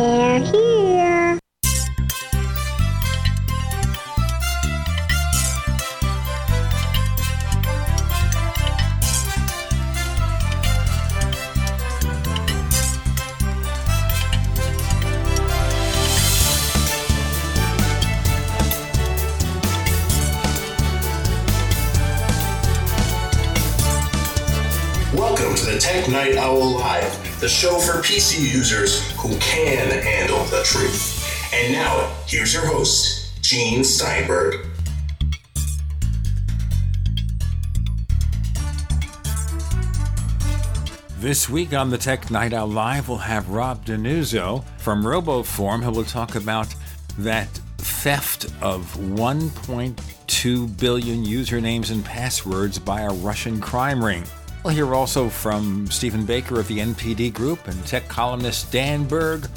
They're here. Welcome to the Tech Night Owl Live, the show for PC users who can handle the truth. And now, here's your host, Gene Steinberg. This week on the Tech Night Owl Live, we'll have Rob Denuzzo from RoboForm who will talk about that theft of 1.2 billion usernames and passwords by a Russian crime ring. We'll hear also from Stephen Baker of the NPD Group and tech columnist Dan Berg.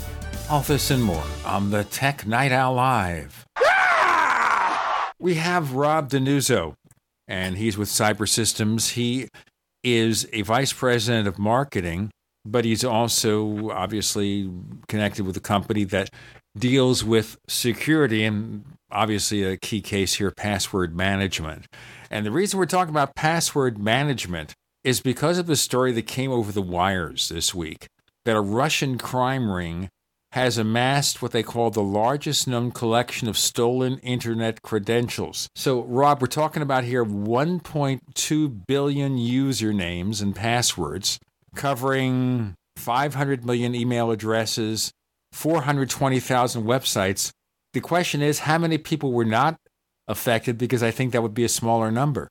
All this and more on the Tech Night Owl Live. We have Rob Denuzzo, and he's with Siber Systems. He is a vice president of marketing, but he's also obviously connected with a company that deals with security and obviously a key case here password management. And the reason we're talking about password management is because of the story that came over the wires this week that a Russian crime ring has amassed what they call the largest known collection of stolen internet credentials. So, Rob, we're talking about here 1.2 billion usernames and passwords, covering 500 million email addresses, 420,000 websites. The question is, how many people were not affected? Because I think that would be a smaller number.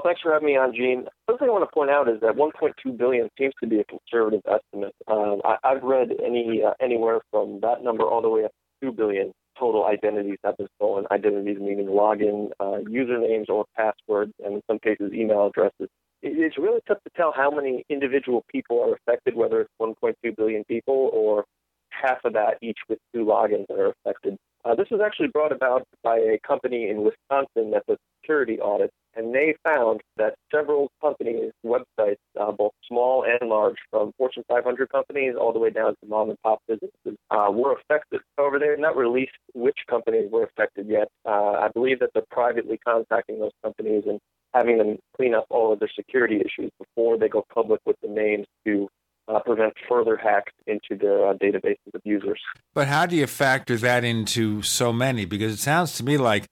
Well, thanks for having me on, Gene. One thing I want to point out is that 1.2 billion seems to be a conservative estimate. Um, I, I've read any uh, anywhere from that number all the way up to 2 billion total identities have been stolen. Identities meaning login, uh, usernames or passwords, and in some cases email addresses. It, it's really tough to tell how many individual people are affected, whether it's 1.2 billion people or half of that each with two logins that are affected. Uh, this was actually brought about by a company in Wisconsin that does security audits, and they found that several companies' websites, uh, both small and large, from Fortune 500 companies all the way down to mom and pop businesses, uh, were affected. However, they have not released which companies were affected yet. Uh, I believe that they're privately contacting those companies and having them clean up all of their security issues before they go public with the names to uh, prevent further hacks into their uh, databases of users. But how do you factor that into so many? Because it sounds to me like,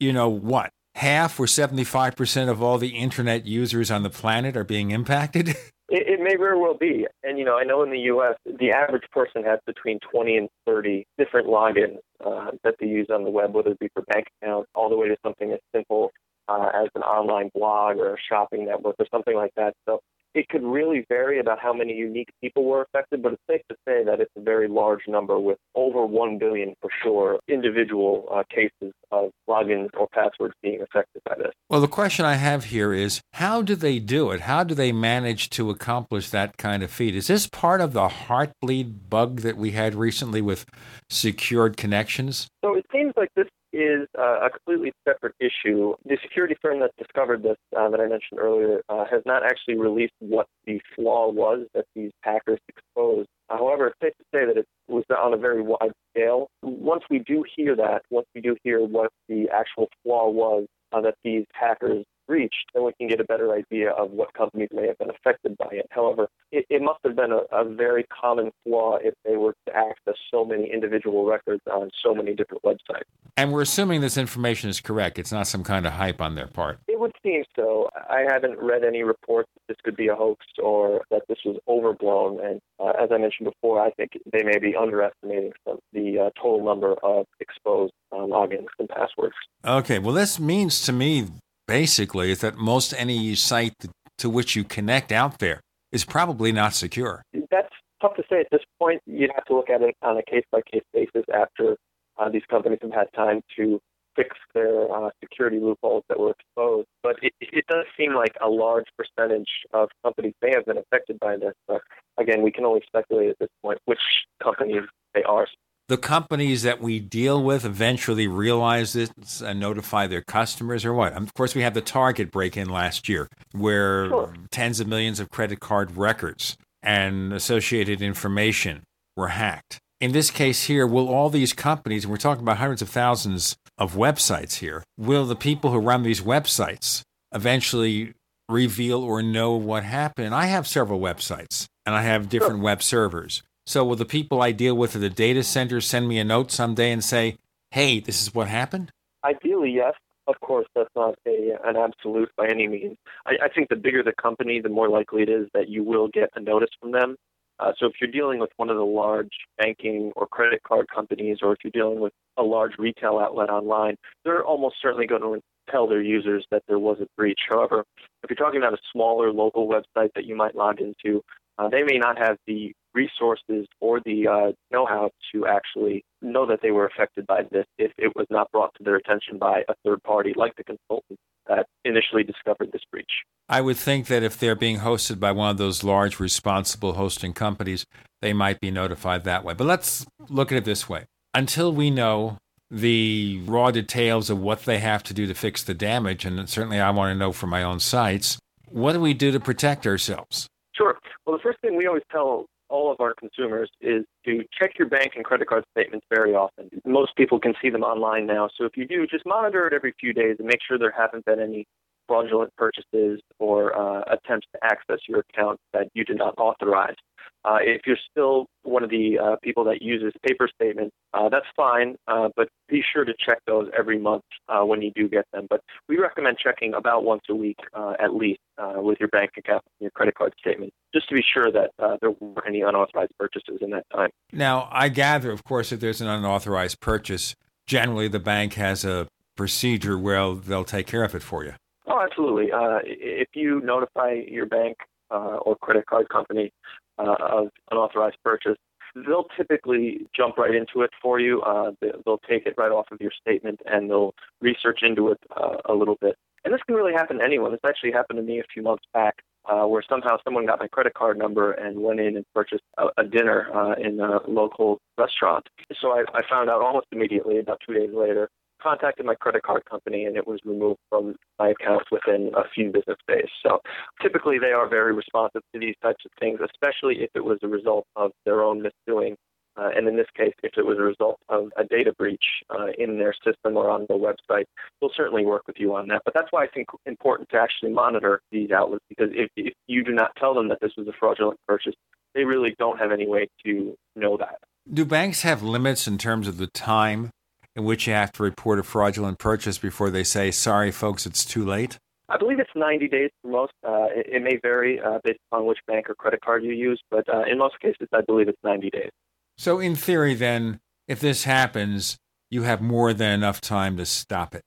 you know, what? Half or 75% of all the internet users on the planet are being impacted? It, it may very well be. And, you know, I know in the U.S., the average person has between 20 and 30 different logins uh, that they use on the web, whether it be for bank accounts, all the way to something as simple uh, as an online blog or a shopping network or something like that. So it could really vary about how many unique people were affected, but it's safe to say that it's a very large number with over 1 billion for sure individual uh, cases of logins or passwords being affected by this. Well, the question I have here is how do they do it? How do they manage to accomplish that kind of feat? Is this part of the heartbleed bug that we had recently with secured connections? So it seems like this is uh, a completely separate issue. The security firm that discovered this, uh, that I mentioned earlier, uh, has not actually released what the flaw was that these hackers exposed. However, it's safe to say that it was on a very wide scale. Once we do hear that, once we do hear what the actual flaw was uh, that these hackers reached, then we can get a better idea of what companies may have been affected by it. However, it, it must have been a, a, very common flaw if they were to access so many individual records on so many different websites. And we're assuming this information is correct. It's not some kind of hype on their part. It would seem so. I haven't read any reports that this could be a hoax or that this was overblown. And uh, as I mentioned before, I think they may be underestimating some, the uh, total number of exposed uh, logins and passwords. Okay, well, this means to me basically is that most any site to which you connect out there is probably not secure. That's tough to say at this point. You'd have to look at it on a case by case basis after uh, these companies have had time to fix their uh, security loopholes that were exposed. But it, it does seem like a large percentage of companies may have been affected by this. But again, we can only speculate at this point which companies they are the companies that we deal with eventually realize this and notify their customers or what? Of course, we had the Target break in last year where sure. tens of millions of credit card records and associated information were hacked. in this case here, will all these companies, and we're talking about hundreds of thousands of websites here, will the people who run these websites eventually reveal or know what happened? I have several websites and I have different sure. web servers. So will the people I deal with at the data center send me a note someday and say, hey, this is what happened? Ideally, yes. Of course, that's not a, an absolute by any means. I, I think the bigger the company, the more likely it is that you will get a notice from them. Uh, so if you're dealing with one of the large banking or credit card companies, or if you're dealing with a large retail outlet online, they're almost certainly going to tell their users that there was a breach. However, if you're talking about a smaller local website that you might log into, uh, they may not have the resources or the uh, know-how to actually know that they were affected by this if it was not brought to their attention by a third party like the consultant that initially discovered this breach. I would think that if they're being hosted by one of those large responsible hosting companies, they might be notified that way. But let's look at it this way. Until we know the raw details of what they have to do to fix the damage, and certainly I want to know for my own sites, what do we do to protect ourselves? Sure. Well, the first thing we always tell all of our consumers is to check your bank and credit card statements very often. Most people can see them online now. So if you do, just monitor it every few days and make sure there haven't been any fraudulent purchases or uh, attempts to access your account that you did not authorize. Uh, if you're still one of the uh, people that uses paper statements, uh, that's fine, uh, but be sure to check those every month uh, when you do get them. But we recommend checking about once a week at least with your bank account and your credit card statement, just to be sure that there weren't any unauthorized purchases in that time. Now, I gather, of course, if there's an unauthorized purchase, generally the bank has a procedure where they'll take care of it for you. Oh, absolutely. Uh, if you notify your bank uh, or credit card company uh, of unauthorized purchase, they'll typically jump right into it for you. Uh, they'll take it right off of your statement and they'll research into it uh, a little bit. And this can really happen to anyone. This actually happened to me a few months back. Uh, where somehow someone got my credit card number and went in and purchased a, a dinner uh, in a local restaurant. So I, I found out almost immediately, about two days later, contacted my credit card company and it was removed from my account within a few business days. So typically they are very responsive to these types of things, especially if it was a result of their own misdoing. Uh, and in this case, if it was a result of a data breach uh, in their system or on their website, we'll certainly work with you on that. But that's why I think important to actually monitor these outlets because if, if you do not tell them that this was a fraudulent purchase, they really don't have any way to know that. Do banks have limits in terms of the time in which you have to report a fraudulent purchase before they say, sorry, folks, it's too late? I believe it's 90 days for most. Uh, it, it, may vary uh, based on which bank or credit card you use, but uh, in most cases, I believe it's 90 days. So, in theory, then, if this happens, you have more than enough time to stop it.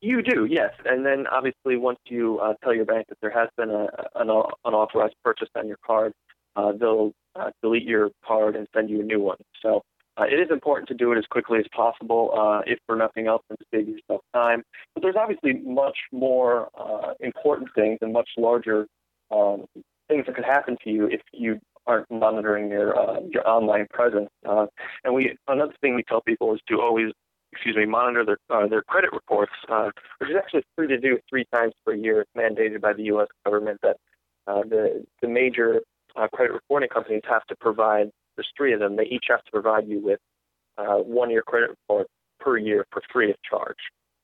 You do, yes. And then, obviously, once you uh, tell your bank that there has been a, an unauthorized purchase on your card, uh, they'll uh, delete your card and send you a new one. So uh, it is important to do it as quickly as possible, uh, if for nothing else than to save yourself time. But there's obviously much more uh, important things and much larger um, things that could happen to you if you aren't monitoring your uh, your online presence. Uh, and we another thing we tell people is to always excuse me, monitor their uh, their credit reports, uh, which is actually free to do three times per year. It's mandated by the U.S. government that uh, the the major uh, credit reporting companies have to provide there's three of them. They each have to provide you with uh, one year credit report per year for free of charge.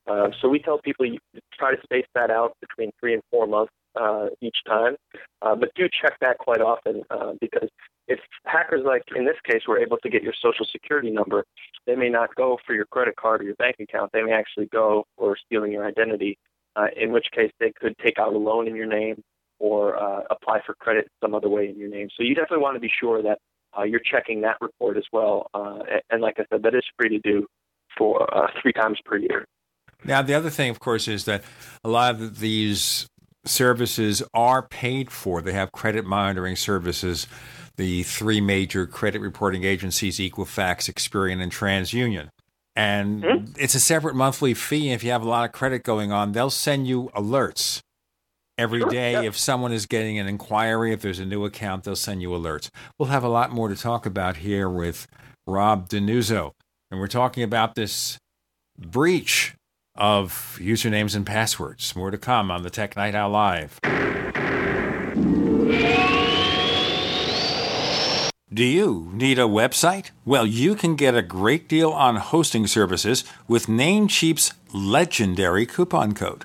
Um, so we tell people you try to space that out between three and four months uh, each time, uh, but do check that quite often uh, because if hackers, like in this case, were able to get your social security number, they may not go for your credit card or your bank account. They may actually go for stealing your identity, uh, in which case they could take out a loan in your name or uh, apply for credit some other way in your name. So you definitely want to be sure that you're checking that report as well. Uh, and like I said, that is free to do for uh, three times per year. Now, the other thing, of course, is that a lot of these services are paid for. They have credit monitoring services. The three major credit reporting agencies, Equifax, Experian, and TransUnion. And mm-hmm. it's a separate monthly fee. If you have a lot of credit going on, they'll send you alerts Every sure, day, yeah. if someone is getting an inquiry, if there's a new account, they'll send you alerts. We'll have a lot more to talk about here with Rob Danuzzo. And we're talking about this breach of usernames and passwords. More to come on the Tech Night Owl Live. Do you need a website? Well, you can get a great deal on hosting services with Namecheap's legendary coupon code.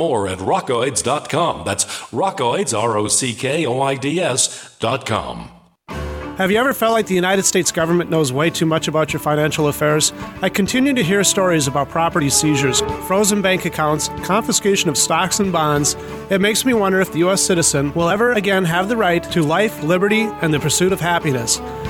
more at rockoids.com. That's rockoids, R O C K O I D S.com. Have you ever felt like the United States government knows way too much about your financial affairs? I continue to hear stories about property seizures, frozen bank accounts, confiscation of stocks and bonds. It makes me wonder if the U.S. citizen will ever again have the right to life, liberty, and the pursuit of happiness.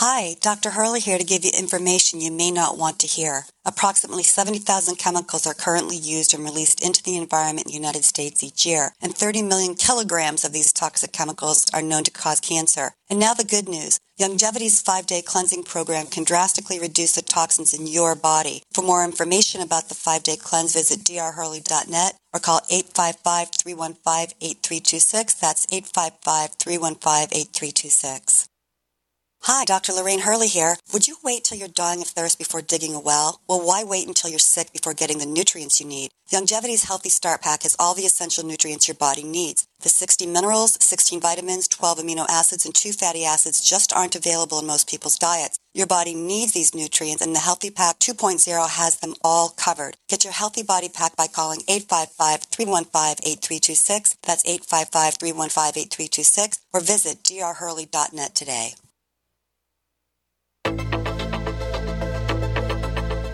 Hi, Dr. Hurley here to give you information you may not want to hear. Approximately 70,000 chemicals are currently used and released into the environment in the United States each year, and 30 million kilograms of these toxic chemicals are known to cause cancer. And now the good news. Youngevity's five-day cleansing program can drastically reduce the toxins in your body. For more information about the five-day cleanse, visit drhurley.net or call 855-315-8326. That's 855-315-8326. Hi, Dr. Lorraine Hurley here. Would you wait till you're dying of thirst before digging a well? Well, why wait until you're sick before getting the nutrients you need? Youngevity's Healthy Start Pack has all the essential nutrients your body needs. The 60 minerals, 16 vitamins, 12 amino acids, and 2 fatty acids just aren't available in most people's diets. Your body needs these nutrients, and the Healthy Pack 2.0 has them all covered. Get your Healthy Body Pack by calling 855-315-8326. That's 855-315-8326. Or visit drhurley.net today.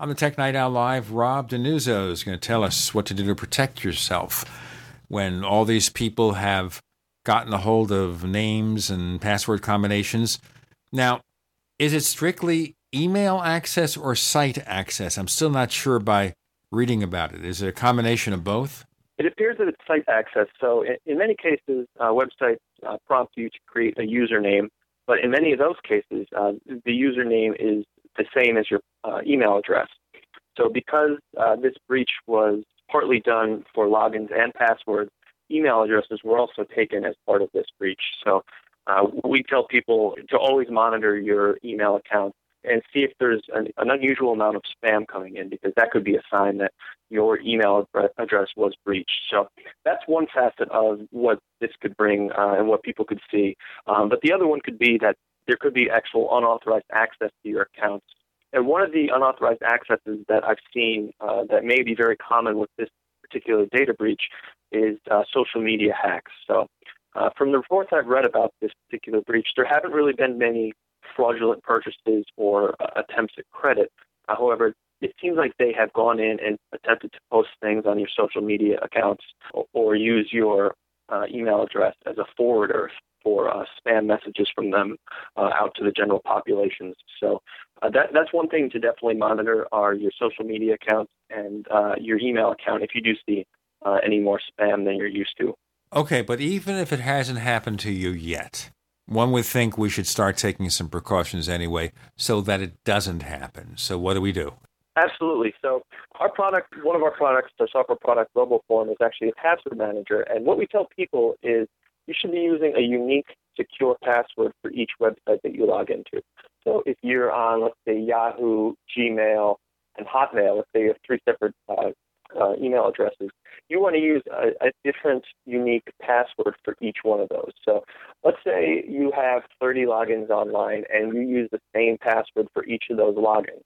On the Tech Night Owl Live, Rob Denuzzo is going to tell us what to do to protect yourself when all these people have gotten a hold of names and password combinations. Now, is it strictly email access or site access? I'm still not sure by reading about it. Is it a combination of both? It appears that it's site access. So, in, in many cases, uh, websites uh, prompt you to create a username But in many of those cases, uh, the username is the same as your uh, email address. So because uh, this breach was partly done for logins and passwords, email addresses were also taken as part of this breach. So uh, we tell people to always monitor your email account and see if there's an, an, unusual amount of spam coming in because that could be a sign that your email address was breached. So that's one facet of what this could bring uh, and what people could see. Um, but the other one could be that there could be actual unauthorized access to your accounts. And one of the unauthorized accesses that I've seen uh, that may be very common with this particular data breach is uh, social media hacks. So uh, from the reports I've read about this particular breach, there haven't really been many fraudulent purchases or uh, attempts at credit. However, it seems like they have gone in and attempted to post things on your social media accounts or, or use your uh, email address as a forwarder for uh, spam messages from them uh, out to the general populations. So uh, that that's one thing to definitely monitor are your social media accounts and uh, your email account if you do see uh, any more spam than you're used to. Okay, but even if it hasn't happened to you yet, one would think we should start taking some precautions anyway so that it doesn't happen. So, what do we do? Absolutely. So, our product, one of our products, our software product, RoboForm, is actually a password manager. And what we tell people is you should be using a unique, secure password for each website that you log into. So, if you're on, let's say, Yahoo, Gmail, and Hotmail, let's say you have three separate uh, uh, email addresses, you want to use a, a, different unique password for each one of those. So let's say you have 30 logins online and you use the same password for each of those logins.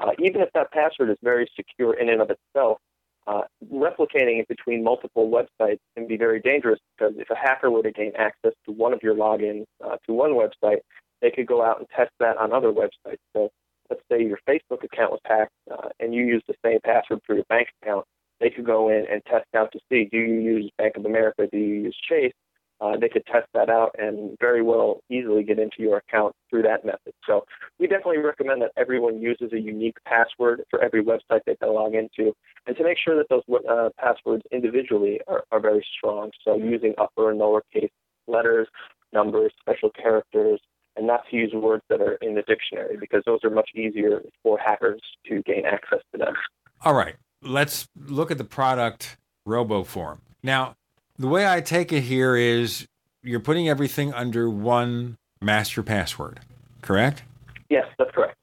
Uh, even if that password is very secure in and of itself, uh, replicating it between multiple websites can be very dangerous because if a hacker were to gain access to one of your logins uh, to one website, they could go out and test that on other websites. So let's say your Facebook account was hacked uh, and you use the same password for your bank account, they could go in and test out to see do you use Bank of America, do you use Chase? Uh, they could test that out and very well easily get into your account through that method. So we definitely recommend that everyone uses a unique password for every website that they log into, and to make sure that those uh, passwords individually are, are very strong. So using upper and lowercase letters, numbers, special characters, and not to use words that are in the dictionary because those are much easier for hackers to gain access to them. All right, let's look at the product RoboForm. Now, the way I take it here is you're putting everything under one master password, correct? Yes, that's correct.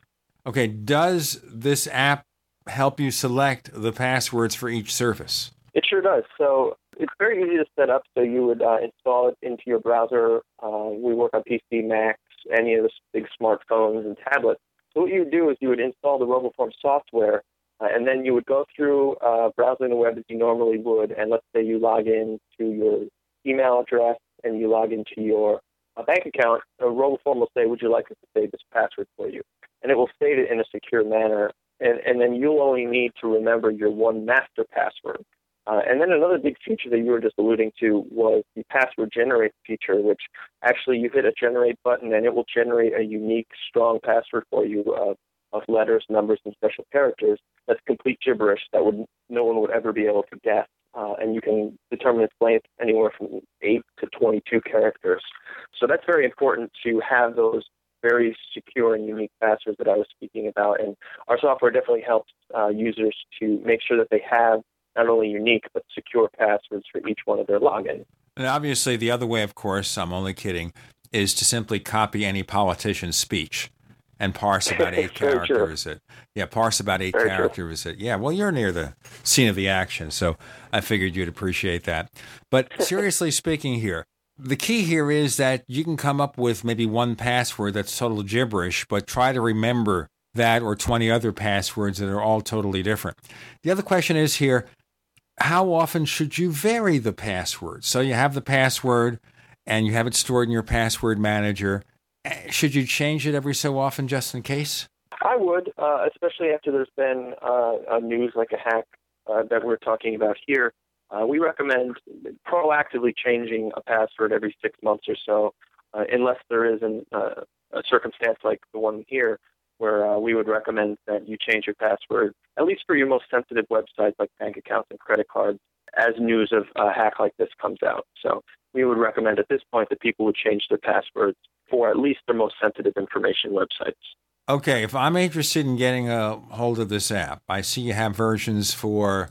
Okay, does this app help you select the passwords for each surface? It sure does. So it's very easy to set up. So you would uh, install it into your browser. Uh, we work on PC, Macs, any of the big smartphones and tablets. So what you would do is you would install the RoboForm software, uh, and then you would go through uh, browsing the web as you normally would. And let's say you log in to your email address and you log into your uh, bank account. A RoboForm will say, "Would you like us to save this password for you?" And it will save it in a secure manner. And, and then you'll only need to remember your one master password. Uh, and then another big feature that you were just alluding to was the password generate feature, which actually you hit a generate button and it will generate a unique, strong password for you of, of letters, numbers, and special characters that's complete gibberish that would no one would ever be able to guess. Uh, and you can determine its length anywhere from 8 to 22 characters. So that's very important to have those very secure and unique passwords that I was speaking about. And our software definitely helps uh, users to make sure that they have not only unique but secure passwords for each one of their logins. And obviously, the other way, of course, I'm only kidding, is to simply copy any politician's speech and parse about eight characters. At, yeah, parse about eight Very characters. At, yeah, well, you're near the scene of the action, so I figured you'd appreciate that. But seriously speaking, here, the key here is that you can come up with maybe one password that's total gibberish, but try to remember that or 20 other passwords that are all totally different. The other question is here how often should you vary the password? So you have the password and you have it stored in your password manager. Eh, should you change it every so often just in case? I would, uh, especially after there's been uh, news like a hack uh, that we're talking about here. Uh, we recommend proactively changing a password every six months or so, uh, unless there is an, uh, a circumstance like the one here where uh, we would recommend that you change your password, at least for your most sensitive websites like bank accounts and credit cards, as news of a hack like this comes out. So we would recommend at this point that people would change their passwords for at least their most sensitive information websites. Okay, if I'm interested in getting a hold of this app, I see you have versions for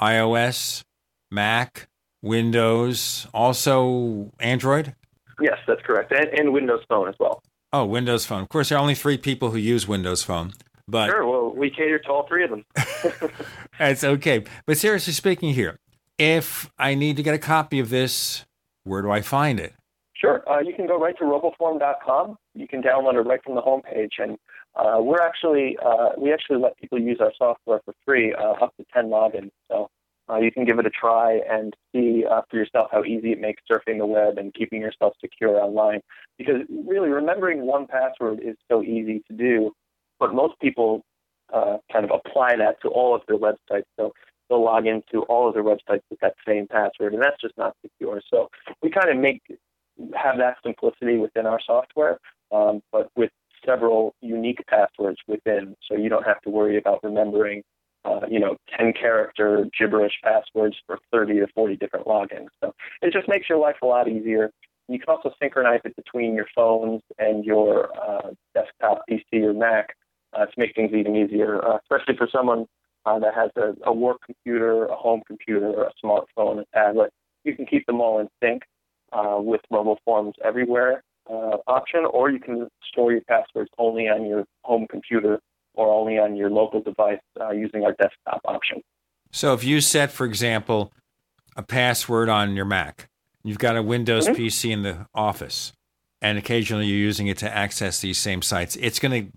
iOS, Mac, Windows, also Android. Yes, that's correct, and, and Windows Phone as well. Oh, Windows Phone. Of course, there are only three people who use Windows Phone, but sure. Well, we cater to all three of them. that's okay. But seriously speaking, here, if I need to get a copy of this, where do I find it? Sure. Uh, you can go right to roboform.com. You can download it right from the homepage, and uh, we're actually uh, we actually let people use our software for free, uh, up to ten logins. So uh, you can give it a try and see uh, for yourself how easy it makes surfing the web and keeping yourself secure online. Because really, remembering one password is so easy to do, but most people kind of apply that to all of their websites. So they'll log into all of their websites with that same password, and that's just not secure. So we kind of make have that simplicity within our software, um, but with several unique passwords within, so you don't have to worry about remembering, uh, you know, 10 character gibberish passwords for 30 to 40 different logins. So it just makes your life a lot easier. You can also synchronize it between your phones and your uh, desktop PC or Mac uh, to make things even easier, uh, especially for someone uh, that has a, a work computer, a home computer, a smartphone, a tablet. You can keep them all in sync uh, with RoboForms everywhere uh, option, or you can store your passwords only on your home computer or only on your local device uh, using our desktop option. So if you set, for example, a password on your Mac, you've got a Windows mm-hmm. PC in the office, and occasionally you're using it to access these same sites, it's going to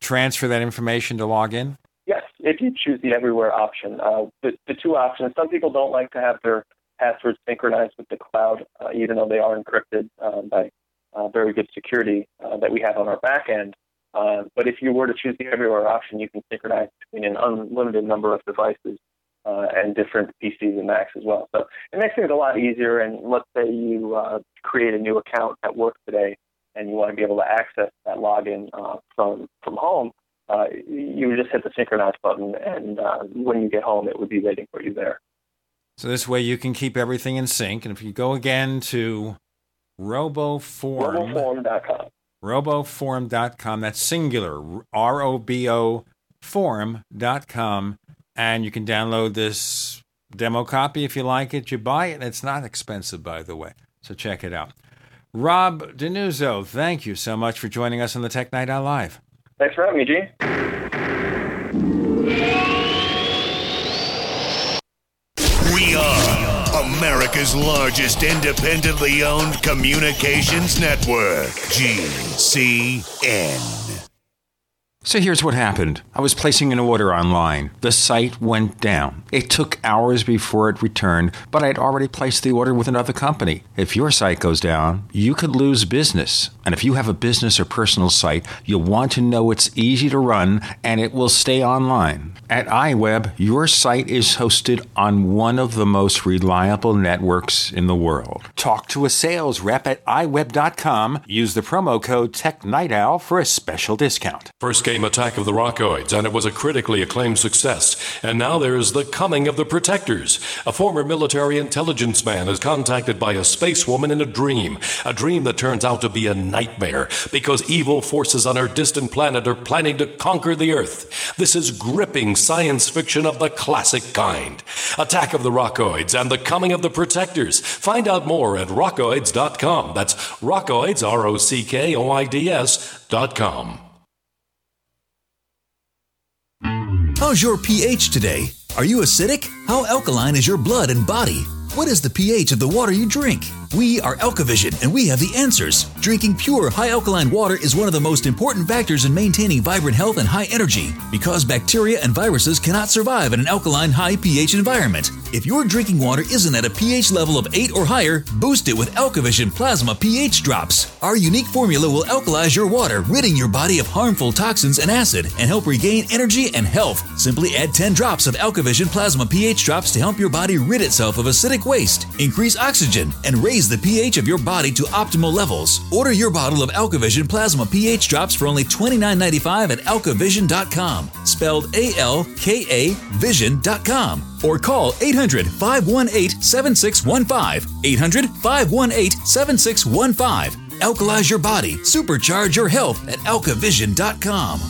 transfer that information to log in? Yes, if you choose the everywhere option. Uh, the, the two options, some people don't like to have their passwords synchronized with the cloud, uh, even though they are encrypted uh, by uh, very good security uh, that we have on our back end. Uh, but if you were to choose the everywhere option, you can synchronize between an unlimited number of devices uh, and different PCs and Macs as well. So it makes things a lot easier. And let's say you uh, create a new account at work today, and you want to be able to access that login from from home. you would just hit the synchronize button, and when you get home, it would be waiting for you there. So this way you can keep everything in sync. And if you go again to RoboForm, roboform.com. Roboform.com, that's singular, R O B O form.com. And you can download this demo copy if you like it. You buy it. And it's not expensive, by the way. So check it out. Rob Danuzzo, thank you so much for joining us on the Tech Night Owl Live. Thanks for having me, Gene. We are America's largest independently owned communications network, GCN. So here's what happened. I was placing an order online. The site went down. It took hours before it returned, but I'd already placed the order with another company. If your site goes down, you could lose business. And if you have a business or personal site, you'll want to know it's easy to run and it will stay online. At iWeb, your site is hosted on one of the most reliable networks in the world. Talk to a sales rep at iWeb.com. Use the promo code TechNightOwl for a special discount. First game Attack of the Rockoids, and it was a critically acclaimed success. And now there's The Coming of the Protectors. A former military intelligence man is contacted by a space woman in a dream, a dream that turns out to be a nightmare because evil forces on her distant planet are planning to conquer the Earth. This is gripping science fiction of the classic kind. Attack of the Rockoids and The Coming of the Protectors. Find out more at rockoids.com. That's rockoids, R O C K O I D S.com. How's your pH today? Are you acidic? How alkaline is your blood and body? What is the pH of the water you drink? We are AlkaVision and we have the answers. Drinking pure, high alkaline water is one of the most important factors in maintaining vibrant health and high energy because bacteria and viruses cannot survive in an alkaline, high pH environment. If your drinking water isn't at a pH level of 8 or higher, boost it with AlkaVision Plasma pH Drops. Our unique formula will alkalize your water, ridding your body of harmful toxins and acid, and help regain energy and health. Simply add 10 drops of AlkaVision Plasma pH Drops to help your body rid itself of acidic waste, increase oxygen, and raise raise the pH of your body to optimal levels. Order your bottle of AlkaVision Plasma pH drops for only $29.95 at alkavision.com, spelled A L K A vision.com, or call 800 518 7615. 800 518 7615 Alkalize your body, supercharge your health at alkavision.com.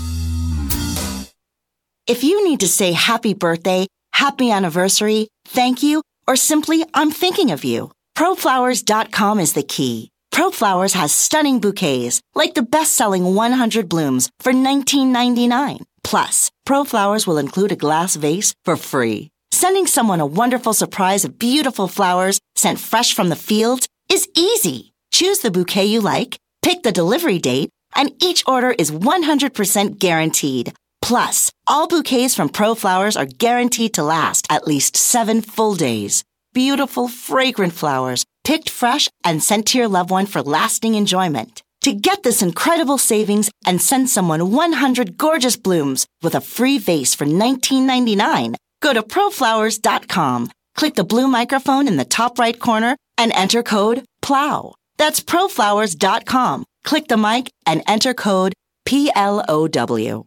If you need to say happy birthday, happy anniversary, thank you, or simply I'm thinking of you, proflowers.com is the key. ProFlowers has stunning bouquets, like the best-selling 100 blooms for $19.99. Plus, ProFlowers will include a glass vase for free. Sending someone a wonderful surprise of beautiful flowers sent fresh from the fields is easy. Choose the bouquet you like, pick the delivery date, and each order is 100% guaranteed. Plus, all bouquets from ProFlowers are guaranteed to last at least seven full days. Beautiful, fragrant flowers, picked fresh and sent to your loved one for lasting enjoyment. To get this incredible savings and send someone 100 gorgeous blooms with a free vase for $19.99, go to proflowers.com, click the blue microphone in the top right corner, and enter code PLOW. That's proflowers.com. Click the mic and enter code PLOW.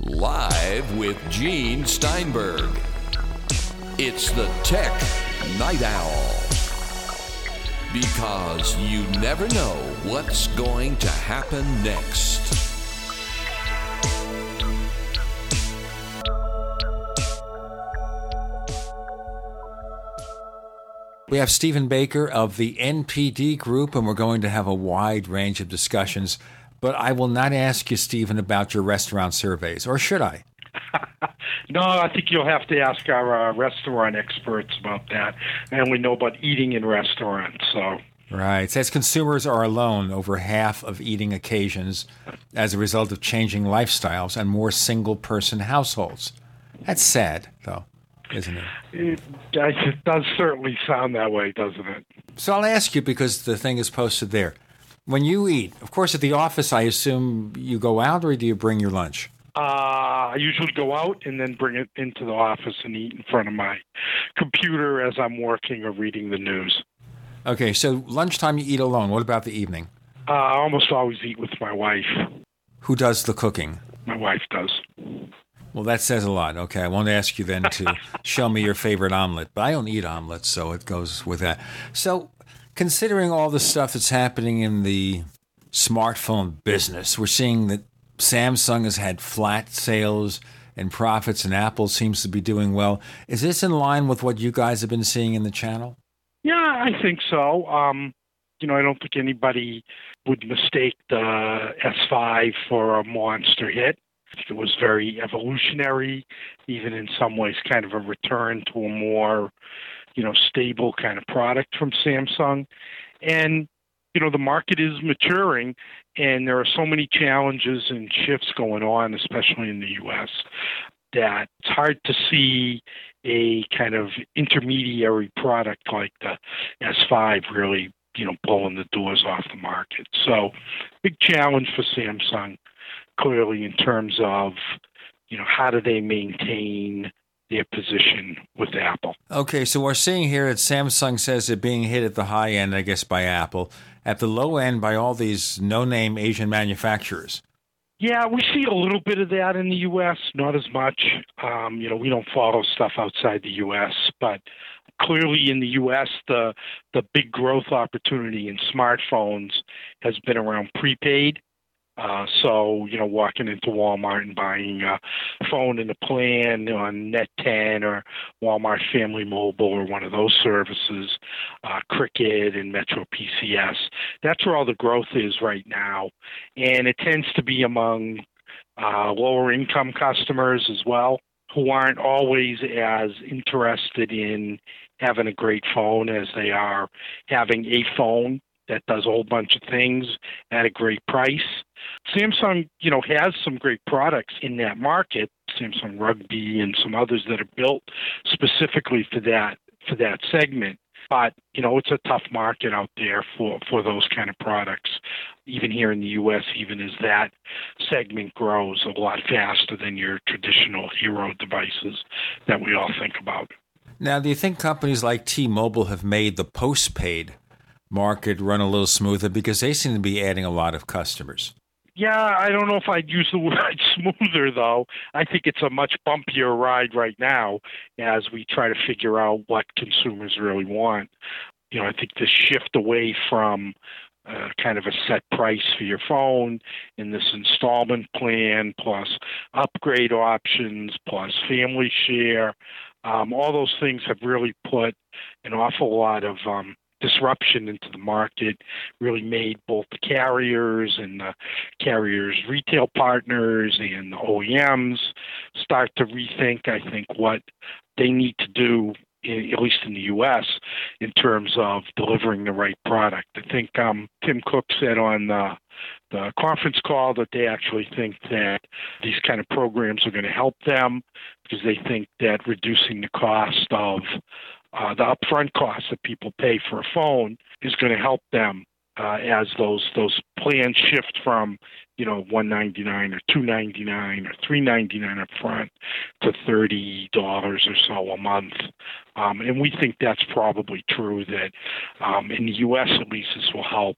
Live with Gene Steinberg. It's the Tech Night Owl. Because you never know what's going to happen next. We have Stephen Baker of the NPD Group, and we're going to have a wide range of discussions. But I will not ask you, Stephen, about your restaurant surveys, or should I? no, I think you'll have to ask our uh, restaurant experts about that. And we know about eating in restaurants, so. Right. It says consumers are alone over half of eating occasions as a result of changing lifestyles and more single person households. That's sad, though, isn't it? It, it does certainly sound that way, doesn't it? So I'll ask you because the thing is posted there. When you eat, of course, at the office, I assume you go out or do you bring your lunch? Uh, I usually go out and then bring it into the office and eat in front of my computer as I'm working or reading the news. Okay, so lunchtime you eat alone. What about the evening? Uh, I almost always eat with my wife. Who does the cooking? My wife does. Well, that says a lot. Okay, I won't ask you then to show me your favorite omelet, but I don't eat omelets, so it goes with that. So, considering all the stuff that's happening in the smartphone business, we're seeing that Samsung has had flat sales and profits, and Apple seems to be doing well. Is this in line with what you guys have been seeing in the channel? Yeah, I think so. Um, you know, I don't think anybody would mistake the S5 for a monster hit. It was very evolutionary, even in some ways, kind of a return to a more, you know, stable kind of product from Samsung. And, you know, the market is maturing, and there are so many challenges and shifts going on, especially in the U.S., that it's hard to see a kind of intermediary product like the S5 really, you know, blowing the doors off the market. So, big challenge for Samsung, clearly in terms of, you know, how do they maintain their position with Apple. Okay, so we're seeing here that Samsung says they're being hit at the high end, I guess, by Apple, at the low end by all these no-name Asian manufacturers. Yeah, we see a little bit of that in the U.S., not as much. Um, you know, we don't follow stuff outside the U.S., but clearly in the U.S., the the big growth opportunity in smartphones has been around prepaid. Uh, so, you know, walking into Walmart and buying a phone and a plan on Net10 or Walmart Family Mobile or one of those services, uh, Cricket and Metro PCS. That's where all the growth is right now, and it tends to be among uh, lower income customers as well who aren't always as interested in having a great phone as they are having a phone that does a whole bunch of things at a great price. Samsung, you know, has some great products in that market, Samsung Rugby and some others that are built specifically for that for that segment. But you know, it's a tough market out there for for those kind of products. Even here in the U.S., even as that segment grows a lot faster than your traditional hero devices that we all think about. Now, do you think companies like T-Mobile have made the postpaid market run a little smoother because they seem to be adding a lot of customers? Yeah, I don't know if I'd use the word smoother though. I think it's a much bumpier ride right now as we try to figure out what consumers really want. You know, I think the shift away from uh, kind of a set price for your phone in this installment plan, plus upgrade options, plus family share. Um, all those things have really put an awful lot of um, disruption into the market really made both the carriers and the carriers' retail partners and the OEMs start to rethink, I think, what they need to do at least in the U.S., in terms of delivering the right product. I think um, Tim Cook said on the, the conference call that they actually think that these kind of programs are going to help them because they think that reducing the cost of uh, the upfront cost that people pay for a phone is going to help them uh, as those those plans shift from you know 199 or 299 or 399 up front to $30 or so a month. Um, and we think that's probably true that um, in the us at least this will help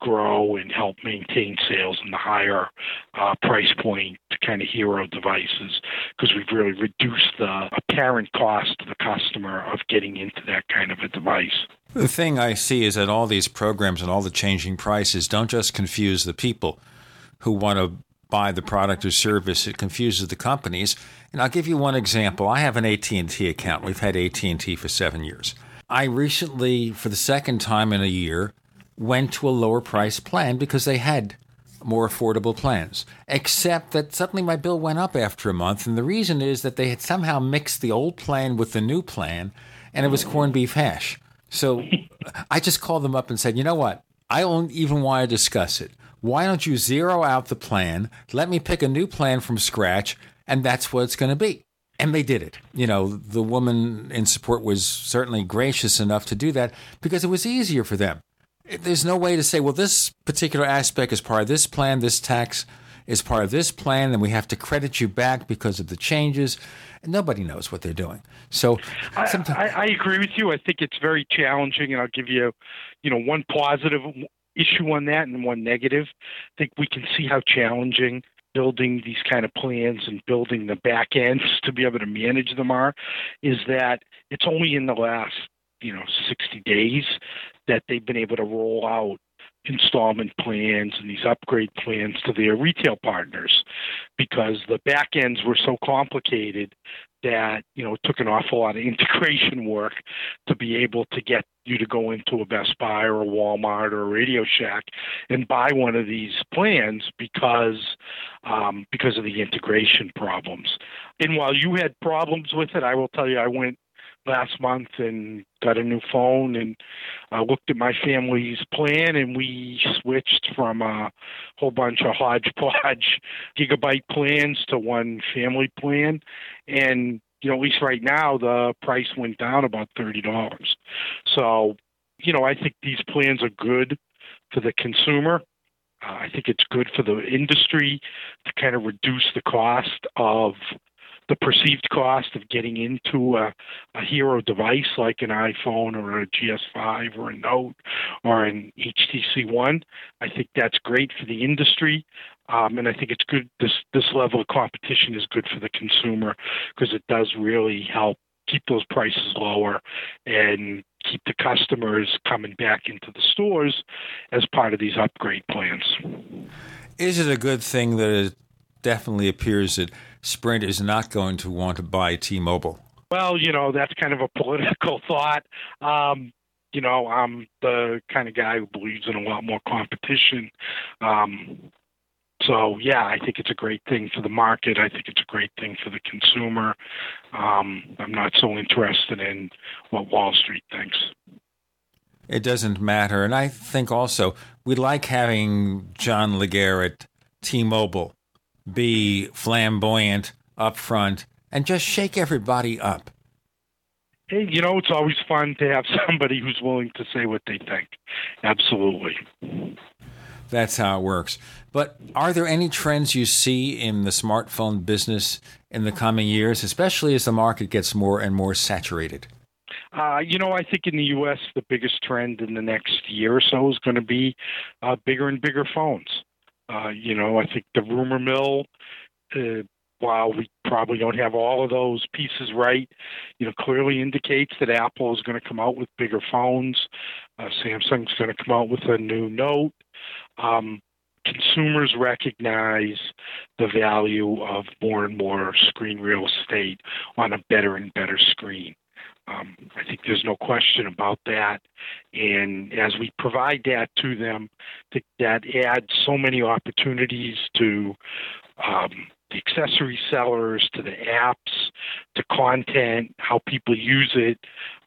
grow and help maintain sales in the higher uh, price point kind of hero devices because we've really reduced the apparent cost to the customer of getting into that kind of a device. The thing I see is that all these programs and all the changing prices don't just confuse the people who want to buy the product or service. It confuses the companies. And I'll give you one example. I have an AT&T account. We've had AT&T for 7 years. I recently for the second time in a year went to a lower price plan because they had more affordable plans. Except that suddenly my bill went up after a month, and the reason is that they had somehow mixed the old plan with the new plan, and it was corned beef hash. So I just called them up and said, you know what? I don't even want to discuss it. Why don't you zero out the plan? Let me pick a new plan from scratch, and that's what it's going to be. And they did it. You know, the woman in support was certainly gracious enough to do that because it was easier for them there's no way to say, well, this particular aspect is part of this plan, this tax is part of this plan, and we have to credit you back because of the changes. And nobody knows what they're doing. So I, I, I agree with you. I think it's very challenging, and I'll give you, you know, one positive issue on that and one negative. I think we can see how challenging building these kind of plans and building the back ends to be able to manage them are is that it's only in the last you know 60 days that they've been able to roll out installment plans and these upgrade plans to their retail partners because the back ends were so complicated that you know it took an awful lot of integration work to be able to get you to go into a Best Buy or a Walmart or a Radio Shack and buy one of these plans because um, because of the integration problems. And while you had problems with it, I will tell you, I went last month and got a new phone and uh, looked at my family's plan and we switched from a whole bunch of hodgepodge gigabyte plans to one family plan. And you know at least right now the price went down about thirty dollars. So you know i think these plans are good for the consumer. Uh, I think it's good for the industry to kind of reduce the cost of the perceived cost of getting into a, a hero device like an iPhone or a GS5 or a Note or an HTC One. I think that's great for the industry. Um, and I think it's good. This this level of competition is good for the consumer because it does really help keep those prices lower and keep the customers coming back into the stores as part of these upgrade plans. Is it a good thing that it definitely appears that Sprint is not going to want to buy T Mobile? Well, you know, that's kind of a political thought. Um, you know, I'm the kind of guy who believes in a lot more competition. Um, so, yeah, I think it's a great thing for the market. I think it's a great thing for the consumer. Um, I'm not so interested in what Wall Street thinks. It doesn't matter. And I think also we like having John Legere at T Mobile be flamboyant up front and just shake everybody up. Hey, you know, it's always fun to have somebody who's willing to say what they think. Absolutely. That's how it works. But are there any trends you see in the smartphone business in the coming years, especially as the market gets more and more saturated? Uh, you know, I think in the U.S., the biggest trend in the next year or so is going to be uh, bigger and bigger phones. Uh, you know, I think the rumor mill, uh, while we probably don't have all of those pieces right, you know, clearly indicates that Apple is going to come out with bigger phones. Uh, Samsung's going to come out with a new Note. Um, consumers recognize the value of more and more screen real estate on a better and better screen. Um, I think there's no question about that. And as we provide that to them, that adds so many opportunities to um, the accessory sellers, to the apps, to content, how people use it,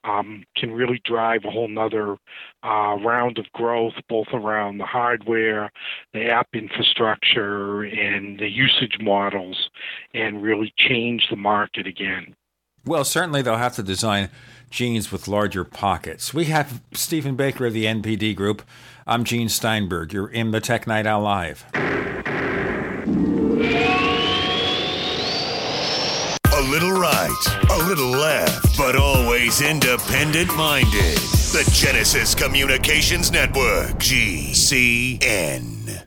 um, can really drive a whole nother uh, round of growth, both around the hardware, the app infrastructure, and the usage models, and really change the market again. Well, certainly they'll have to design jeans with larger pockets. We have Stephen Baker of the NPD Group. I'm Gene Steinberg. You're in the Tech Night Owl Live. A little right, a little left, but always independent minded. The Genesis Communications Network, GCN.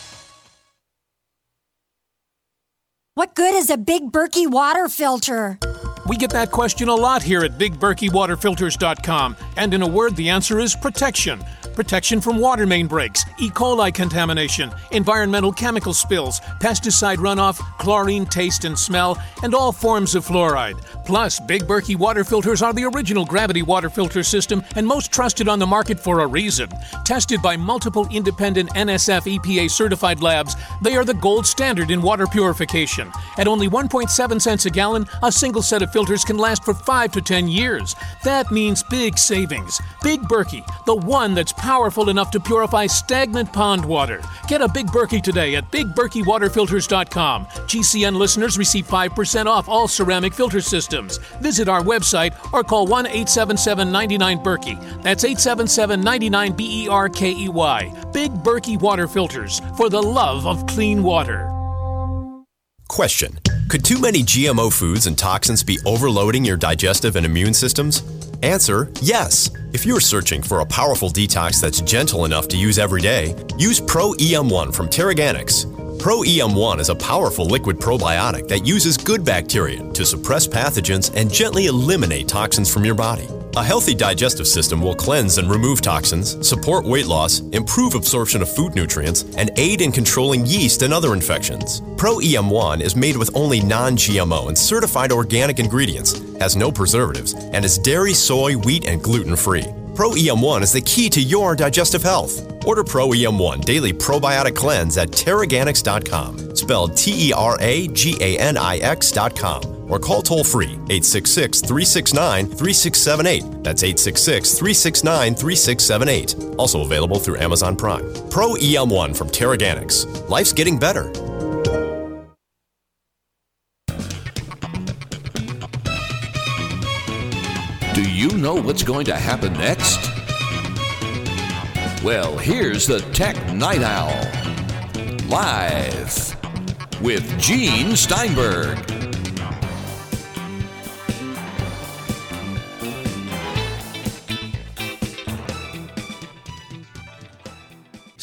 What good is a Big Berkey water filter? We get that question a lot here at BigBerkeyWaterFilters.com, and in a word, the answer is protection. Protection from water main breaks, E. coli contamination, environmental chemical spills, pesticide runoff, chlorine taste and smell, and all forms of fluoride. Plus, Big Berkey water filters are the original gravity water filter system and most trusted on the market for a reason. Tested by multiple independent NSF EPA certified labs, they are the gold standard in water purification. At only 1.7 cents a gallon, a single set of filters can last for 5 to 10 years. That means big savings. Big Berkey, the one that's powerful enough to purify stagnant pond water. Get a Big Berkey today at BigBerkeyWaterFilters.com. GCN listeners receive 5% off all ceramic filter systems. Visit our website or call 1 877 99 Berkey. That's 877 99 B E R K E Y. Big Berkey Water Filters for the love of clean water. Question Could too many GMO foods and toxins be overloading your digestive and immune systems? Answer Yes. If you're searching for a powerful detox that's gentle enough to use every day, use Pro EM1 from TeraGanix. Pro EM1 is a powerful liquid probiotic that uses good bacteria to suppress pathogens and gently eliminate toxins from your body. A healthy digestive system will cleanse and remove toxins, support weight loss, improve absorption of food nutrients, and aid in controlling yeast and other infections. Pro EM1 is made with only non GMO and certified organic ingredients, has no preservatives, and is dairy, soy, wheat, and gluten free. Pro EM1 is the key to your digestive health. Order Pro EM1 Daily Probiotic Cleanse at TeraGanix.com, spelled T E R A G A N I X.com or call toll free 866 369 3678. That's 866 369 3678. Also available through Amazon Prime. Pro EM1 from TeraGanix. Life's getting better. Do you know what's going to happen next? Well, here's the Tech Night Owl. Live with Gene Steinberg.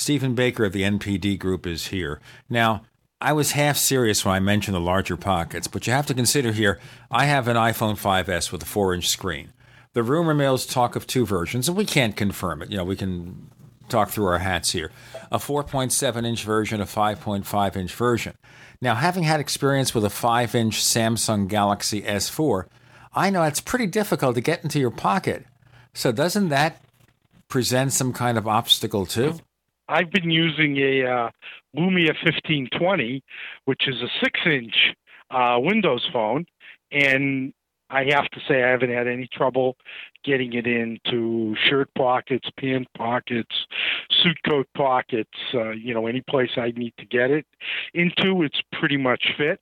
Stephen Baker of the NPD Group is here. Now, I was half serious when I mentioned the larger pockets, but you have to consider here I have an iPhone 5S with a 4 inch screen. The rumor mills talk of two versions, and we can't confirm it. You know, we can talk through our hats here a 4.7 inch version, a 5.5 inch version. Now, having had experience with a 5 inch Samsung Galaxy S4, I know it's pretty difficult to get into your pocket. So, doesn't that present some kind of obstacle too? I've been using a uh, Lumia 1520, which is a six-inch uh, Windows phone, and I have to say I haven't had any trouble getting it into shirt pockets, pant pockets, suit coat pockets. Uh, you know, any place I need to get it into, it's pretty much fit.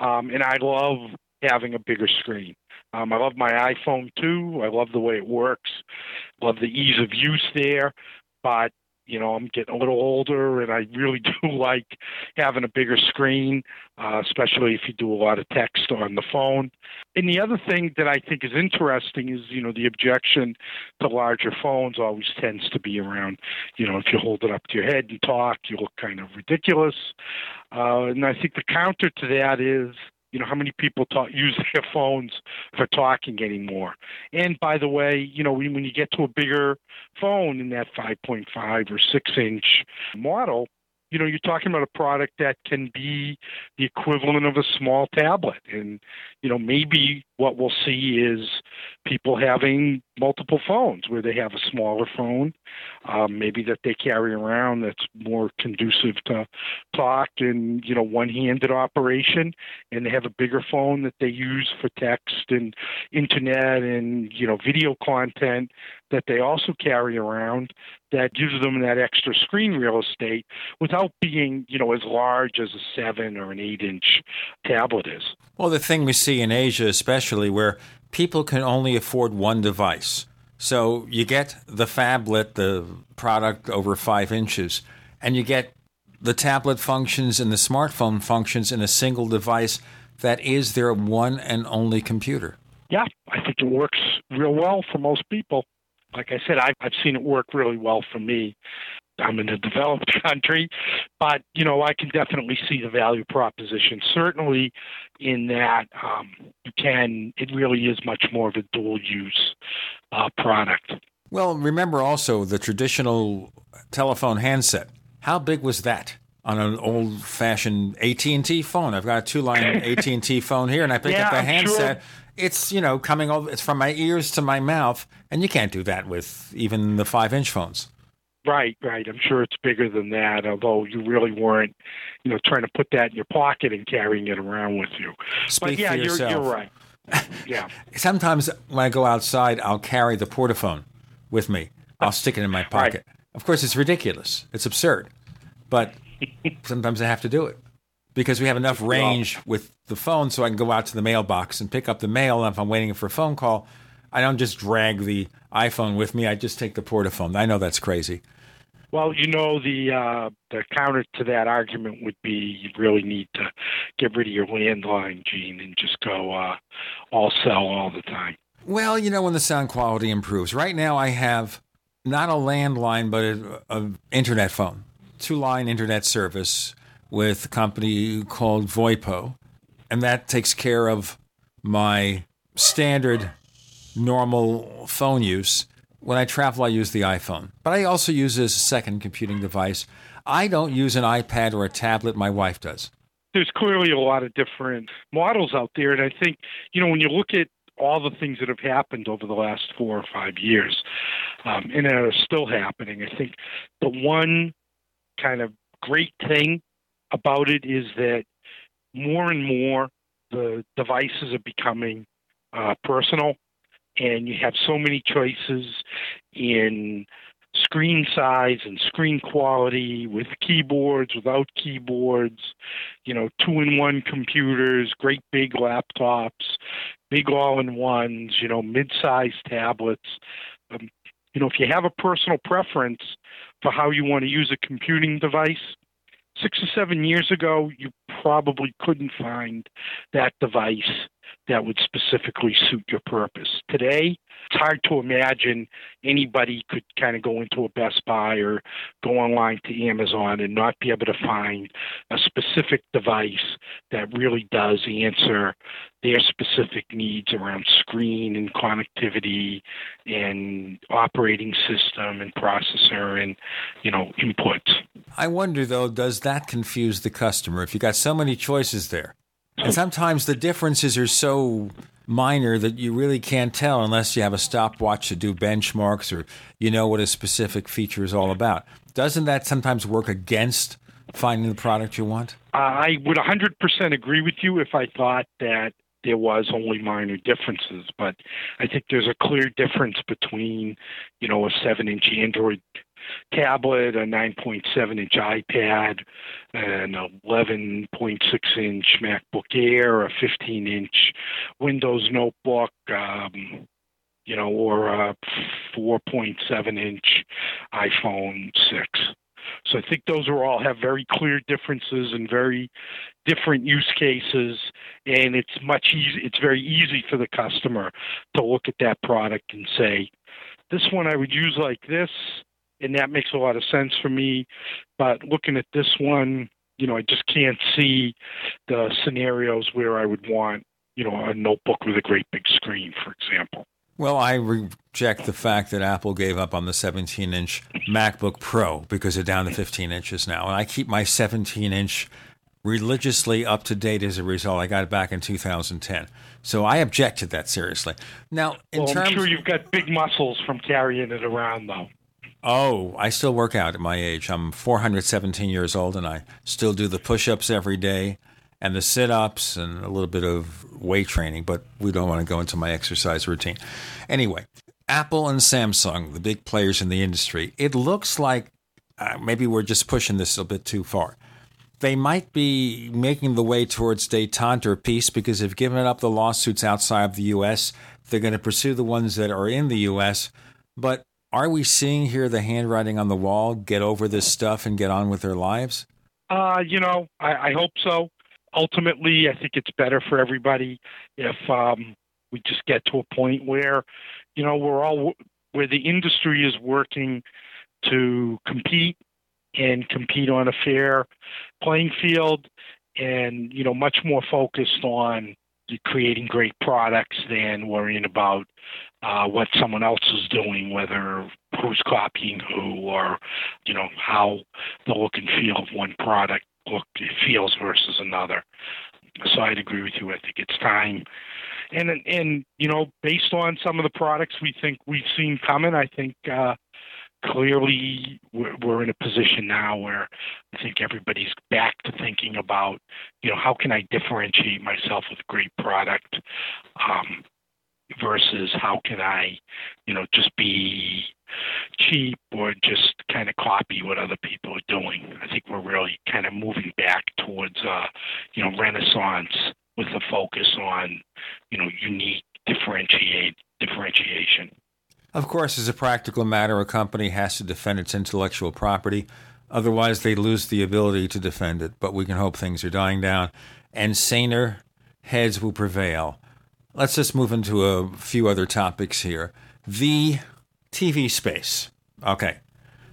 Um, and I love having a bigger screen. Um, I love my iPhone too. I love the way it works. Love the ease of use there. But you know, I'm getting a little older, and I really do like having a bigger screen, uh, especially if you do a lot of text on the phone. And the other thing that I think is interesting is, you know, the objection to larger phones always tends to be around, you know, if you hold it up to your head and talk, you look kind of ridiculous. Uh, and I think the counter to that is you know how many people talk, use their phones for talking anymore and by the way you know when, you get to a bigger phone in that 5.5 or 6 inch model you know, you're talking about a product that can be the equivalent of a small tablet. And, you know, maybe what we'll see is people having multiple phones where they have a smaller phone, um, maybe that they carry around that's more conducive to talk and, you know, one handed operation. And they have a bigger phone that they use for text and internet and, you know, video content that they also carry around that gives them that extra screen real estate without being, you know, as large as a seven or an eight inch tablet is. Well, the thing we see in Asia, especially, where people can only afford one device. So you get the phablet, the product over five inches, and you get the tablet functions and the smartphone functions in a single device that is their one and only computer. Yeah, I think it works real well for most people like I said, I've, I've seen it work really well for me. I'm in a developed country, but you know I can definitely see the value proposition. Certainly, in that um, you can, it really is much more of a dual use uh, product. Well, remember also the traditional telephone handset. How big was that? on an old-fashioned AT&T phone. I've got a two-line AT&T phone here, and I pick yeah, up the handset. Sure. It's you know coming over. It's from my ears to my mouth, and you can't do that with even the five-inch phones. Right, right. I'm sure it's bigger than that. Although you really weren't, you know, trying to put that in your pocket and carrying it around with you. Speak but yeah, you're, you're right. Yeah. Sometimes when I go outside, I'll carry the portaphone with me I'll stick it in my pocket. Right. Of course, it's ridiculous. It's absurd, but sometimes I have to do it because we have enough range with the phone, so I can go out to the mailbox and pick up the mail. And if I'm waiting for a phone call, I don't just drag the iPhone with me. I just take the portaphone. I know that's crazy. Well, you know the uh, the counter to that argument would be you really need to get rid of your landline, Gene, and just go uh, all cell all the time. Well, you know when the sound quality improves. Right now, I have not a landline, but a, a internet phone, two line internet service with a company called VoIPO, and that takes care of my standard normal phone use. When I travel, I use the iPhone, but I also use as a second computing device. I don't use an iPad or a tablet, my wife does. There's clearly a lot of different models out there, and I think, you know, when you look at all the things that have happened over the last four or five years, um, and are still happening, I think the one kind of great thing about it is that more and more the devices are becoming uh, personal and you have so many choices in screen size and screen quality with keyboards, without keyboards, you know, two in one computers, great big laptops, big all in ones, you know, mid sized tablets. Um, you know, if you have a personal preference for how you want to use a computing device, six or seven years ago, you probably couldn't find that device that would specifically suit your purpose. Today, it's hard to imagine anybody could kind of go into a Best Buy or go online to Amazon and not be able to find a specific device that really does answer their specific needs around screen and connectivity and operating system and processor and you know inputs. I wonder though, does that confuse the customer if you got so many choices there? And sometimes the differences are so minor that you really can't tell unless you have a stopwatch to do benchmarks or you know what a specific feature is all about. Doesn't that sometimes work against finding the product you want? I would 100% agree with you if I thought that there was only minor differences, but I think there's a clear difference between, you know, a seven-inch Android tablet, a 9.7 inch iPad, an 11.6 inch MacBook Air, a 15 inch Windows notebook, um, you know, or a 4.7 inch iPhone 6. So I think those are all have very clear differences and very different use cases, and it's much easy. It's very easy for the customer to look at that product and say, "This one I would use like this and that makes a lot of sense for me. But looking at this one, you know, I just can't see the scenarios where I would want, you know, a notebook with a great big screen, for example. Well, I reject the fact that Apple gave up on the 17 inch MacBook Pro because they're down to 15 inches now. And I keep my 17 inch religiously up to date as a result. I got it back in 2010. So I object to that seriously. Now, in well, terms, I'm sure you've got big muscles from carrying it around, though. Oh, I still work out at my age. I'm 417 years old, and I still do the push-ups every day and the sit-ups and a little bit of weight training. But we don't want to go into my exercise routine. Anyway, Apple and Samsung, the big players in the industry. It looks like uh, maybe we're just pushing this a bit too far. They might be making the way towards detente or peace because they've given up the lawsuits outside of the U.S. They're going to pursue the ones that are in the U.S. But are we seeing here the handwriting on the wall get over this stuff and get on with their lives? Uh, you know, I, I hope so. Ultimately, I think it's better for everybody if um, we just get to a point where, you know, we're all where the industry is working to compete and compete on a fair playing field and you know much more focused on creating great products than worrying about uh, what someone else is doing, whether who's copying who, or you know how the look and feel of one product look feels versus another. So I'd agree with you. I think it's time, and and you know based on some of the products we think we've seen coming, I think. Uh, clearly we're, we're in a position now where I think everybody's back to thinking about, you know, how can I differentiate myself with a great product? Um, versus how can I, you know, just be cheap or just kind of copy what other people are doing. I think we're really kind of moving back towards, uh, you know, Renaissance with a focus on, you know, unique differentiate differentiation. Of course, as a practical matter, a company has to defend its intellectual property. Otherwise, they lose the ability to defend it. But we can hope things are dying down and saner heads will prevail. Let's just move into a few other topics here. The TV space. Okay.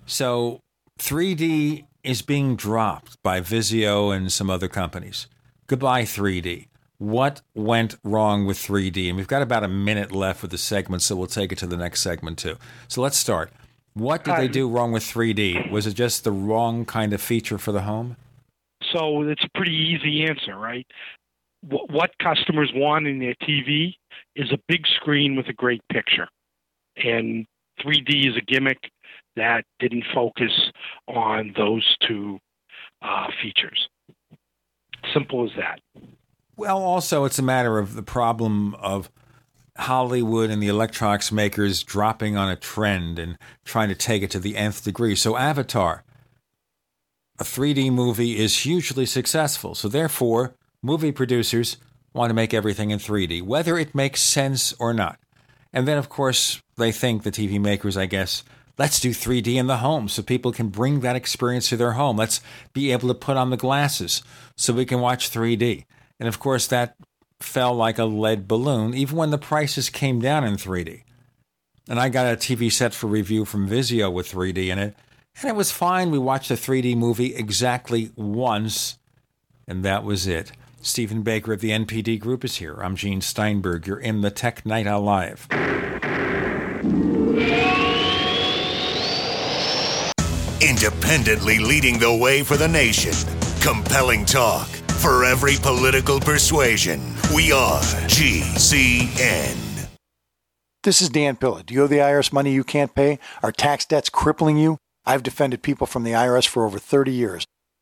So 3D is being dropped by Vizio and some other companies. Goodbye, 3D. What went wrong with 3D? And we've got about a minute left with the segment, so we'll take it to the next segment too. So let's start. What did they do wrong with 3D? Was it just the wrong kind of feature for the home? So it's a pretty easy answer, right? What customers want in their TV is a big screen with a great picture. And 3D is a gimmick that didn't focus on those two uh, features. Simple as that. Well, also, it's a matter of the problem of Hollywood and the electronics makers dropping on a trend and trying to take it to the nth degree. So, Avatar, a 3D movie, is hugely successful. So, therefore, movie producers want to make everything in 3D, whether it makes sense or not. And then, of course, they think the TV makers, I guess, let's do 3D in the home so people can bring that experience to their home. Let's be able to put on the glasses so we can watch 3D. And of course, that fell like a lead balloon, even when the prices came down in 3D. And I got a TV set for review from Vizio with 3D in it, and it was fine. We watched a 3D movie exactly once, and that was it. Stephen Baker of the NPD Group is here. I'm Gene Steinberg. You're in the Tech Night Owl Live. Independently leading the way for the nation. Compelling talk for every political persuasion. We are GCN. This is Dan Pilla. Do you owe the IRS money you can't pay? Are tax debts crippling you? I've defended people from the IRS for over 30 years.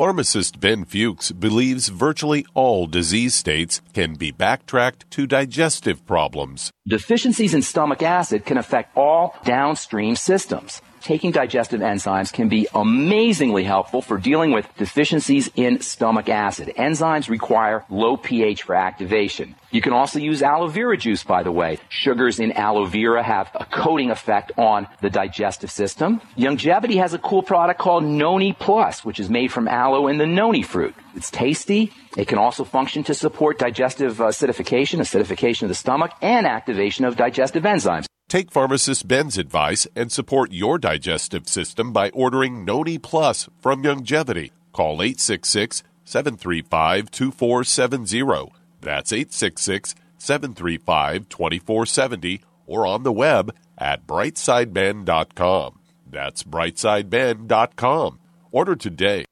Pharmacist Ben Fuchs believes virtually all disease states can be backtracked to digestive problems. Deficiencies in stomach acid can affect all downstream systems taking digestive enzymes can be amazingly helpful for dealing with deficiencies in stomach acid. Enzymes require low pH for activation. You can also use aloe vera juice, by the way. Sugars in aloe vera have a coating effect on the digestive system. Youngevity has a cool product called Noni Plus, which is made from aloe and the noni fruit. It's tasty. It can also function to support digestive uh, acidification, acidification of the stomach, and activation of digestive enzymes. Take pharmacist Ben's advice and support your digestive system by ordering Noni Plus from Youngevity. Call 866 735 2470. That's 866 735 2470 or on the web at brightsideben.com. That's brightsideben.com. Order today.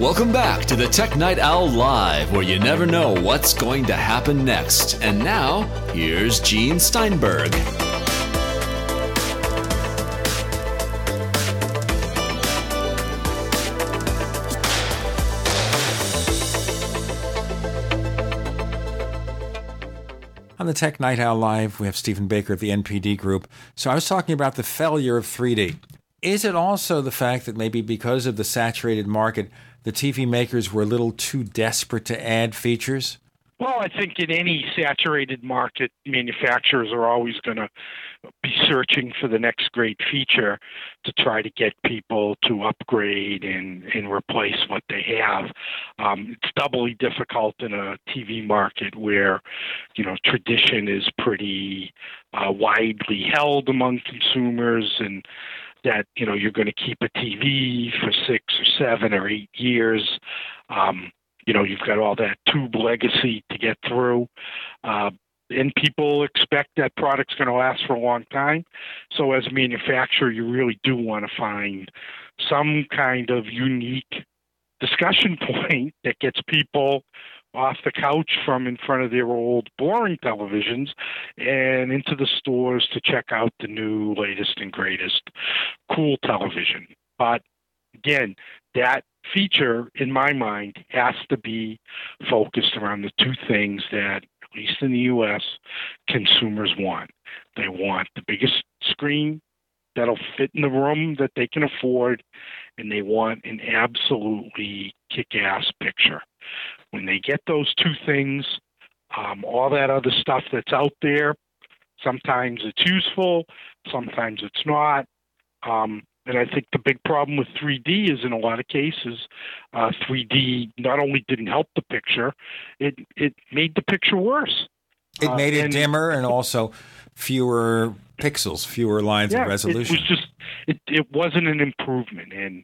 Welcome back to the Tech Night Owl Live, where you never know what's going to happen next. And now, here's Gene Steinberg. On the Tech Night Owl Live, we have Stephen Baker of the NPD Group. So I was talking about the failure of 3D. Is it also the fact that maybe because of the saturated market, the TV makers were a little too desperate to add features? Well, I think in any saturated market, manufacturers are always going to be searching for the next great feature to try to get people to upgrade and, and replace what they have. Um, it's doubly difficult in a TV market where, you know, tradition is pretty uh, widely held among consumers and that you know you're going to keep a TV for six or seven or eight years. Um, you know, you've got all that tube legacy to get through. Uh, and people expect that product's going to last for a long time. So, as a manufacturer, you really do want to find some kind of unique discussion point that gets people off the couch from in front of their old boring televisions and into the stores to check out the new latest and greatest cool television. But again, that feature, in my mind, has to be focused around the two things that, at least in the U.S., consumers want. They want the biggest screen that'll fit in the room that they can afford, and they want an absolutely kick ass picture. When they get those two things, um, all that other stuff that's out there, sometimes it's useful, sometimes it's not. Um, and I think the big problem with 3D is in a lot of cases, uh, 3D not only didn't help the picture, it it made the picture worse. It made uh, it and- dimmer and also fewer pixels, fewer lines yeah, of resolution. It was just it, it wasn't an improvement, and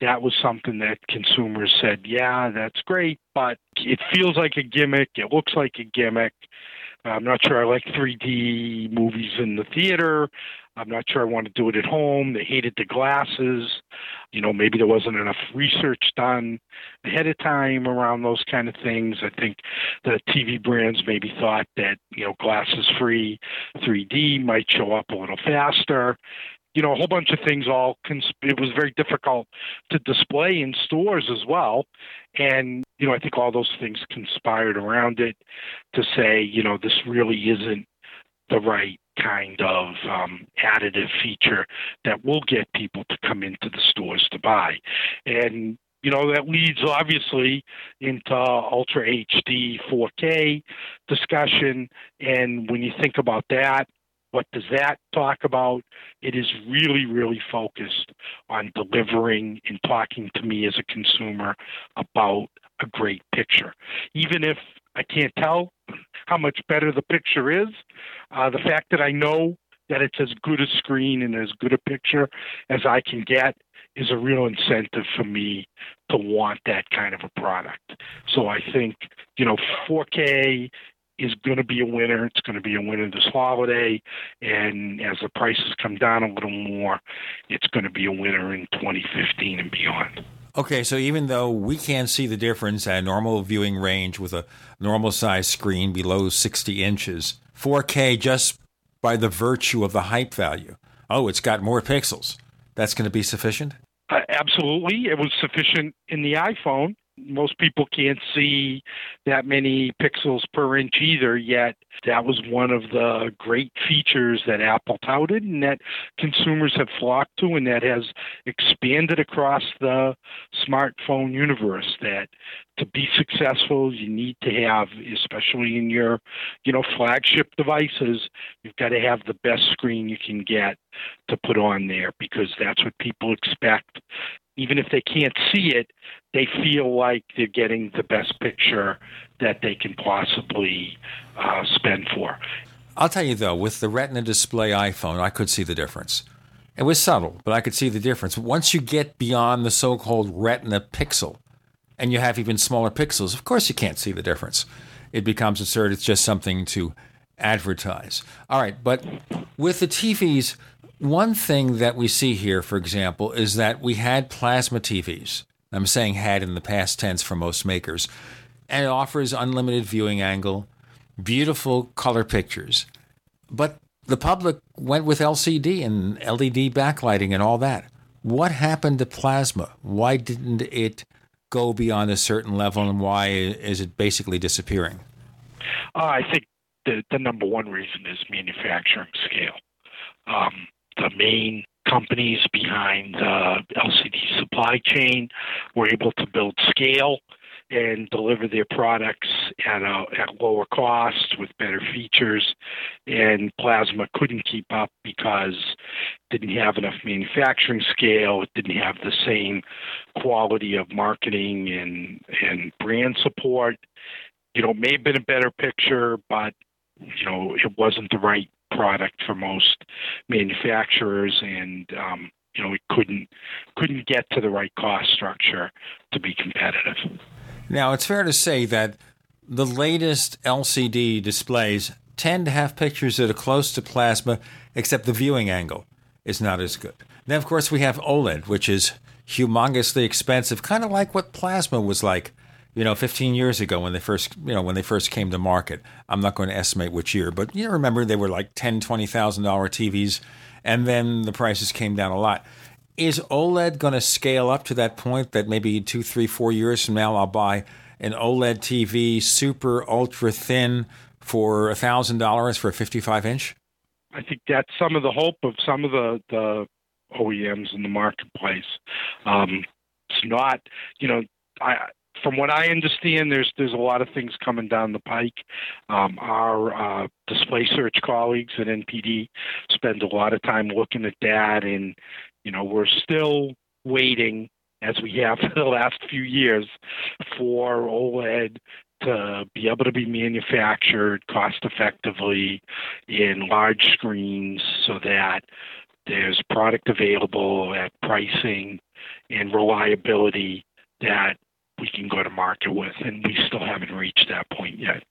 that was something that consumers said, "Yeah, that's great, but it feels like a gimmick. It looks like a gimmick." I'm not sure I like 3D movies in the theater. I'm not sure I want to do it at home. They hated the glasses. You know, maybe there wasn't enough research done ahead of time around those kind of things. I think the TV brands maybe thought that, you know, glasses free 3D might show up a little faster. You know, a whole bunch of things all, cons- it was very difficult to display in stores as well. And, you know, I think all those things conspired around it to say, you know, this really isn't the right kind of um, additive feature that will get people to come into the stores to buy. And you know that leads obviously into ultra HD 4K discussion. And when you think about that, what does that talk about? It is really, really focused on delivering and talking to me as a consumer about a great picture. Even if I can't tell how much better the picture is, uh, the fact that I know that it's as good a screen and as good a picture as I can get is a real incentive for me to want that kind of a product. So I think, you know, 4K is going to be a winner. It's going to be a winner this holiday. And as the prices come down a little more, it's going to be a winner in 2015 and beyond. Okay, so even though we can't see the difference at a normal viewing range with a normal size screen below 60 inches, 4K just by the virtue of the hype value, oh, it's got more pixels. That's going to be sufficient? Uh, absolutely. It was sufficient in the iPhone. Most people can't see that many pixels per inch either, yet that was one of the great features that Apple touted and that consumers have flocked to and that has expanded across the smartphone universe. That to be successful, you need to have, especially in your, you know, flagship devices, you've got to have the best screen you can get to put on there because that's what people expect. Even if they can't see it, they feel like they're getting the best picture that they can possibly uh, spend for. I'll tell you though, with the Retina display iPhone, I could see the difference. It was subtle, but I could see the difference. Once you get beyond the so called Retina pixel and you have even smaller pixels, of course you can't see the difference. It becomes absurd. It's just something to advertise. All right, but with the TVs, one thing that we see here, for example, is that we had plasma TVs. I'm saying had in the past tense for most makers. And it offers unlimited viewing angle, beautiful color pictures. But the public went with LCD and LED backlighting and all that. What happened to plasma? Why didn't it go beyond a certain level and why is it basically disappearing? Uh, I think the, the number one reason is manufacturing scale. Um, the main companies behind LCD supply chain were able to build scale and deliver their products at a at lower cost with better features. And Plasma couldn't keep up because it didn't have enough manufacturing scale. It didn't have the same quality of marketing and and brand support. You know, it may have been a better picture, but you know, it wasn't the right product for most manufacturers, and um, you know, it couldn't couldn't get to the right cost structure to be competitive. Now, it's fair to say that the latest LCD displays tend to have pictures that are close to plasma, except the viewing angle is not as good. Then, of course, we have OLED, which is humongously expensive, kind of like what plasma was like, you know, 15 years ago when they first, you know, when they first came to market. I'm not going to estimate which year, but you remember they were like 10, 20 thousand dollar TVs, and then the prices came down a lot. Is OLED going to scale up to that point that maybe two, three, four years from now I'll buy an OLED TV, super ultra thin, for a thousand dollars for a 55 inch? I think that's some of the hope of some of the the OEMs in the marketplace. Um, it's not, you know, I from what I understand, there's there's a lot of things coming down the pike. Um, our uh, DisplaySearch colleagues at NPD spend a lot of time looking at that, and you know we're still waiting, as we have for the last few years, for OLED to be able to be manufactured cost effectively in large screens so that there's product available at pricing and reliability that we can go to market with, and we still haven't reached that point yet.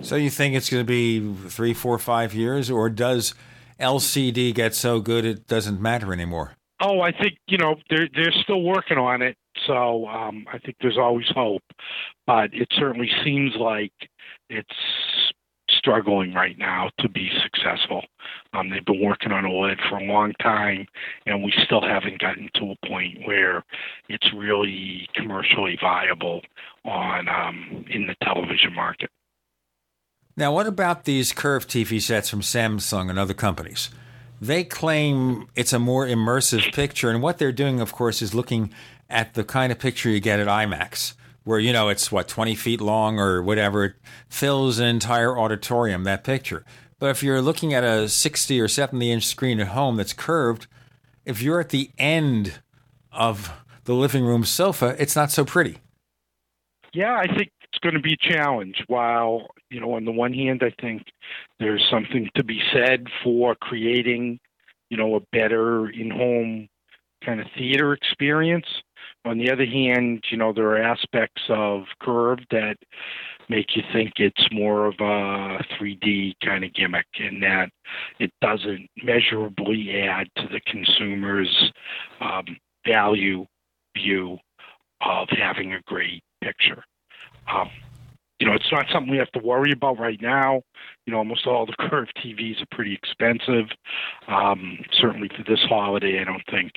So you think it's going to be three, four, five years, or does LCD get so good it doesn't matter anymore? Oh, I think you know they're they're still working on it, so um, I think there's always hope. But it certainly seems like it's struggling right now to be successful. Um, they've been working on OLED for a long time, and we still haven't gotten to a point where it's really commercially viable on um, in the television market. Now, what about these curved TV sets from Samsung and other companies? They claim it's a more immersive picture, and what they're doing, of course, is looking at the kind of picture you get at IMAX where you know it's what 20 feet long or whatever it fills an entire auditorium that picture. But if you're looking at a 60 or 70 inch screen at home that's curved if you're at the end of the living room sofa it's not so pretty. Yeah i think it's going to be a challenge. While you know on the one hand i think there's something to be said for creating you know a better in-home kind of theater experience on the other hand, you know, there are aspects of Curve that make you think it's more of a 3D kind of gimmick in that it doesn't measurably add to the consumer's um, value view of having a great picture. Um, you know, it's not something we have to worry about right now. You know, almost all the curved TVs are pretty expensive. Um, certainly for this holiday, I don't think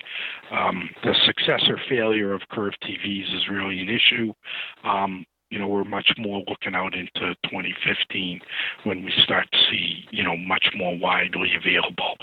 um, the success or failure of curved TVs is really an issue. Um, you know, we're much more looking out into 2015 when we start to see, you know, much more widely available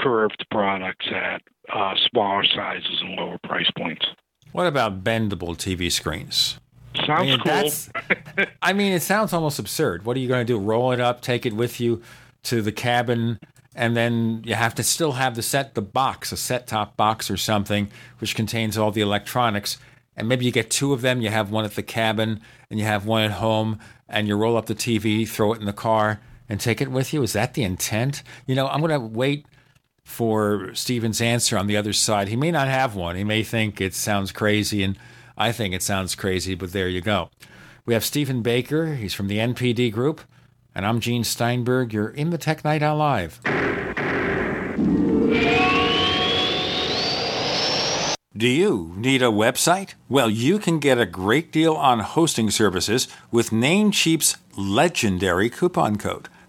curved products at uh, smaller sizes and lower price points. What about bendable TV screens? Sounds I mean, cool. I mean, it sounds almost absurd. What are you going to do? Roll it up, take it with you to the cabin, and then you have to still have the set, the box, a set top box or something, which contains all the electronics. And maybe you get two of them. You have one at the cabin, and you have one at home, and you roll up the TV, throw it in the car, and take it with you. Is that the intent? You know, I'm going to wait for Stephen's answer on the other side. He may not have one. He may think it sounds crazy and I think it sounds crazy, but there you go. We have Stephen Baker. He's from the NPD Group. And I'm Gene Steinberg. You're in the Tech Night Owl Live. Do you need a website? Well, you can get a great deal on hosting services with Namecheap's legendary coupon code.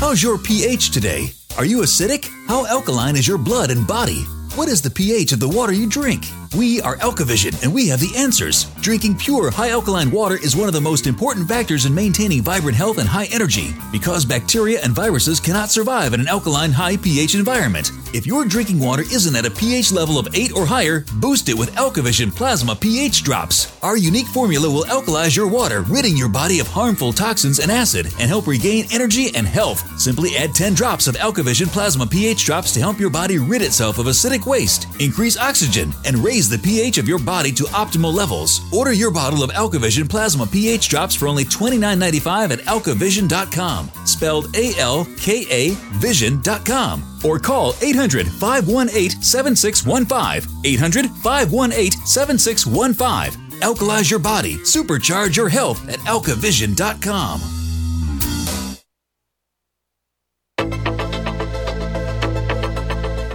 How's your pH today? Are you acidic? How alkaline is your blood and body? What is the pH of the water you drink? We are Alkavision and we have the answers. Drinking pure, high alkaline water is one of the most important factors in maintaining vibrant health and high energy because bacteria and viruses cannot survive in an alkaline, high pH environment. If your drinking water isn't at a pH level of 8 or higher, boost it with Alkavision Plasma pH drops. Our unique formula will alkalize your water, ridding your body of harmful toxins and acid, and help regain energy and health. Simply add 10 drops of Alkavision Plasma pH drops to help your body rid itself of acidic waste, increase oxygen, and raise the pH of your body to optimal levels. Order your bottle of Alkavision Plasma pH drops for only $29.95 at alkavision.com, spelled A L K A vision.com, or call 800 518 7615. 800 518 7615. Alkalize your body, supercharge your health at alkavision.com.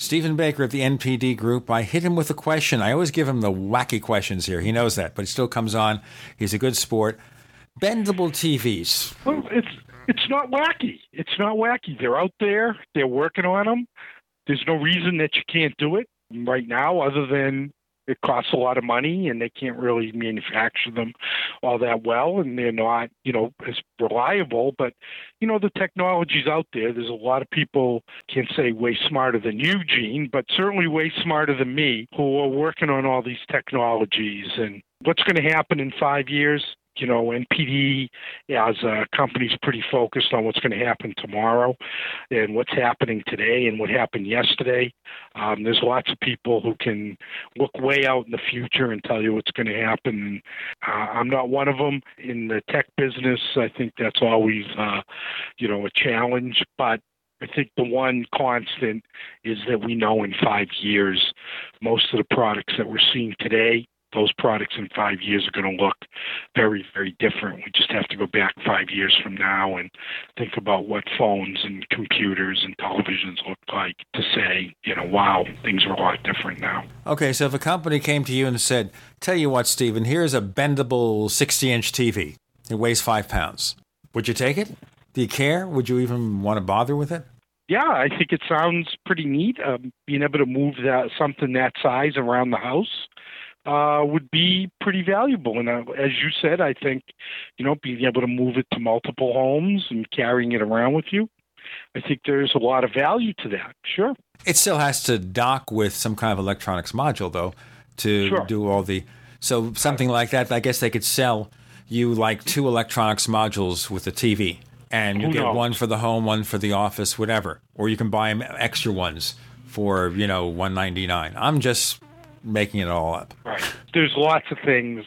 Stephen Baker of the NPD Group. I hit him with a question. I always give him the wacky questions here. He knows that, but he still comes on. He's a good sport. Bendable TVs. Well, it's it's not wacky. It's not wacky. They're out there. They're working on them. There's no reason that you can't do it right now, other than it costs a lot of money and they can't really manufacture them all that well and they're not you know as reliable. But you know the technology's out there. There's a lot of people can't say way smarter than you gene but certainly way smarter than me who are working on all these technologies. And what's going to happen in five years you know, NPD as a company is pretty focused on what's going to happen tomorrow and what's happening today and what happened yesterday. Um, there's lots of people who can look way out in the future and tell you what's going to happen. Uh, I'm not one of them in the tech business. I think that's always, uh, you know, a challenge. But I think the one constant is that we know in five years, most of the products that we're seeing today, those products in five years are going to look very, very different. We just have to go back five years from now and think about what phones and computers and televisions look like to say, you know, wow, things are a lot different now. Okay, so if a company came to you and said, Tell you what, Stephen, here's a bendable 60 inch TV, it weighs five pounds, would you take it? Do you care? Would you even want to bother with it? Yeah, I think it sounds pretty neat. Um, being able to move that something that size around the house uh, would be pretty valuable. And uh, as you said, I think you know being able to move it to multiple homes and carrying it around with you, I think there's a lot of value to that. Sure. It still has to dock with some kind of electronics module, though, to Sure. do all the. So something like that, I guess they could sell you like two electronics modules with a TV, and you Who get knows? one for the home, one for the office, whatever. Or you can buy extra ones for you know one ninety nine. I'm just making it all up. Right. There's lots of things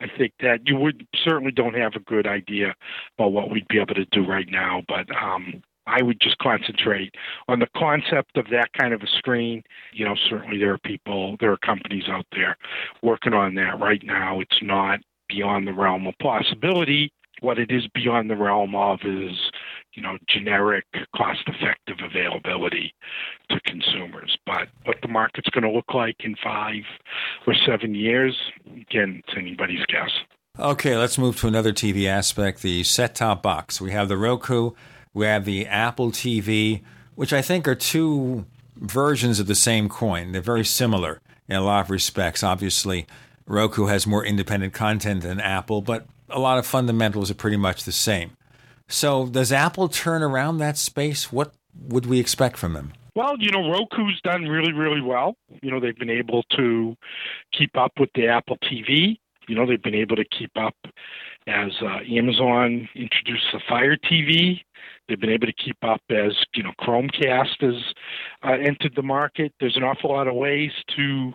I think that you would certainly don't have a good idea about what we'd be able to do right now, but um I would just concentrate on the concept of that kind of a screen. You know, certainly there are people, there are companies out there working on that right now. It's not beyond the realm of possibility. What it is beyond the realm of is, you know, generic, cost effective availability to consumers. But what the market's going to look like in five or seven years, again, it's anybody's guess. Okay, let's move to another TV aspect the set top box. We have the Roku, we have the Apple TV, which I think are two versions of the same coin. They're very similar in a lot of respects. Obviously, Roku has more independent content than Apple, but a lot of fundamentals are pretty much the same. So, does Apple turn around that space? What would we expect from them? Well, you know, Roku's done really, really well. You know, they've been able to keep up with the Apple TV. You know, they've been able to keep up as uh, Amazon introduced the Fire TV. They've been able to keep up as, you know, Chromecast has uh, entered the market. There's an awful lot of ways to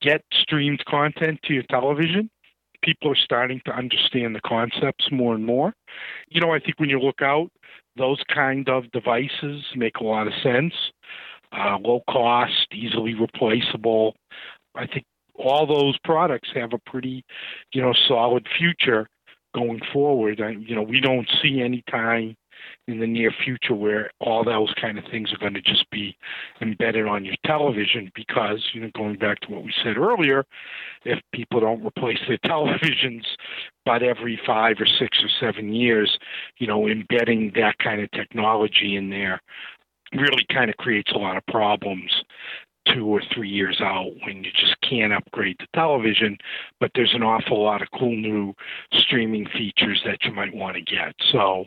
get streamed content to your television. People are starting to understand the concepts more and more. You know, I think when you look out, those kind of devices make a lot of sense. Uh, low cost, easily replaceable. I think all those products have a pretty, you know, solid future going forward. I, you know, we don't see any time in the near future where all those kind of things are going to just be embedded on your television because, you know, going back to what we said earlier, if people don't replace their televisions about every five or six or seven years, you know, embedding that kind of technology in there really kind of creates a lot of problems two or three years out when you just can't upgrade the television, but there's an awful lot of cool new streaming features that you might want to get. So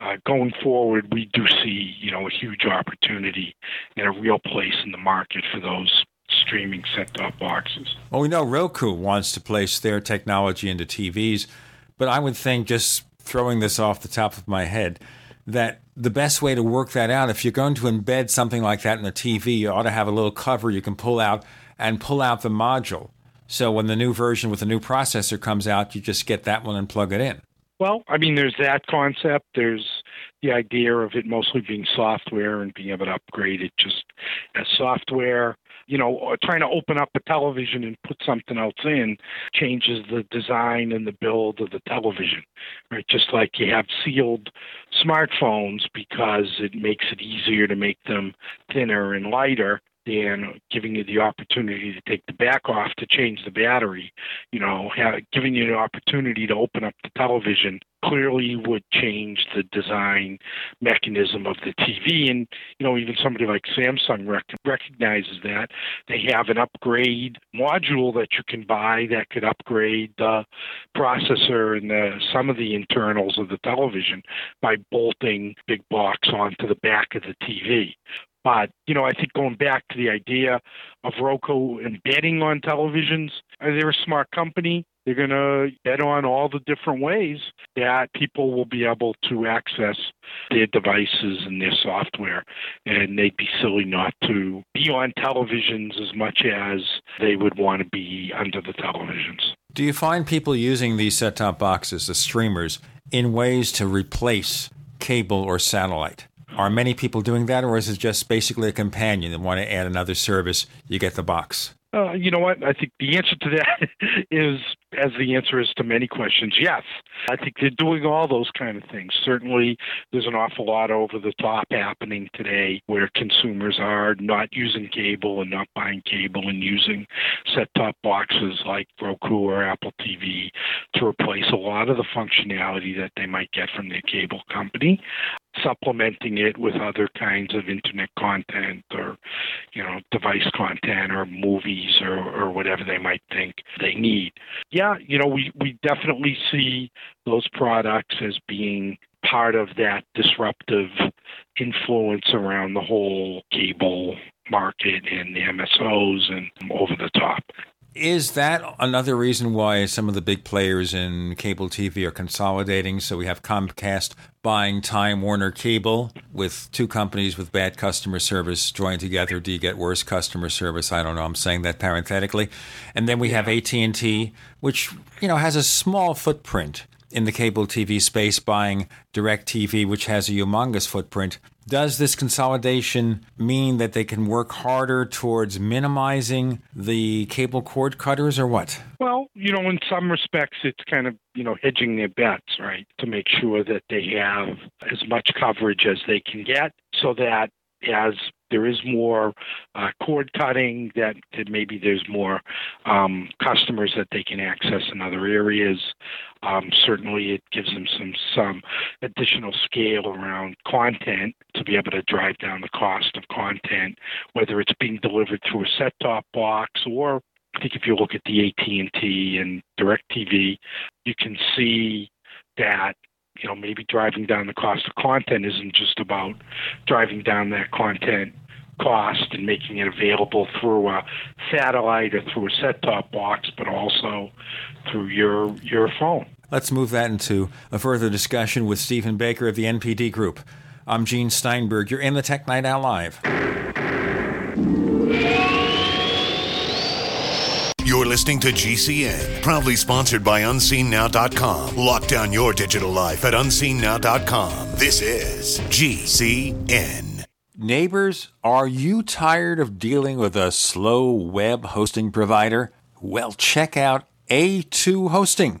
uh, going forward, we do see you know a huge opportunity and a real place in the market for those streaming set-top boxes. Well, we know Roku wants to place their technology into TVs, but I would think, just throwing this off the top of my head, that the best way to work that out, if you're going to embed something like that in a TV, you ought to have a little cover you can pull out and pull out the module. So when the new version with the new processor comes out, you just get that one and plug it in. Well, I mean, there's that concept. There's the idea of it mostly being software and being able to upgrade it just as software. You know, uh, trying to open up a television and put something else in changes the design and the build of the television, right? Just like you have sealed smartphones because it makes it easier to make them thinner and lighter than giving you the opportunity to take the back off to change the battery, you know, ha giving you the opportunity to open up the television clearly would change the design mechanism of the TV. And, you know, even somebody like Samsung rec- recognizes that. They have an upgrade module that you can buy that could upgrade the processor and the, some of the internals of the television by bolting big box onto the back of the TV. But, you know, I think going back to the idea of Roku embedding on televisions, uh, they're a smart company. They're going to bet on all the different ways that people will be able to access their devices and their software. And they'd be silly not to be on televisions as much as they would want to be under the televisions. Do you find people using these set top boxes, the streamers, in ways to replace cable or satellite? Are many people doing that, or is it just basically a companion and want to add another service? You get the box. Uh, you know what? I think the answer to that is, as the answer is to many questions, yes. I think they're doing all those kind of things. Certainly, there's an awful lot over the top happening today where consumers are not using cable and not buying cable and using set top boxes like Roku or Apple TV to replace a lot of the functionality that they might get from their cable company supplementing it with other kinds of internet content or you know device content or movies or, or whatever they might think they need yeah you know we we definitely see those products as being part of that disruptive influence around the whole cable market and the MSOs and over the top. Is that another reason why some of the big players in cable TV are consolidating? So we have Comcast buying Time Warner Cable with two companies with bad customer service joined together. Do you get worse customer service? I don't know. I'm saying that parenthetically. And then we have AT&T, which you know has a small footprint in the cable TV space, buying DirecTV, which has a humongous footprint. Does this consolidation mean that they can work harder towards minimizing the cable cord cutters or what? Well, you know, in some respects, it's kind of, you know, hedging their bets, right? To make sure that they have as much coverage as they can get so that as there is more uh, cord cutting, that, that, maybe there's more um, customers that they can access in other areas. Um, certainly, it gives them some some additional scale around content to be able to drive down the cost of content, whether it's being delivered through a set-top box or I think if you look at the AT&T and DirecTV, you can see that you know maybe driving down the cost of content isn't just about driving down that content cost and making it available through a satellite or through a set-top box, but also through your your phone. Let's move that into a further discussion with Stephen Baker of the NPD Group. I'm Gene Steinberg. You're in the Tech Night Owl Live. You're listening to GCN, proudly sponsored by UnseenNow.com. Lock down your digital life at UnseenNow.com. This is GCN. Neighbors, are you tired of dealing with a slow web hosting provider? Well, check out A2 Hosting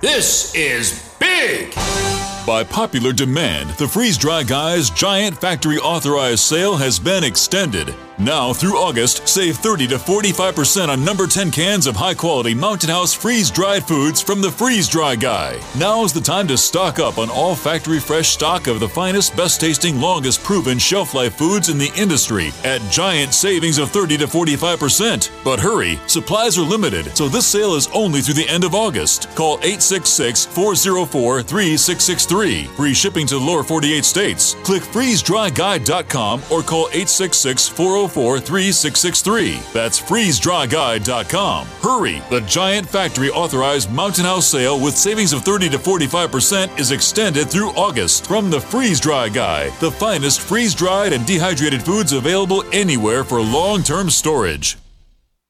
This is big! By popular demand, the Freeze Dry Guys giant factory authorized sale has been extended. Now through August, save 30 to 45% on number 10 cans of high quality Mountain House freeze dried foods from the Freeze Dry Guy. Now's the time to stock up on all factory fresh stock of the finest, best tasting, longest proven shelf life foods in the industry at giant savings of 30 to 45%. But hurry, supplies are limited, so this sale is only through the end of August. Call 866 404 3663. Free shipping to the lower 48 states. Click freezedryguy.com or call 866 404 3663. That's freezedryguy.com. Hurry! The giant factory authorized Mountain House sale with savings of 30 to 45% is extended through August from the Freeze Dry Guy, the finest freeze dried and dehydrated foods available anywhere for long term storage.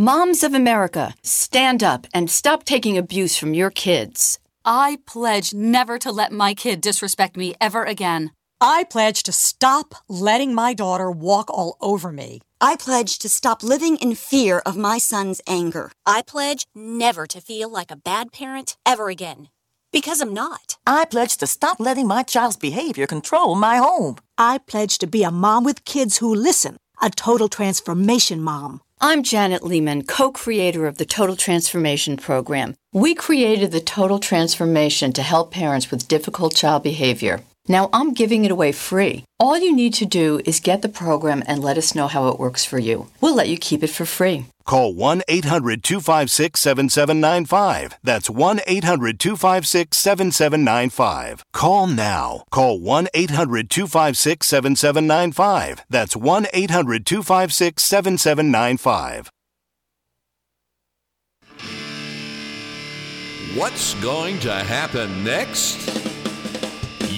Moms of America, stand up and stop taking abuse from your kids. I pledge never to let my kid disrespect me ever again. I pledge to stop letting my daughter walk all over me. I pledge to stop living in fear of my son's anger. I pledge never to feel like a bad parent ever again. Because I'm not. I pledge to stop letting my child's behavior control my home. I pledge to be a mom with kids who listen, a total transformation mom. I'm Janet Lehman, co creator of the Total Transformation Program. We created the Total Transformation to help parents with difficult child behavior. Now I'm giving it away free. All you need to do is get the program and let us know how it works for you. We'll let you keep it for free. Call 1 800 256 7795. That's 1 800 256 7795. Call now. Call 1 800 256 7795. That's 1 800 256 7795. What's going to happen next?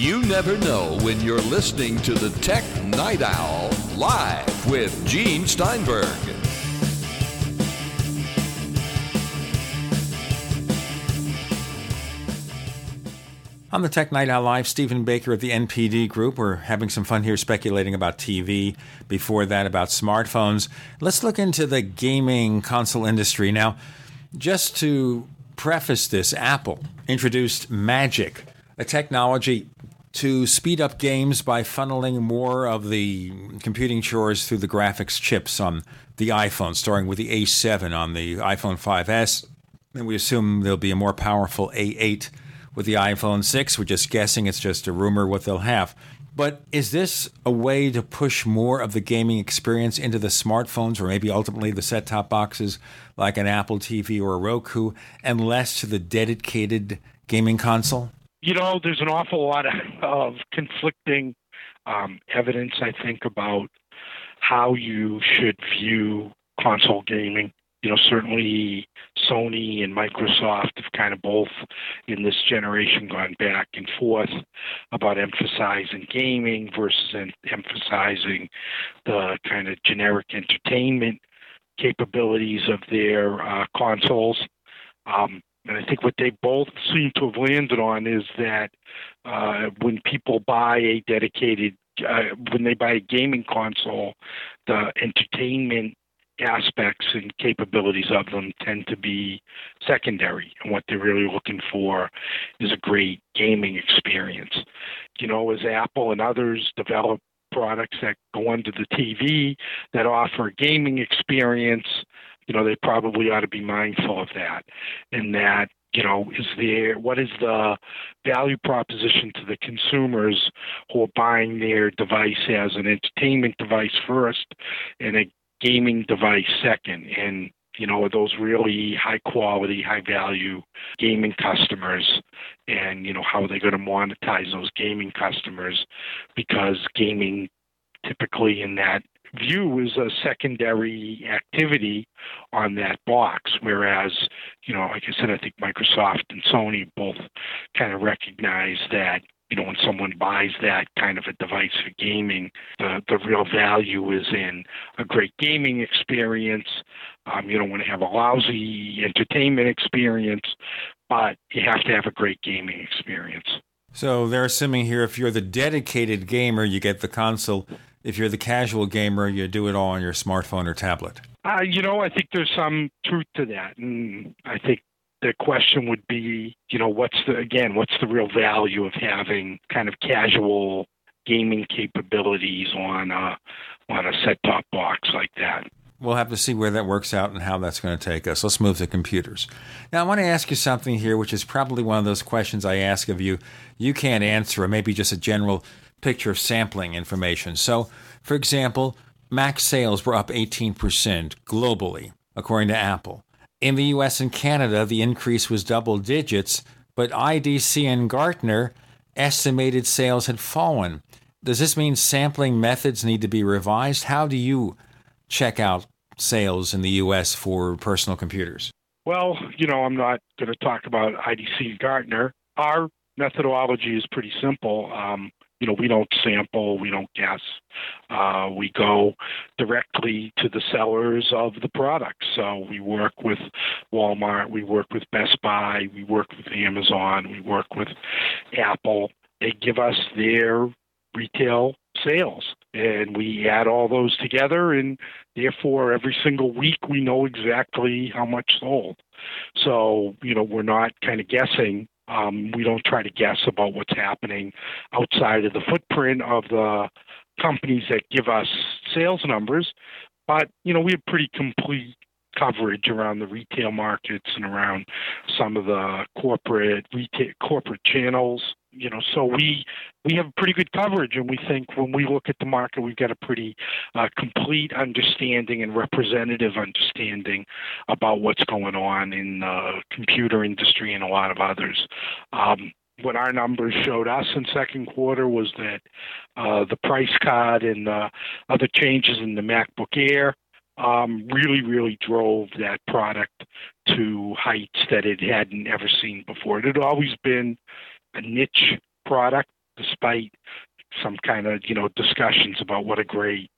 You never know when you're listening to the Tech Night Owl live with Gene Steinberg. On the Tech Night Owl Live, Stephen Baker of the NPD Group. We're having some fun here speculating about TV. Before that, about smartphones. Let's look into the gaming console industry. Now, just to preface this, Apple introduced Magic, a technology to speed up games by funneling more of the computing chores through the graphics chips on the iPhone, starting with the A7 on the iPhone 5S. And we assume there'll be a more powerful A8 with the iPhone 6. We're just guessing, it's just a rumor what they'll have. But is this a way to push more of the gaming experience into the smartphones or maybe ultimately the set top boxes like an Apple TV or a Roku and less to the dedicated gaming console? You know, there's an awful lot of, of conflicting um, evidence, I think, about how you should view console gaming you know, certainly Sony and Microsoft have kind of both in this generation gone back and forth about emphasizing gaming versus em- emphasizing the kind of generic entertainment capabilities of their uh, consoles. Um, and I think what they both seem to have landed on is that uh, when people buy a dedicated, uh, when they buy a gaming console, the entertainment aspects and capabilities of them tend to be secondary. And what they're really looking for is a great gaming experience. You know, as Apple and others develop products that go under the TV that offer a gaming experience, you know, they probably ought to be mindful of that. And that you know, is there what is the value proposition to the consumers who are buying their device as an entertainment device first and a gaming device second. And, you know, are those really high quality, high value gaming customers and, you know, how are they going to monetize those gaming customers because gaming typically in that view is a secondary activity on that box. Whereas, you know, like I said, I think Microsoft and Sony both kind of recognize that you know, when someone buys that kind of a device for gaming, the, the real value is in a great gaming experience. Um, you don't want to have a lousy entertainment experience, but you have to have a great gaming experience. So they're assuming here if you're the dedicated gamer, you get the console. If you're the casual gamer, you do it all on your smartphone or tablet. Uh, you know, I think there's some truth to that, and I think the question would be, you know, what's the again, what's the real value of having kind of casual gaming capabilities on a on a set top box like that? We'll have to see where that works out and how that's going to take us. Let's move to computers. Now, I want to ask you something here, which is probably one of those questions I ask of you. You can't answer, or maybe just a general picture of sampling information. So, for example, Mac sales were up 18% globally, according to Apple. In the US and Canada, the increase was double digits, but IDC and Gartner estimated sales had fallen. Does this mean sampling methods need to be revised? How do you check out sales in the US for personal computers? Well, you know, I'm not going to talk about IDC and Gartner. Our methodology is pretty simple. Um, you know, we don't sample, we don't guess. Uh, we go directly to the sellers of the products. So we work with Walmart, we work with Best Buy, we work with Amazon, we work with Apple. They give us their retail sales and we add all those together and therefore every single week we know exactly how much sold so you know we're not kind of guessing um, we don't try to guess about what's happening outside of the footprint of the companies that give us sales numbers. But, you know, we have pretty complete coverage around the retail markets and around some of the corporate retail corporate channels you know so we we have pretty good coverage. And we think when we look at the market we've got a pretty uh, complete understanding and representative understanding about what's going on in the computer industry and a lot of others. Um, what our numbers showed us in second quarter was that uh, the price card and the other changes in the MacBook Air um, really, really drove that product to heights that it hadn't ever seen before. It had always been a niche product, despite some kind of you know discussions about what a great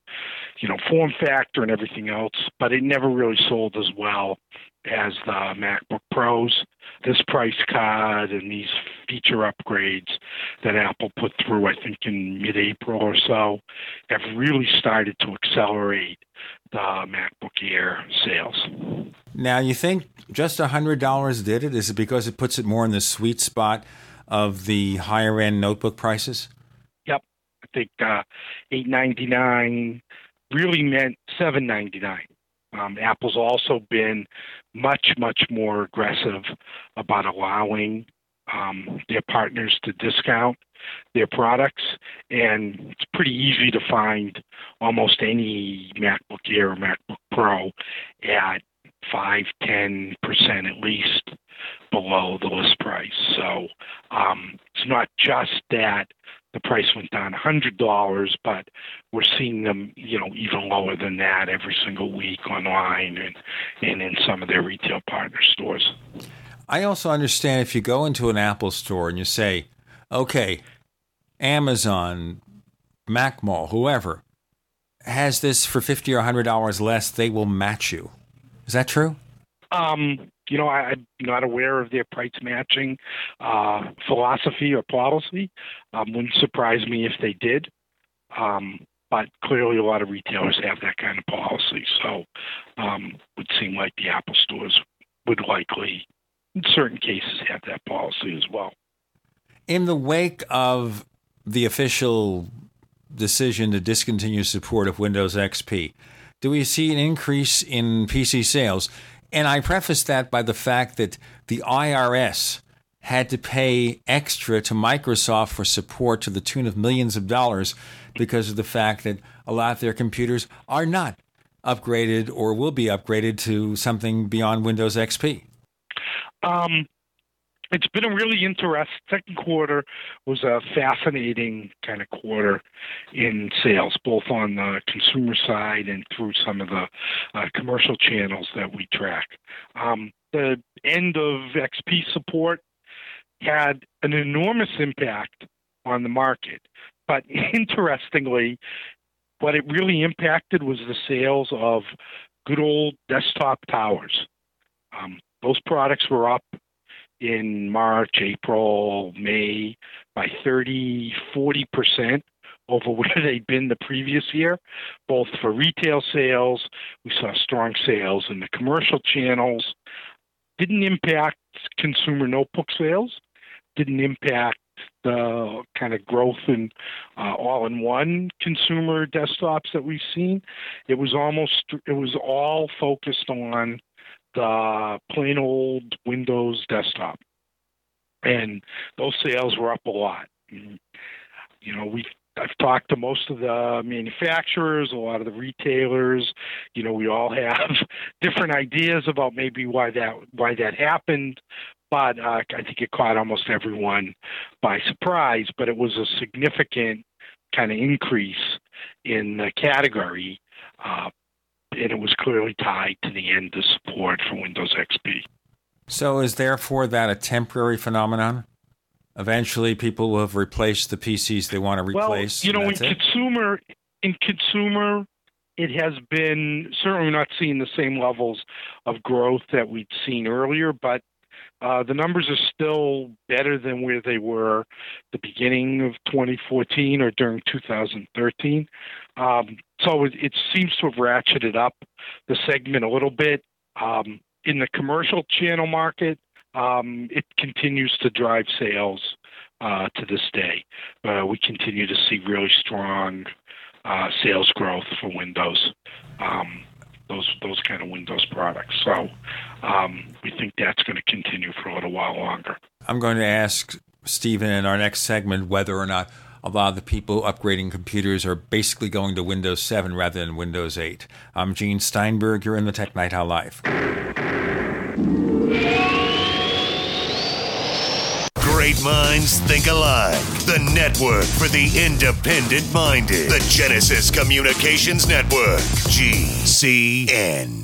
you know form factor and everything else, but it never really sold as well as the MacBook Pros. This price card and these feature upgrades that Apple put through, I think in mid-April or so, have really started to accelerate the MacBook Air sales. Now, you think just $100 did it? Is it because it puts it more in the sweet spot of the higher end notebook prices? Yep. I think uh, 899 really meant 799 um, Apple's also been much, much more aggressive about allowing um, their partners to discount their products, and it's pretty easy to find almost any MacBook Air or MacBook Pro at five, ten percent at least below the list price. So um, it's not just that the price went down $100, but we're seeing them, you know, even lower than that every single week online and, and in some of their retail partner stores. I also understand if you go into an Apple store and you say, okay, Amazon, Mac Mall, whoever has this for 50 or $100 less, they will match you. Is that true? Um, you know, I, am not aware of their price matching uh, philosophy or policy. Um, wouldn't surprise me if they did. Um, but clearly, a lot of retailers have that kind of policy. So, um, would seem like the Apple stores would likely, in certain cases, have that policy as well. In the wake of the official decision to discontinue support of Windows XP, do we see an increase in PC sales? And I preface that by the fact that the IRS had to pay extra to Microsoft for support to the tune of millions of dollars because of the fact that a lot of their computers are not upgraded or will be upgraded to something beyond Windows XP. Um, it's been a really interesting second quarter was a fascinating kind of quarter in sales both on the consumer side and through some of the uh, commercial channels that we track. Um, the end of xp support had an enormous impact on the market but interestingly what it really impacted was the sales of good old desktop towers. Um, those products were up in March, April, May by 30, 40% over where they'd been the previous year, both for retail sales. We saw strong sales in the commercial channels. Didn't impact consumer notebook sales. Didn't impact the kind of growth in uh, all-in-one consumer desktops that we've seen. It was almost it was all focused on the plain old Windows desktop, and those sales were up a lot. You know, we I've talked to most of the manufacturers, a lot of the retailers. You know, we all have different ideas about maybe why that why that happened, but uh, I think it caught almost everyone by surprise. But it was a significant kind of increase in the category, uh, and it was clearly tied to the end of support for Windows XP. So, is therefore that a temporary phenomenon? Eventually, people will have replaced the PCs they want to replace. Well, you know, in it? consumer, in consumer, it has been certainly not seeing the same levels of growth that we'd seen earlier, but uh, the numbers are still better than where they were the beginning of 2014 or during 2013. Um, so it, it, seems to have ratcheted up the segment a little bit. Um, in the commercial channel market, um, it continues to drive sales uh, to this day. Uh, we continue to see really strong uh, sales growth for Windows, um, those those kind of Windows products. So um, we think that's going to continue for a little while longer. I'm going to ask Stephen in our next segment whether or not a lot of the people upgrading computers are basically going to Windows 7 rather than Windows 8. I'm Gene Steinberg. You're in the Tech Night Owl Live. Minds think alike. The network for the independent minded. The Genesis Communications Network. GCN.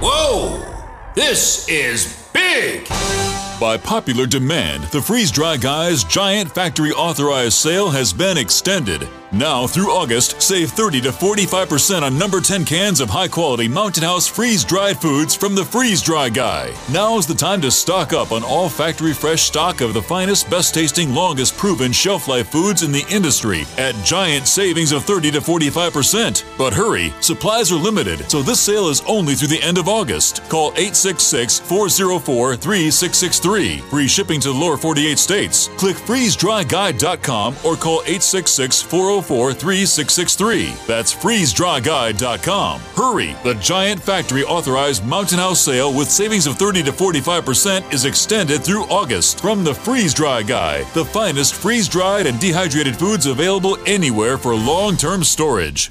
Whoa! This is big! By popular demand, the Freeze Dry Guys giant factory authorized sale has been extended. Now through August, save 30 to 45% on number 10 cans of high quality Mountain House freeze dried foods from the Freeze Dry Guy. Now's the time to stock up on all factory fresh stock of the finest, best tasting, longest proven shelf life foods in the industry at giant savings of 30 to 45%. But hurry, supplies are limited, so this sale is only through the end of August. Call 866 404 3663. Free shipping to the lower 48 states. Click freezedryguy.com or call 866 404 3663. That's freezedryguy.com. Hurry! The giant factory authorized Mountain House sale with savings of 30 to 45% is extended through August from the Freeze Dry Guy, the finest freeze dried and dehydrated foods available anywhere for long term storage.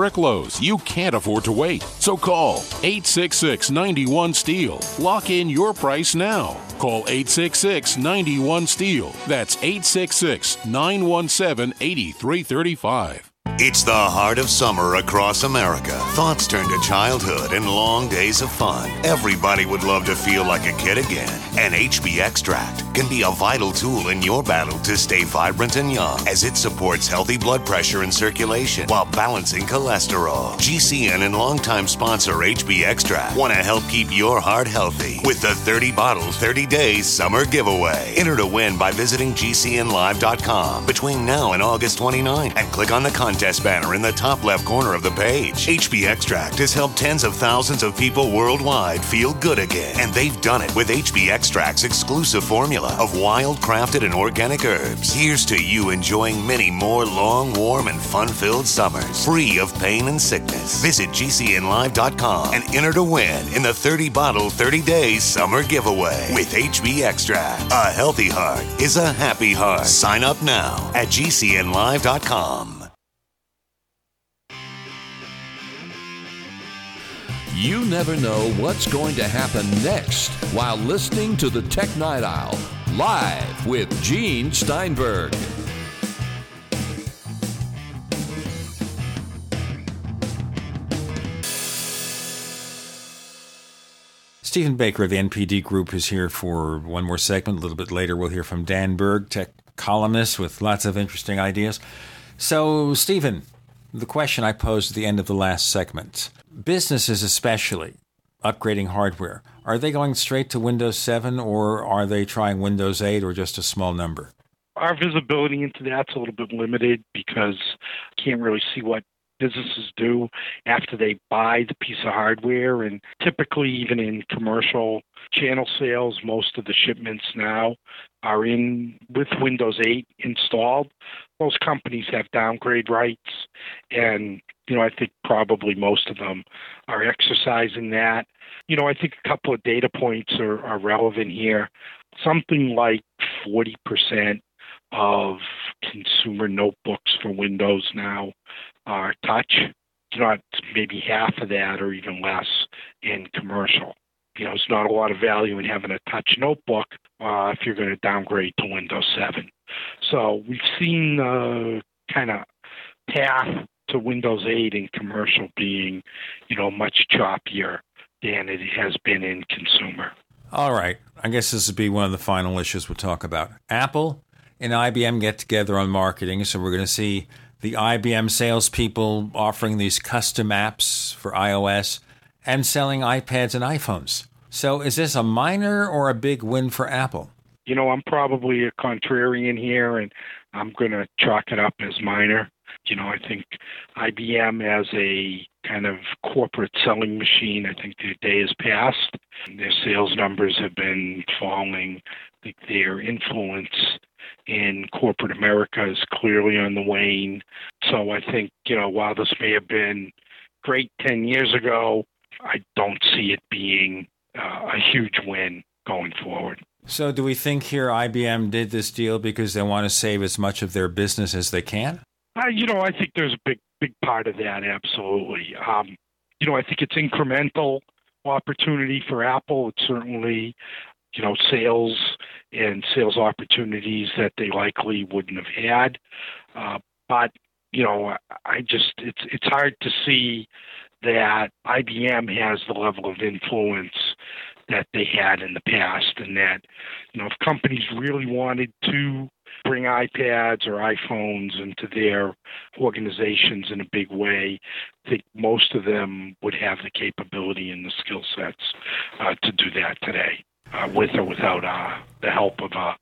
historic lows. You can't afford to wait. So call 866 91 Steel. Lock in your price now. Call 866 91 Steel. That's 866 917 8335. It's the heart of summer across America. Thoughts turn to childhood and long days of fun. Everybody would love to feel like a kid again. And HB Extract can be a vital tool in your battle to stay vibrant and young as it supports healthy blood pressure and circulation while balancing cholesterol. GCN and longtime sponsor HB Extract want to help keep your heart healthy with the 30 bottle 30 days summer giveaway. Enter to win by visiting GCNlive.com between now and August 29 and click on the contest banner in the top left corner of the page. HB Extract has helped tens of thousands of people worldwide feel good again, and they've done it with HB Extract's exclusive formula of wild crafted and organic herbs. Here's to you enjoying many more long, warm, and fun filled summers, free of pain and sickness. Visit GCNlive.com and enter to win in the 30 bottle 30 days summer giveaway with HB Extract. A healthy heart is a happy heart. Sign up now at GCNlive.com. You never know what's going to happen next while listening to the Tech Night Owl live with Gene Steinberg. Stephen Baker of the NPD Group is here for one more segment. A little bit later, we'll hear from Dan Berg, tech columnist with lots of interesting ideas. So, Stephen, the question I posed at the end of the last segment businesses, especially upgrading hardware, are they going straight to Windows 7 or are they trying Windows 8 or just a small number? Our visibility into that's a little bit limited because I can't really see what businesses do after they buy the piece of hardware. And typically, even in commercial channel sales, most of the shipments now are in with Windows 8 installed. Most companies have downgrade rights, and you know I think probably most of them are exercising that. You know I think a couple of data points are, are relevant here. Something like 40% of consumer notebooks for Windows now are touch. You know, maybe half of that or even less in commercial. You know, it's not a lot of value in having a touch notebook uh, if you're going to downgrade to Windows 7. So we've seen uh, kind of path to Windows 8 in commercial being, you know, much choppier than it has been in consumer. All right. I guess this would be one of the final issues we'll talk about. Apple and IBM get together on marketing, so we're going to see the IBM salespeople offering these custom apps for iOS and selling iPads and iPhones. So, is this a minor or a big win for Apple? You know, I'm probably a contrarian here, and I'm going to chalk it up as minor. You know, I think IBM as a kind of corporate selling machine, I think their day has passed. Their sales numbers have been falling. I think their influence in corporate America is clearly on the wane. So I think, you know, while this may have been great 10 years ago, I don't see it being uh, a huge win going forward. So, do we think here IBM did this deal because they want to save as much of their business as they can? Uh, you know, I think there's a big, big part of that. Absolutely. Um, you know, I think it's incremental opportunity for Apple. It's certainly, you know, sales and sales opportunities that they likely wouldn't have had. Uh, but you know, I just it's it's hard to see that IBM has the level of influence that they had in the past, and that you know if companies really wanted to bring iPads or iPhones into their organizations in a big way, I think most of them would have the capability and the skill sets uh, to do that today uh, with or without uh, the help of uh,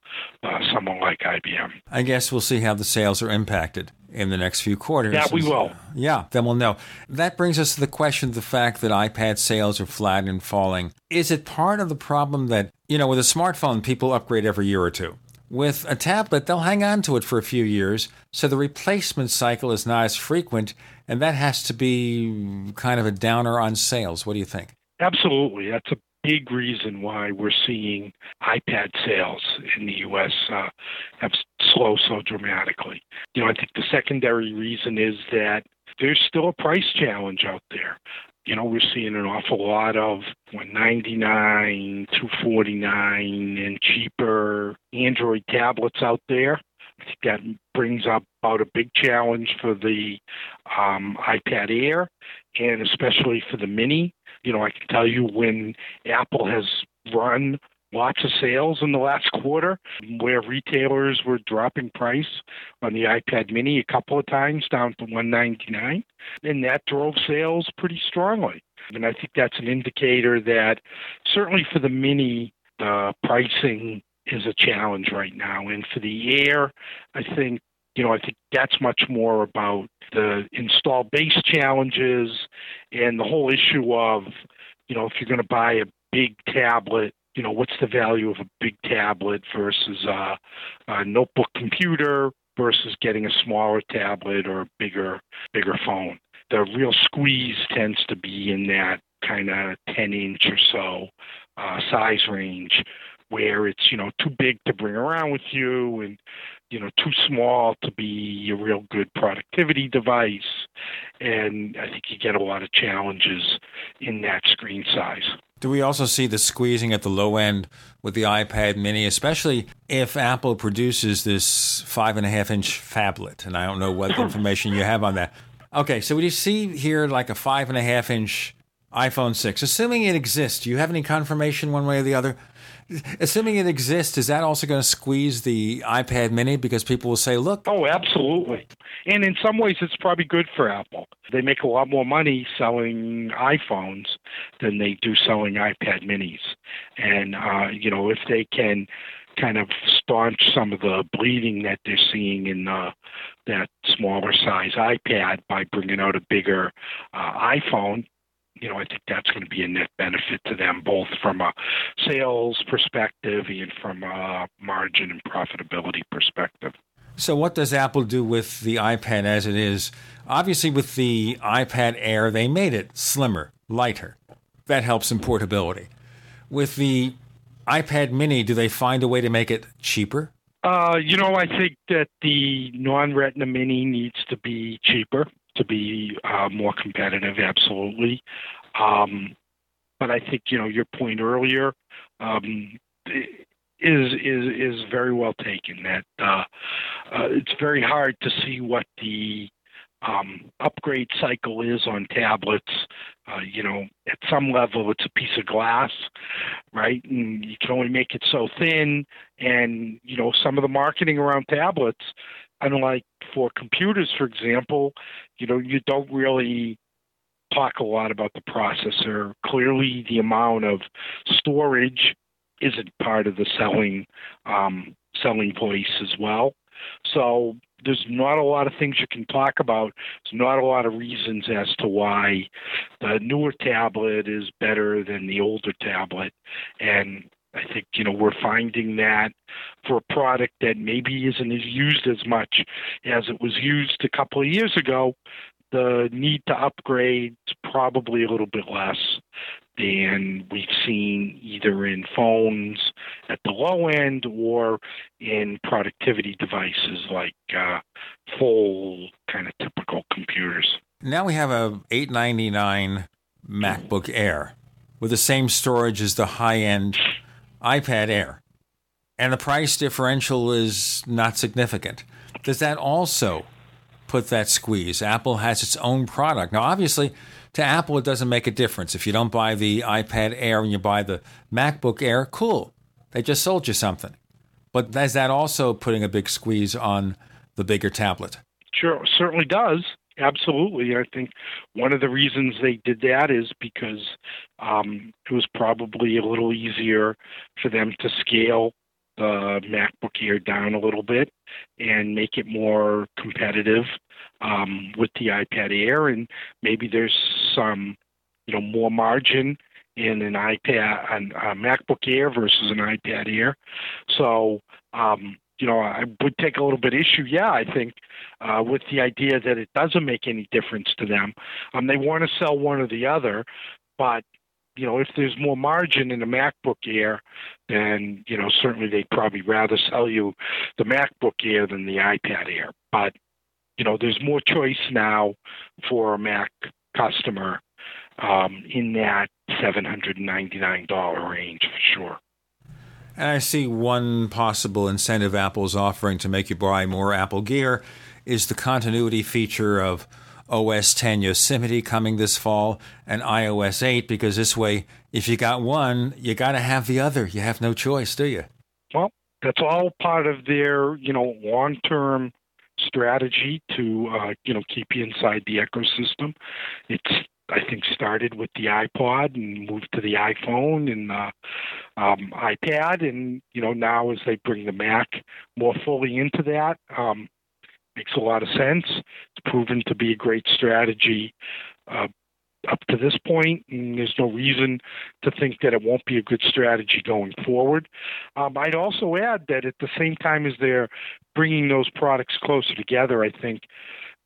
uh, someone like IBM. I guess we'll see how the sales are impacted in the next few quarters. Yeah, we will. Yeah, then we'll know. That brings us to the question of the fact that iPad sales are flat and falling. Is it part of the problem that, you know, with a smartphone, people upgrade every year or two? With a tablet, they'll hang on to it for a few years, so the replacement cycle is not as frequent, and that has to be kind of a downer on sales. What do you think? Absolutely. That's a big reason why we're seeing iPad sales in the U.S. Uh, have slowed so dramatically. You know, I think the secondary reason is that there's still a price challenge out there. You know, we're seeing an awful lot of 199, 249, and cheaper Android tablets out there. I think that brings up about a big challenge for the um, iPad Air and especially for the Mini. You know, I can tell you when Apple has run lots of sales in the last quarter where retailers were dropping price on the iPad mini a couple of times down to 199 and that drove sales pretty strongly and I think that's an indicator that certainly for the mini the pricing is a challenge right now and for the air I think you know I think that's much more about the install base challenges and the whole issue of you know if you're going to buy a big tablet you know, what's the value of a big tablet versus a, a notebook computer versus getting a smaller tablet or a bigger bigger phone. The real squeeze tends to be in that kind of 10 inch or so uh, size range where it's you know too big to bring around with you and you know too small to be a real good productivity device and i think you get a lot of challenges in that screen size do we also see the squeezing at the low end with the iPad mini, especially if Apple produces this five and a half inch phablet? And I don't know what information you have on that. Okay, so we see here like a five and a half inch iPhone 6, assuming it exists. Do you have any confirmation one way or the other? Assuming it exists, is that also going to squeeze the iPad mini because people will say, look? Oh, absolutely. And in some ways, it's probably good for Apple. They make a lot more money selling iPhones than they do selling iPad minis. And, uh, you know, if they can kind of staunch some of the bleeding that they're seeing in the, that smaller size iPad by bringing out a bigger uh, iPhone, you know, I think that's going to be a net benefit to them, both from a sales perspective and from a margin and profitability perspective. So, what does Apple do with the iPad as it is? Obviously, with the iPad Air, they made it slimmer, lighter. That helps in portability. With the iPad Mini, do they find a way to make it cheaper? Uh, you know, I think that the non Retina Mini needs to be cheaper to be uh, more competitive, absolutely. Um, but I think you know your point earlier um, is is is very well taken. That uh, uh, it's very hard to see what the um, upgrade cycle is on tablets. Uh, you know, at some level, it's a piece of glass, right? And you can only make it so thin. And you know, some of the marketing around tablets unlike for computers, for example, you know, you don't really talk a lot about the processor. Clearly, the amount of storage isn't part of the selling um, selling voice as well. So there's not a lot of things you can talk about. There's not a lot of reasons as to why the newer tablet is better than the older tablet, and I think you know we're finding that for a product that maybe isn't as used as much as it was used a couple of years ago, the need to upgrade is probably a little bit less than we've seen either in phones at the low end or in productivity devices like uh, full kind of typical computers. Now we have a 899 MacBook Air with the same storage as the high end iPad Air, and the price differential is not significant. Does that also put that squeeze? Apple has its own product. Now, obviously, to Apple, it doesn't make a difference. If you don't buy the iPad Air and you buy the MacBook Air, cool. They just sold you something. But is that also putting a big squeeze on the bigger tablet? Sure, certainly does. Absolutely. I think one of the reasons they did that is because um, it was probably a little easier for them to scale the MacBook Air down a little bit and make it more competitive um, with the iPad Air. And maybe there's some, you know, more margin in an iPad, an, a MacBook Air versus an iPad Air. So um, you know, I would take a little bit issue, yeah, I think, uh, with the idea that it doesn't make any difference to them. Um, they want to sell one or the other, but you know, if there's more margin in the MacBook Air, then you know certainly they'd probably rather sell you the MacBook Air than the iPad Air. But you know, there's more choice now for a Mac customer um, in that $799 range for sure. And I see one possible incentive Apple's offering to make you buy more Apple gear is the continuity feature of OS 10 Yosemite coming this fall and iOS 8 because this way, if you got one, you got to have the other. You have no choice, do you? Well, that's all part of their, you know, long-term strategy to, uh, you know, keep you inside the ecosystem. It's I think started with the iPod and moved to the iPhone and uh, um, iPad, and you know now as they bring the Mac more fully into that, um, makes a lot of sense. It's proven to be a great strategy uh, up to this point, and there's no reason to think that it won't be a good strategy going forward. Um, I'd also add that at the same time as they're bringing those products closer together, I think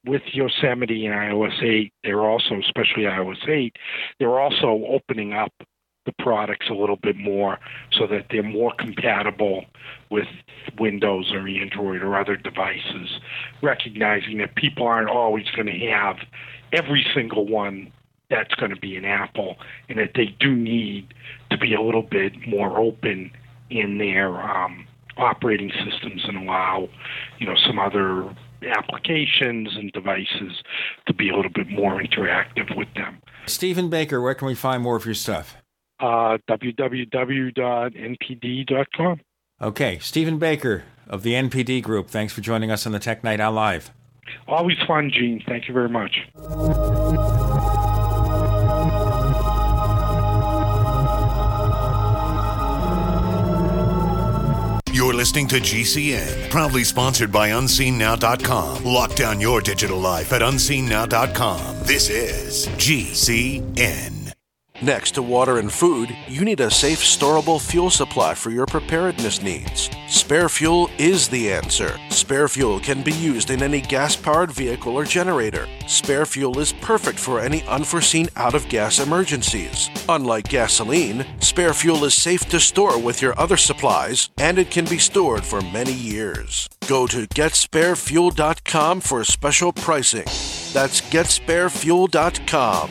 with Yosemite and iOS 8, they're also, especially iOS 8, they're also opening up the products a little bit more so that they're more compatible with Windows or Android or other devices, recognizing that people aren't always going to have every single one that's going to be an Apple, and that they do need to be a little bit more open in their um, operating systems and allow, you know, some other applications and devices to be a little bit more interactive with them. Stephen Baker, where can we find more of your stuff? Uh, www.npd.com. Okay, Stephen Baker of the NPD Group, thanks for joining us on the Tech Night Owl Live. Always fun, Gene. Thank you very much. Listening to GCN, proudly sponsored by UnseenNow.com. Lock down your digital life at UnseenNow.com. This is GCN. Next to water and food, you need a safe, storable fuel supply for your preparedness needs. Spare fuel is the answer. Spare fuel can be used in any gas powered vehicle or generator. Spare fuel is perfect for any unforeseen out of gas emergencies. Unlike gasoline, spare fuel is safe to store with your other supplies and it can be stored for many years. Go to getsparefuel.com for special pricing. That's getsparefuel.com.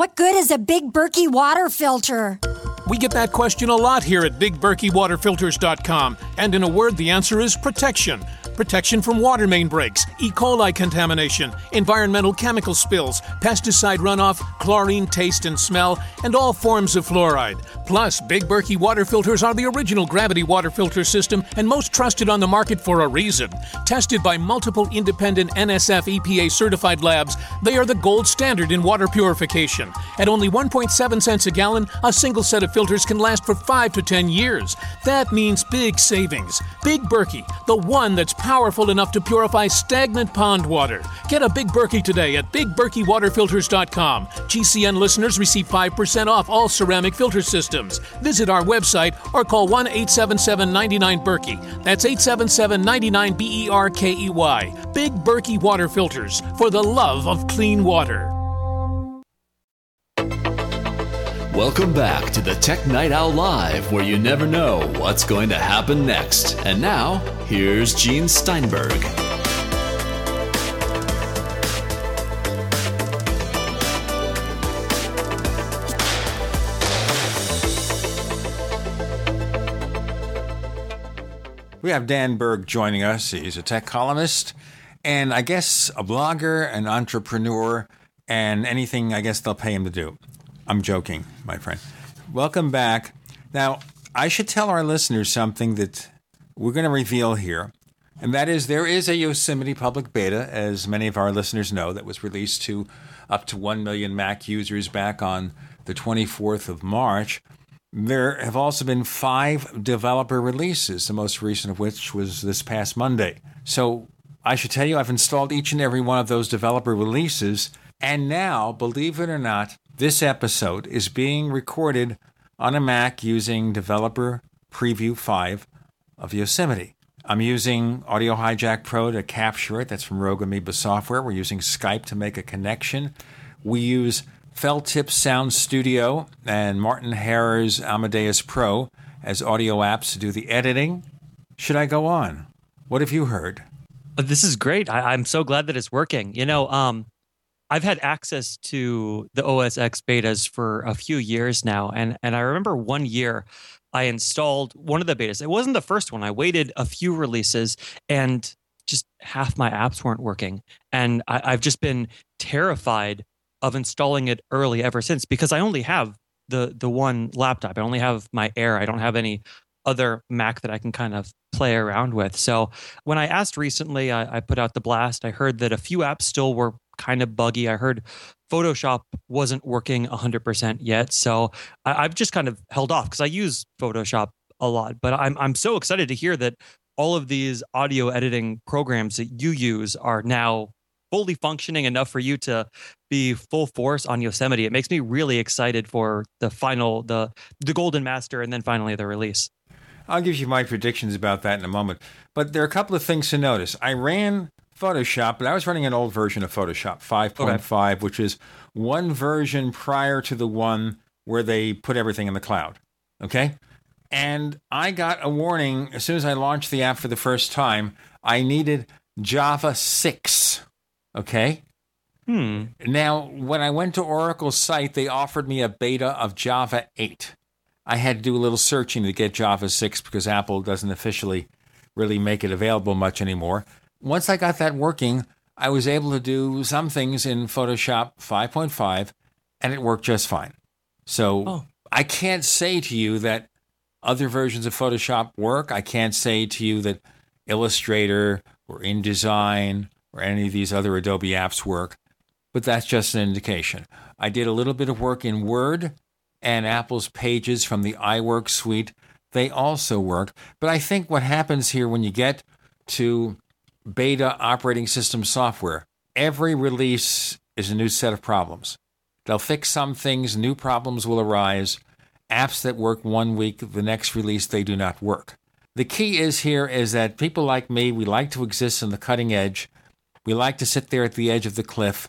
What good is a Big Berkey water filter? We get that question a lot here at BigBerkeyWaterFilters.com, and in a word, the answer is protection. Protection from water main breaks, E. coli contamination, environmental chemical spills, pesticide runoff, chlorine taste and smell, and all forms of fluoride. Plus, Big Berkey water filters are the original gravity water filter system and most trusted on the market for a reason. Tested by multiple independent NSF EPA certified labs, they are the gold standard in water purification. At only 1.7 cents a gallon, a single set of filters can last for 5 to 10 years. That means big savings. Big Berkey, the one that's powerful enough to purify stagnant pond water. Get a Big Berkey today at BigBerkeyWaterFilters.com. GCN listeners receive 5% off all ceramic filter systems. Visit our website or call 1 877 99 Berkey. That's 877 99 B E R K E Y. Big Berkey Water Filters for the love of clean water. Welcome back to the Tech Night Owl Live, where you never know what's going to happen next. And now, here's Gene Steinberg. We have Dan Berg joining us. He's a tech columnist and I guess a blogger, an entrepreneur, and anything I guess they'll pay him to do. I'm joking, my friend. Welcome back. Now, I should tell our listeners something that we're going to reveal here, and that is there is a Yosemite public beta, as many of our listeners know, that was released to up to 1 million Mac users back on the 24th of March. There have also been five developer releases, the most recent of which was this past Monday. So I should tell you, I've installed each and every one of those developer releases. And now, believe it or not, this episode is being recorded on a Mac using Developer Preview 5 of Yosemite. I'm using Audio Hijack Pro to capture it. That's from Rogue Amoeba Software. We're using Skype to make a connection. We use Felt Tip Sound Studio and Martin Hairer's Amadeus Pro as audio apps to do the editing. Should I go on? What have you heard? This is great. I, I'm so glad that it's working. You know, um, I've had access to the OS X betas for a few years now, and and I remember one year I installed one of the betas. It wasn't the first one. I waited a few releases, and just half my apps weren't working, and I, I've just been terrified of installing it early ever since because I only have the the one laptop. I only have my Air. I don't have any other Mac that I can kind of play around with. So when I asked recently, I, I put out the blast. I heard that a few apps still were kind of buggy. I heard Photoshop wasn't working 100% yet. So I, I've just kind of held off because I use Photoshop a lot. But I'm I'm so excited to hear that all of these audio editing programs that you use are now fully functioning enough for you to be full force on Yosemite. It makes me really excited for the final the the Golden Master and then finally the release. I'll give you my predictions about that in a moment. But there are a couple of things to notice. I ran Photoshop, but I was running an old version of Photoshop, 5.5, which is one version prior to the one where they put everything in the cloud. Okay? And I got a warning as soon as I launched the app for the first time. I needed Java 6. Okay? Hmm. Now, when I went to Oracle's site, they offered me a beta of Java 8. I had to do a little searching to get Java 6 because Apple doesn't officially really make it available much anymore. Once I got that working, I was able to do some things in Photoshop 5.5 and it worked just fine. So Oh. I can't say to you that other versions of Photoshop work. I can't say to you that Illustrator or InDesign or any of these other Adobe apps work, but that's just an indication. I did a little bit of work in Word and Apple's pages from the iWork suite. They also work. But I think what happens here when you get to beta operating system software, every release is a new set of problems. They'll fix some things, new problems will arise. Apps that work one week, the next release, they do not work. The key is here is that people like me, we like to exist on the cutting edge. We like to sit there at the edge of the cliff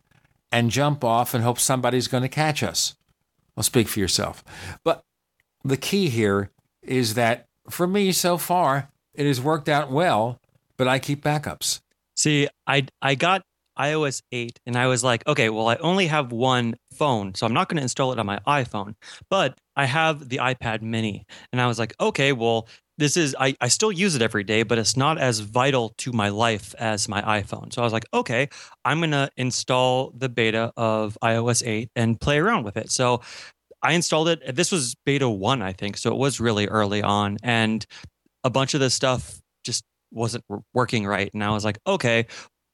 and jump off and hope somebody's going to catch us. Well, speak for yourself. But the key here is that for me so far, it has worked out well, but I keep backups. See, I I got iOS 8 and I was like, okay, well, I only have one phone, so I'm not going to install it on my iPhone, but I have the iPad mini. And I was like, okay, well, this is, I, I still use it every day, but it's not as vital to my life as my iPhone. So I was like, okay, I'm going to install the beta of iOS 8 and play around with it. So I installed it. This was beta one, I think. So it was really early on. And a bunch of this stuff wasn't working right. And I was like, okay,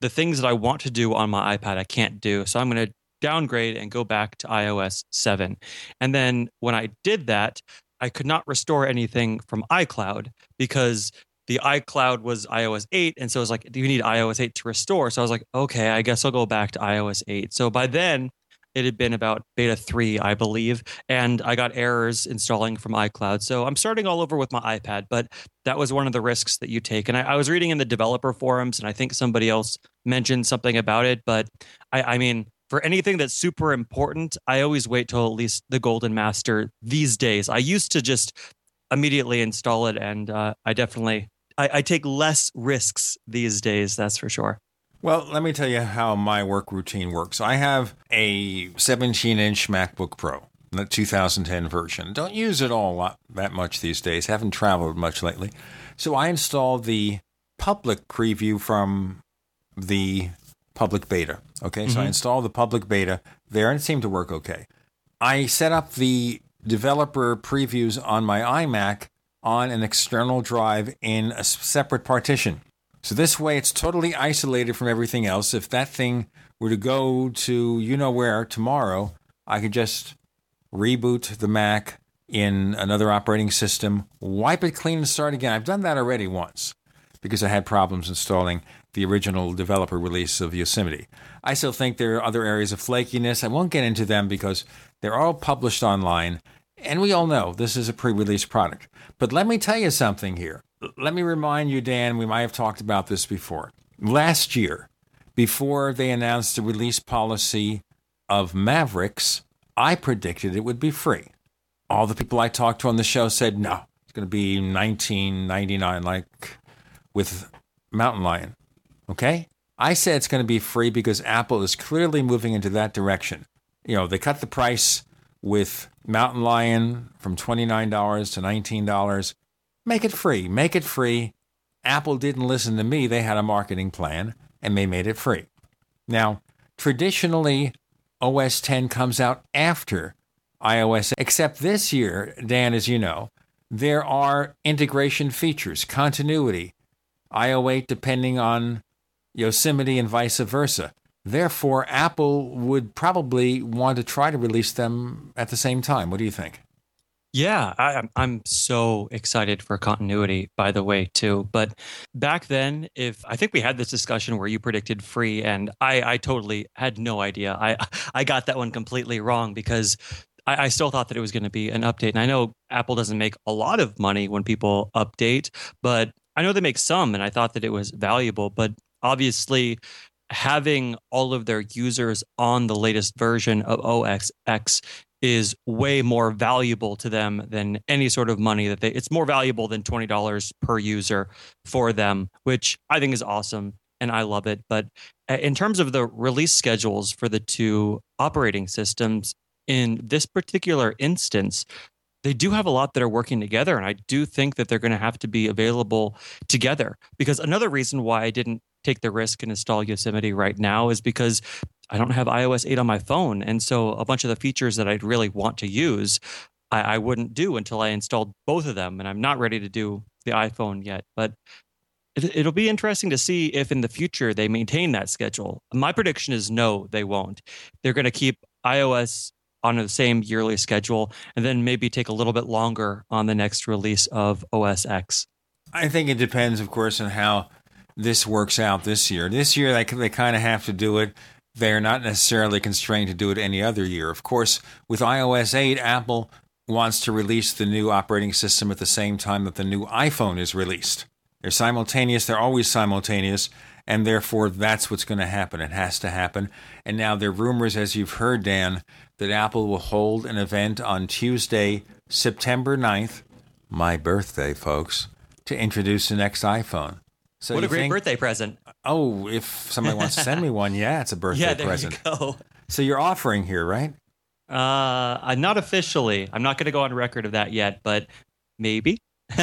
the things that I want to do on my iPad, I can't do. So I'm going to downgrade and go back to iOS 7. And then when I did that, I could not restore anything from iCloud because the iCloud was iOS 8. And so it was like, do you need iOS 8 to restore? So I was like, okay, I guess I'll go back to iOS 8. So by then, it had been about beta 3, I believe, and I got errors installing from iCloud. So I'm starting all over with my iPad, but that was one of the risks that you take. And I, I was reading in the developer forums, and I think somebody else mentioned something about it. But I, I mean, for anything that's super important, I always wait till at least the Golden Master these days. I used to just immediately install it, and uh, I definitely I, I take less risks these days. That's for sure. Well, let me tell you how my work routine works. I have a 17 inch MacBook Pro, the 2010 version. Don't use it all lot, that much these days. Haven't traveled much lately. So I installed the public preview from the public beta. Okay, so I Mhm. installed the public beta there and it seemed to work okay. I set up the developer previews on my iMac on an external drive in a separate partition. So this way it's totally isolated from everything else. If that thing were to go to you know where tomorrow, I could just reboot the Mac, in another operating system, wipe it clean and start again. I've done that already once because I had problems installing the original developer release of Yosemite. I still think there are other areas of flakiness. I won't get into them because they're all published online, and we all know this is a pre release product. But let me tell you something here. Let me remind you, Dan, we might have talked about this before. Last year, before they announced the release policy of Mavericks, I predicted it would be free. All the people I talked to on the show said, no, it's going to be 19.99 like with Mountain Lion. Okay? I said it's going to be free because Apple is clearly moving into that direction. You know, they cut the price with Mountain Lion from $29 to $19. Make it free. Make it free. Apple didn't listen to me. They had a marketing plan and they made it free. Now, traditionally, OS 10 comes out after iOS, except this year, Dan, as you know, there are integration features, continuity, iOS 8 depending on Yosemite and vice versa. Therefore, Apple would probably want to try to release them at the same time. What do you think? Yeah, I, I'm so excited for continuity, by the way, too. But back then, if I think we had this discussion where you predicted free, and I, I totally had no idea. I, I got that one completely wrong because I, I still thought that it was going to be an update. And I know Apple doesn't make a lot of money when people update, but I know they make some, and I thought that it was valuable. But obviously, having all of their users on the latest version of OS X is way more valuable to them than any sort of money that they it's more valuable than $20 per user for them which i think is awesome and i love it. But uh, in terms of the release schedules for the two operating systems in this particular instance they do have a lot that are working together and i do think that they're going to have to be available together. Because another reason why i didn't take the risk and install yosemite right now is because I don't have iOS 8 on my phone. And so a bunch of the features that I'd really want to use, I, I, wouldn't do until I installed both of them. And I'm not ready to do the iPhone yet. But it, it'll be interesting to see if in the future they maintain that schedule. My prediction is no, they won't. They're going to keep iOS on the same yearly schedule and then maybe take a little bit longer on the next release of OS X. I think it depends, of course, on how this works out this year. This year, they, they kind of have to do it they're not necessarily constrained to do it any other year. Of course, with iOS 8, Apple wants to release the new operating system at the same time that the new iPhone is released. They're simultaneous, they're always simultaneous, and therefore that's what's going to happen. It has to happen. And now there are rumors, as you've heard, Dan, that Apple will hold an event on Tuesday, September 9th, my birthday, folks, to introduce the next iPhone. So what a great think, birthday present! Oh, if somebody wants to send me one, yeah, it's a birthday yeah, there present. You go. So you're offering here, right? Uh, not officially. I'm not going to go on record of that yet, but maybe.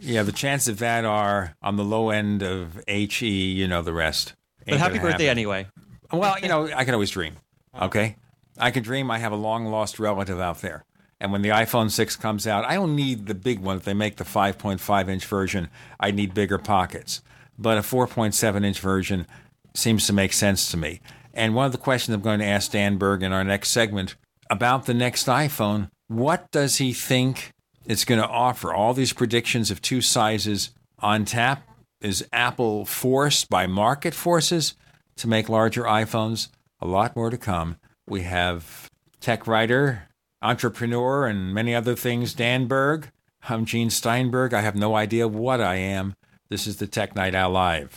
yeah, the chances of that are on the low end of HE. You know the rest. Ain't but happy birthday happen. anyway. Well, you know I can always dream. Okay, I can dream. I have a long lost relative out there. And when the iPhone 6 comes out, I don't need the big one. If they make the 5.5 inch version, I need bigger pockets. But a 4.7 inch version seems to make sense to me. And one of the questions I'm going to ask Dan Berg in our next segment about the next iPhone what does he think it's going to offer? All these predictions of two sizes on tap. Is Apple forced by market forces to make larger iPhones? A lot more to come. We have tech writer entrepreneur, and many other things. Dan Berg. I'm Gene Steinberg. I have no idea what I am. This is the Tech Night Owl Live.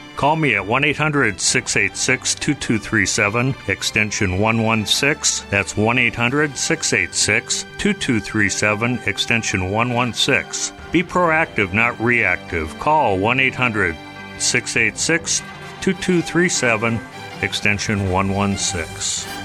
Call me at 1 800 686 2237, extension 116. That's 1 800 686 2237, extension 116. Be proactive, not reactive. Call 1 800 686 2237, extension 116.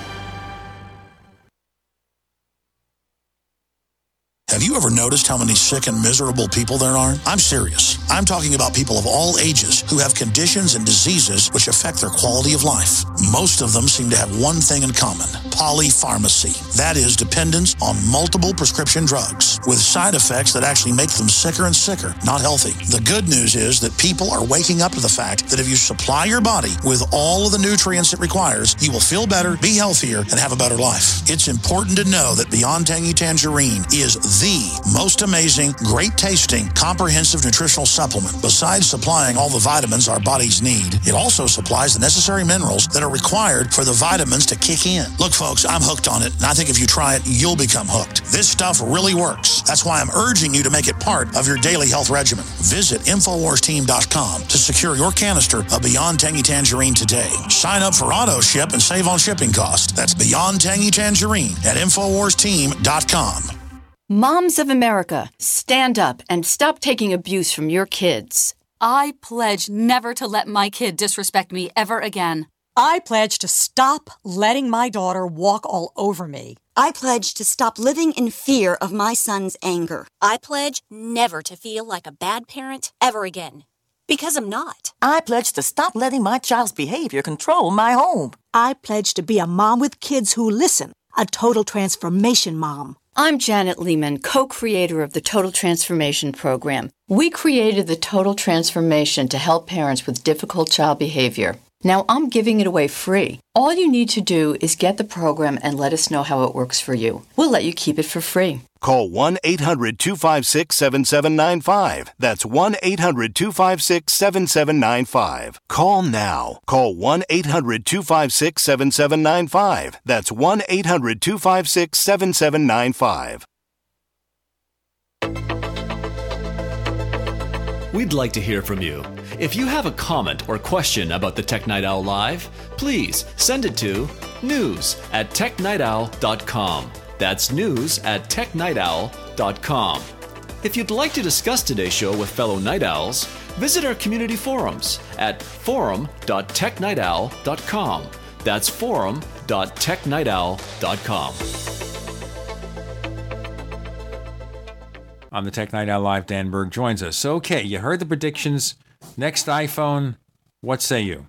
Have you ever noticed how many sick and miserable people there are? I'm serious. I'm talking about people of all ages who have conditions and diseases which affect their quality of life. Most of them seem to have one thing in common polypharmacy. That is, dependence on multiple prescription drugs with side effects that actually make them sicker and sicker, not healthy. The good news is that people are waking up to the fact that if you supply your body with all of the nutrients it requires, you will feel better, be healthier, and have a better life. It's important to know that Beyond Tangy Tangerine is the most amazing, great tasting, comprehensive nutritional supplement. Besides supplying all the vitamins our bodies need, it also supplies the necessary minerals that are required for the vitamins to kick in. Look, folks, I'm hooked on it, and I think if you try it, you'll become hooked. This stuff really works. That's why I'm urging you to make it part of your daily health regimen. Visit InfoWarsTeam.com to secure your canister of Beyond Tangy Tangerine today. Sign up for auto ship and save on shipping costs. That's Beyond Tangy Tangerine at InfoWarsTeam.com. Moms of America, stand up and stop taking abuse from your kids. I pledge never to let my kid disrespect me ever again. I pledge to stop letting my daughter walk all over me. I pledge to stop living in fear of my son's anger. I pledge never to feel like a bad parent ever again. Because I'm not. I pledge to stop letting my child's behavior control my home. I pledge to be a mom with kids who listen, a total transformation mom. I'm Janet Lehman, co creator of the Total Transformation Program. We created the Total Transformation to help parents with difficult child behavior. Now I'm giving it away free. All you need to do is get the program and let us know how it works for you. We'll let you keep it for free. Call 1 800 256 7795. That's 1 800 256 7795. Call now. Call 1 800 256 7795. That's 1 800 256 7795. We'd like to hear from you. If you have a comment or question about the Tech Night Owl Live, please send it to news at technightowl.com. That's news at technightowl.com. If you'd like to discuss today's show with fellow night owls, visit our community forums at forum.technightowl.com. That's forum.technightowl.com. On the Tech Night Owl Live, Dan Berg joins us. Okay, you heard the predictions. Next iPhone, what say you?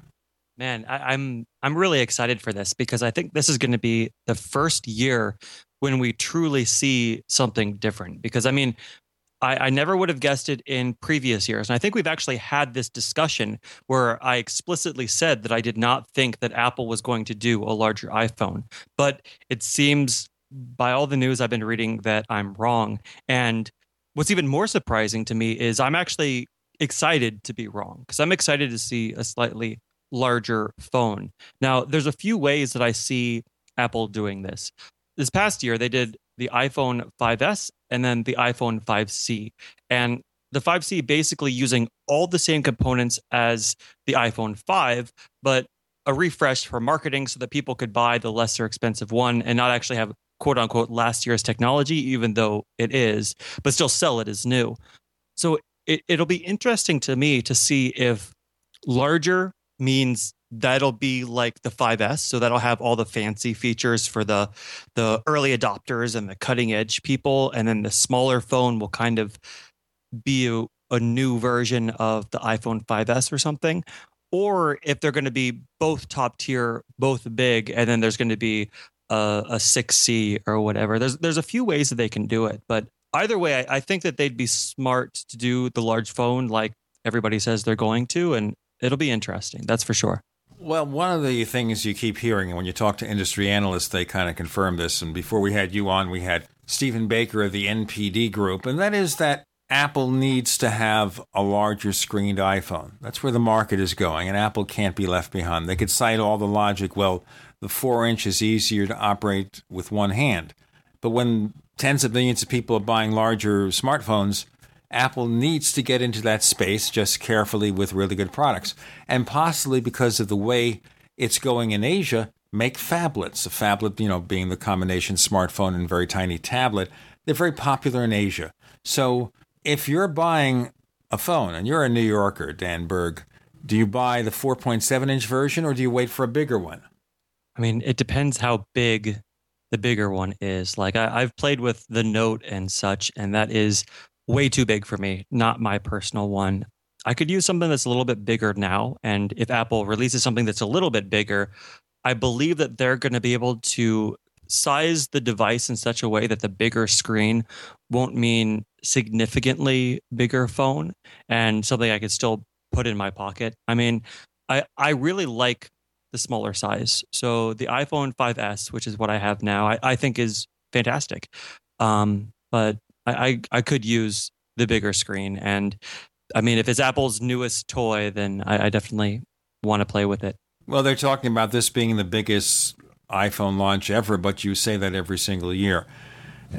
Man, I, I'm I'm really excited for this because I think this is going to be the first year when we truly see something different. Because I mean, I, I, never would have guessed it in previous years. And I think we've actually had this discussion where I explicitly said that I did not think that Apple was going to do a larger iPhone. But it seems by all the news I've been reading that I'm wrong. And what's even more surprising to me is I'm actually excited to be wrong because I'm excited to see a slightly larger phone. Now, there's a few ways that I see Apple doing this. This past year, they did the iPhone 5S and then the iPhone 5C. And the 5C basically using all the same components as the iPhone 5, but a refresh for marketing so that people could buy the lesser expensive one and not actually have quote unquote last year's technology, even though it is, but still sell it as new. So it, it'll be interesting to me to see if larger means that'll be like the 5S. So that'll have all the fancy features for the the early adopters and the cutting edge people. And then the smaller phone will kind of be a, a new version of the iPhone 5S or something. Or if they're going to be both top tier, both big, and then there's going to be a, a 6C or whatever. There's there's a few ways that they can do it, but either way, I, I think that they'd be smart to do the large phone like everybody says they're going to, and it'll be interesting. That's for sure. Well, one of the things you keep hearing, and when you talk to industry analysts, they kind of confirm this. And before we had you on, we had Stephen Baker of the NPD Group, and that is that Apple needs to have a larger screened iPhone. That's where the market is going, and Apple can't be left behind. They could cite all the logic, well, the four inch is easier to operate with one hand. But when tens of millions of people are buying larger smartphones, Apple needs to get into that space just carefully with really good products. And possibly because of the way it's going in Asia, make phablets. A phablet, you know, being the combination smartphone and very tiny tablet, they're very popular in Asia. So if you're buying a phone and you're a New Yorker, Dan Berg, do you buy the 4.7 inch version or do you wait for a bigger one? I mean, it depends how big the bigger one is. Like I, have played with the Note and such, and that is way too big for me, not my personal one. I could use something that's a little bit bigger now. And if Apple releases something that's a little bit bigger, I believe that they're going to be able to size the device in such a way that the bigger screen won't mean significantly bigger phone and something I could still put in my pocket. I mean, I, I really like the smaller size. So the iPhone 5S, which is what I have now, I, I think is fantastic. Um, but I, I, I could use the bigger screen. And I mean, if it's Apple's newest toy, then I, I definitely want to play with it. Well, they're talking about this being the biggest iPhone launch ever, but you say that every single year.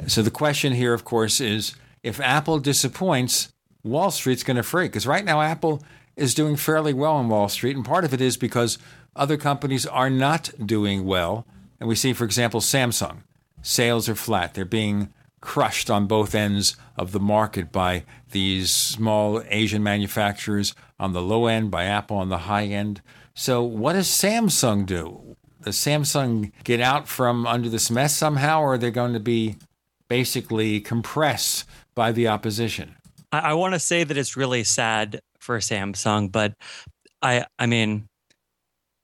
So the question here, of course, is if Apple disappoints, Wall Street's going to freak. Because right now, Apple is doing fairly well on Wall Street. And part of it is because other companies are not doing well. And we see, for example, Samsung. Sales are flat. They're being crushed on both ends of the market by these small Asian manufacturers on the low end, by Apple on the high end. So, what does Samsung do? Does Samsung get out from under this mess somehow, or are they going to be basically compressed by the opposition? I, I want to say that it's really sad for Samsung, but I, I mean,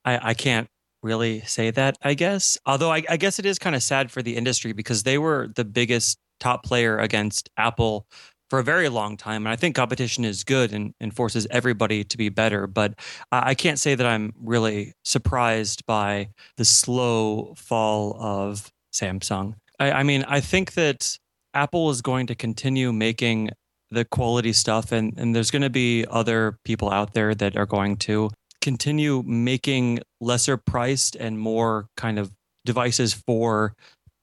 I, I can't really say that, I guess. Although I, I guess it is kind of sad for the industry because they were the biggest top player against Apple for a very long time. And I think competition is good and, and forces everybody to be better. But I can't say that I'm really surprised by the slow fall of Samsung. I, I mean, I think that Apple is going to continue making the quality stuff, and, and there's going to be other people out there that are going to continue making lesser priced and more kind of devices for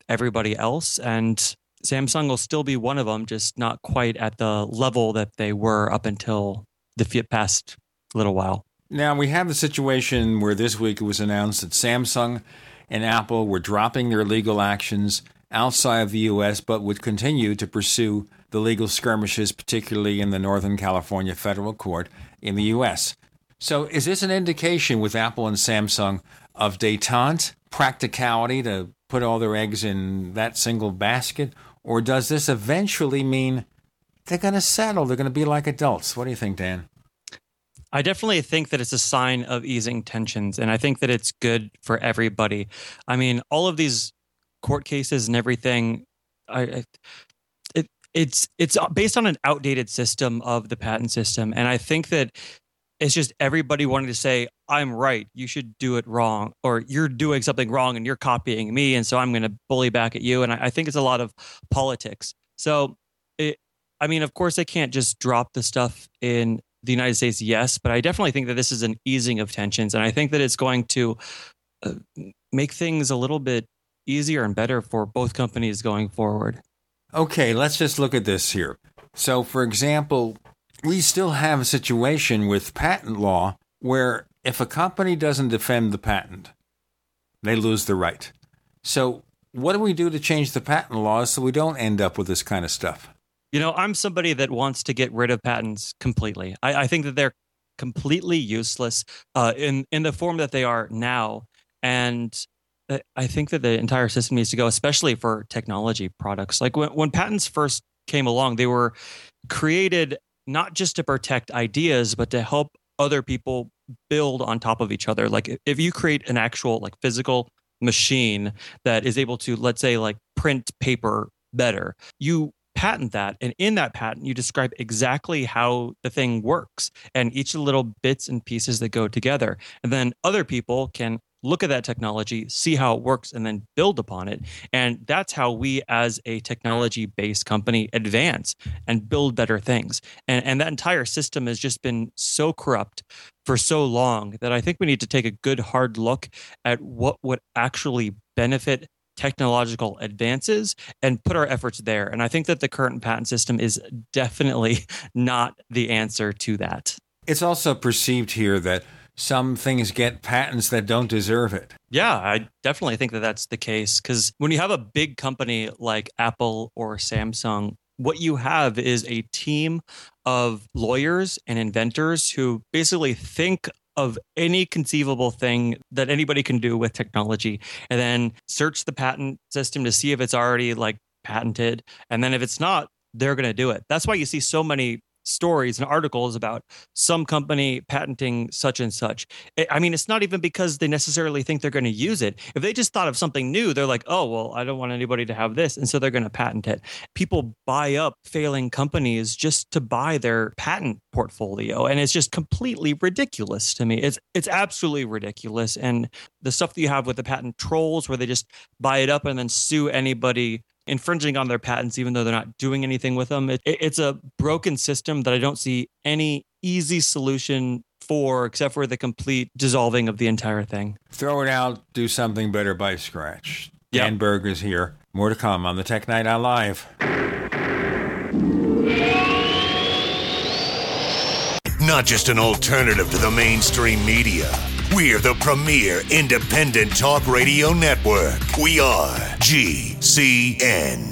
everybody else. And Samsung will still be one of them, just not quite at the level that they were up until the past little while. Now, we have the situation where this week it was announced that Samsung and Apple were dropping their legal actions outside of the U.S., but would continue to pursue the legal skirmishes, particularly in the Northern California federal court in the U.S. So, is this an indication with Apple and Samsung of detente, practicality to put all their eggs in that single basket? Or does this eventually mean they're going to settle? They're going to be like adults? What do you think, Dan? I definitely think that it's a sign of easing tensions, and I think that it's good for everybody. I mean, all of these court cases and everything, I, I it, it's it's uh, based on an outdated system of the patent system, and I think that it's just everybody wanting to say i'm right. You should do it wrong or you're doing something wrong and you're copying me and so i'm going to bully back at you. And I, I, think it's a lot of politics. So it, i mean of course they can't just drop the stuff in the united states yes but i definitely think that this is an easing of tensions and i think that it's going to uh, make things a little bit easier and better for both companies going forward. Okay let's just look at this here. So for example we still have a situation with patent law where if a company doesn't defend the patent, they lose the right. So what do we do to change the patent laws so we don't end up with this kind of stuff? You know, I'm somebody that wants to get rid of patents completely. I, I think that they're completely useless uh, in in the form that they are now, and uh, I think that the entire system needs to go, especially for technology products. Like when when patents first came along, they were created not just to protect ideas, but to help other people build on top of each other. Like if you create an actual like physical machine that is able to, let's say, like print paper better, you patent that. And in that patent, you describe exactly how the thing works and each of the little bits and pieces that go together. And then other people can look at that technology, see how it works, and then build upon it. And that's how we, as a technology based company, advance and build better things. And, and that entire system has just been so corrupt for so long that I think we need to take a good hard look at what would actually benefit technological advances and put our efforts there. And I think that the current patent system is definitely not the answer to that. It's also perceived here that some things get patents that don't deserve it. Yeah, I definitely think that that's the case because when you have a big company like Apple or Samsung, what you have is a team of lawyers and inventors who basically think of any conceivable thing that anybody can do with technology and then search the patent system to see if it's already like patented and then if it's not they're going to do it that's why you see so many stories and articles about some company patenting such and such. I mean, it's not even because they necessarily think they're going to use it. If they just thought of something new, they're like, oh, well, I don't want anybody to have this. And so they're going to patent it. People buy up failing companies just to buy their patent portfolio. And it's just completely ridiculous to me. It's, it's absolutely ridiculous. And the stuff that you have with the patent trolls, where they just buy it up and then sue anybody infringing on their patents even though they're not doing anything with them. It, it's a broken system that I don't see any easy solution for except for the complete dissolving of the entire thing. Throw it out, do something better by scratch. Yep. Dan Berg is here. More to come on the Tech Night Owl Live. Not just an alternative to the mainstream media. We're the premier independent talk radio network. We are GCN.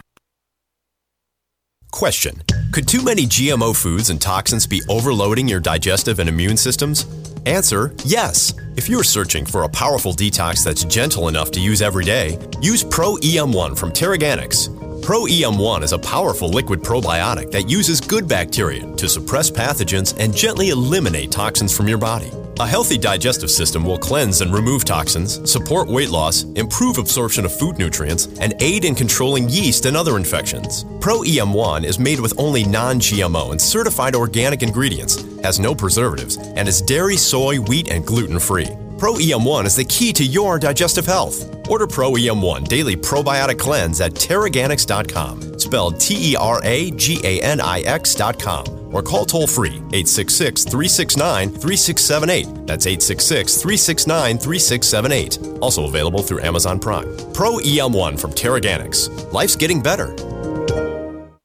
Question Could too many GMO foods and toxins be overloading your digestive and immune systems? Answer Yes. If you're searching for a powerful detox that's gentle enough to use every day, use Pro EM1 from TeraGanix. Pro EM1 is a powerful liquid probiotic that uses good bacteria to suppress pathogens and gently eliminate toxins from your body. A healthy digestive system will cleanse and remove toxins, support weight loss, improve absorption of food nutrients, and aid in controlling yeast and other infections. Pro EM1 is made with only non GMO and certified organic ingredients, has no preservatives, and is dairy, soy, wheat, and gluten free. Pro EM1 is the key to your digestive health. Order Pro EM1 Daily Probiotic Cleanse at Teraganix.com, spelled T E R A G A N I X.com or call toll free 866 369 3678. That's 866 369 3678. Also available through Amazon Prime. Pro EM1 from TeraGanix. Life's getting better.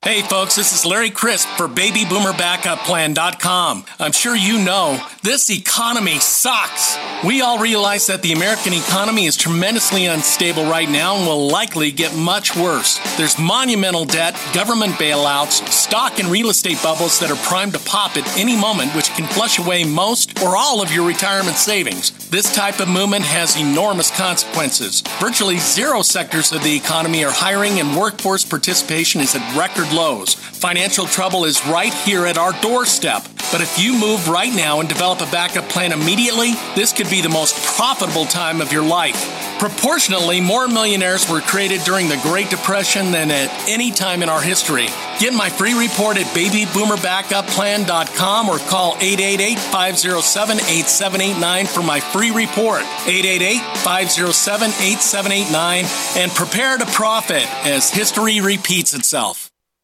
Hey folks, this is Larry Crisp for BabyBoomerBackupPlan.com. I'm sure you know This economy sucks. We all realize that the American economy is tremendously unstable right now and will likely get much worse. There's monumental debt, government bailouts, stock and real estate bubbles that are primed to pop at any moment, which can flush away most or all of your retirement savings. This type of movement has enormous consequences. Virtually zero sectors of the economy are hiring and workforce participation is at record lows. Financial trouble is right here at our doorstep. But if you move right now and develop a backup plan immediately, this could be the most profitable time of your life. Proportionally, more millionaires were created during the Great Depression than at any time in our history. Get my free report at babyboomerbackupplan.com or call 888 507 8789 for my free report. 888 507 8789 and prepare to profit as history repeats itself.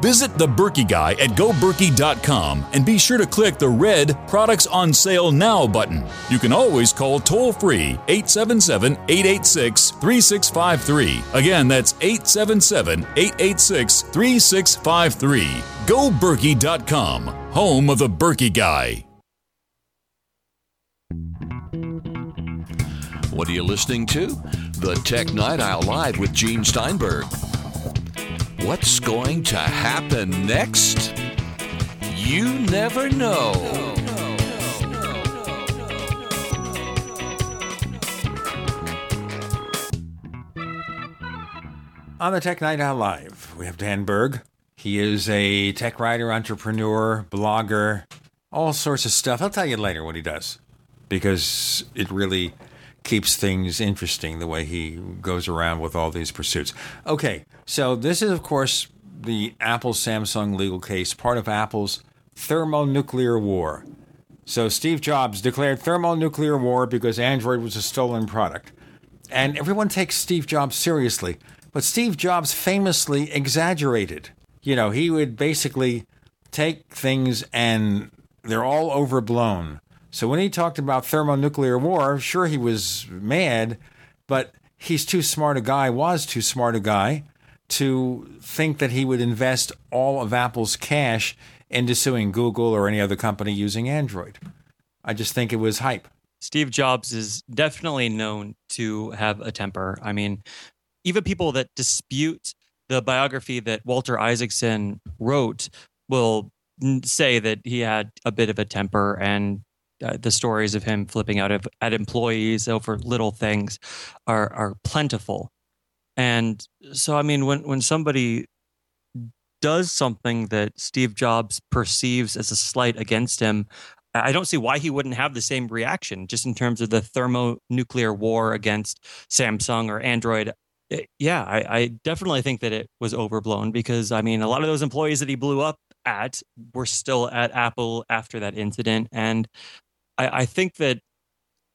Visit the Berkey Guy at goberkey.com and be sure to click the red Products on Sale Now button. You can always call toll free 877 886 3653. Again, that's 877 886 3653. GoBerkey.com, home of the Berkey Guy. What are you listening to? The Tech Night Owl Live with Gene Steinberg. What's going to happen next? You never know. On the Tech Night Owl Live, we have Dan Berg. He is a tech writer, entrepreneur, blogger, all sorts of stuff. I'll tell you later what he does because it really keeps things interesting the way he goes around with all these pursuits. Okay, so this is, of course, the Apple Samsung legal case, part of Apple's thermonuclear war. So Steve Jobs declared thermonuclear war because Android was a stolen product. And everyone takes Steve Jobs seriously. But Steve Jobs famously exaggerated. You know, he would basically take things and they're all overblown. So when he talked about thermonuclear war, sure he was mad, but he's too smart a guy, was too smart a guy to think that he would invest all of Apple's cash into suing Google or any other company using Android. I just think it was hype. Steve Jobs is definitely known to have a temper. I mean, even people that dispute the biography that Walter Isaacson wrote will say that he had a bit of a temper and uh, the stories of him flipping out of, at employees over little things are are plentiful. And so I mean when when somebody does something that Steve Jobs perceives as a slight against him, I don't see why he wouldn't have the same reaction just in terms of the thermonuclear war against Samsung or Android. Eh, yeah, I, I, definitely think that it was overblown because I mean, a lot of those employees that he blew up at were still at Apple after that incident. And I, I think that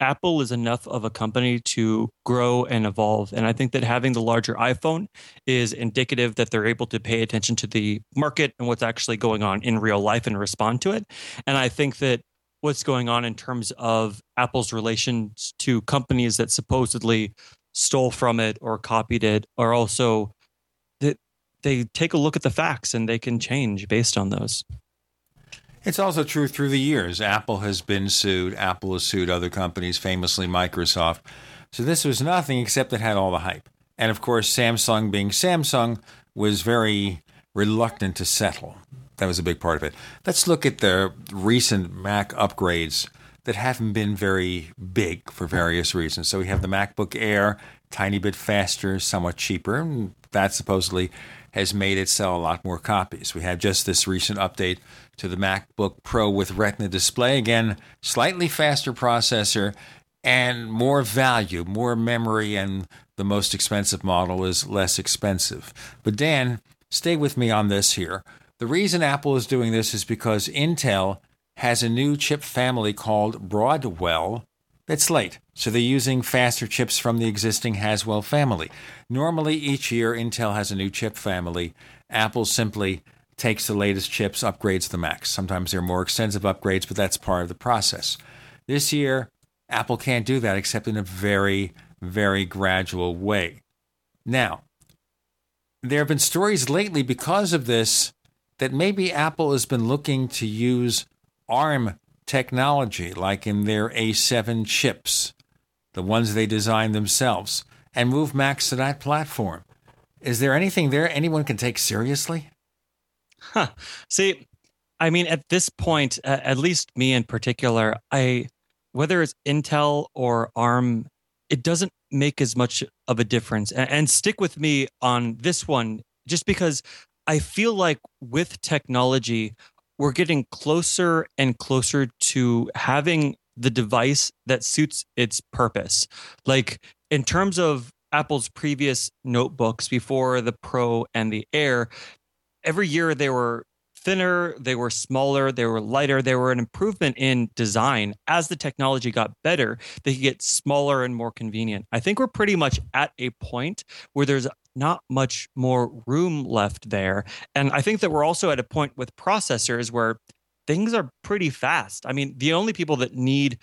Apple is enough of a company to grow and evolve. And I think that having the larger iPhone is indicative that they're able to pay attention to the market and what's actually going on in real life and respond to it. And I think that what's going on in terms of Apple's relations to companies that supposedly stole from it or copied it are also that they take a look at the facts and they can change based on those. It's also true through the years. Apple has been sued. Apple has sued other companies, famously Microsoft. So this was nothing except it had all the hype. And of course, Samsung, being Samsung, was very reluctant to settle. That was a big part of it. Let's look at the recent Mac upgrades that haven't been very big for various reasons. So we have the MacBook Air, tiny bit faster, somewhat cheaper. And that supposedly has made it sell a lot more copies. We have just this recent update to the MacBook Pro with Retina display. Again, slightly faster processor and more value, more memory, and the most expensive model is less expensive. But Dan, stay with me on this here. The reason Apple is doing this is because Intel has a new chip family called Broadwell that's late. So they're using faster chips from the existing Haswell family. Normally, each year, Intel has a new chip family. Apple simply takes the latest chips, upgrades the Macs. Sometimes they're more extensive upgrades, but that's part of the process. This year, Apple can't do that except in a very, very gradual way. Now, there have been stories lately because of this that maybe Apple has been looking to use ARM technology, like in their A7 chips, the ones they designed themselves, and move Macs to that platform. Is there anything there anyone can take seriously? Huh. See, I mean, at this point, uh, at least me in particular, I whether it's Intel or ARM, it doesn't make as much of a difference. And, and stick with me on this one, just because I feel like with technology, we're getting closer and closer to having the device that suits its purpose. Like in terms of Apple's previous notebooks before the Pro and the Air, every year they were thinner, they were smaller, they were lighter, they were an improvement in design. As the technology got better, they could get smaller and more convenient. I think we're pretty much at a point where there's not much more room left there. And I think that we're also at a point with processors where things are pretty fast. I mean, the only people that need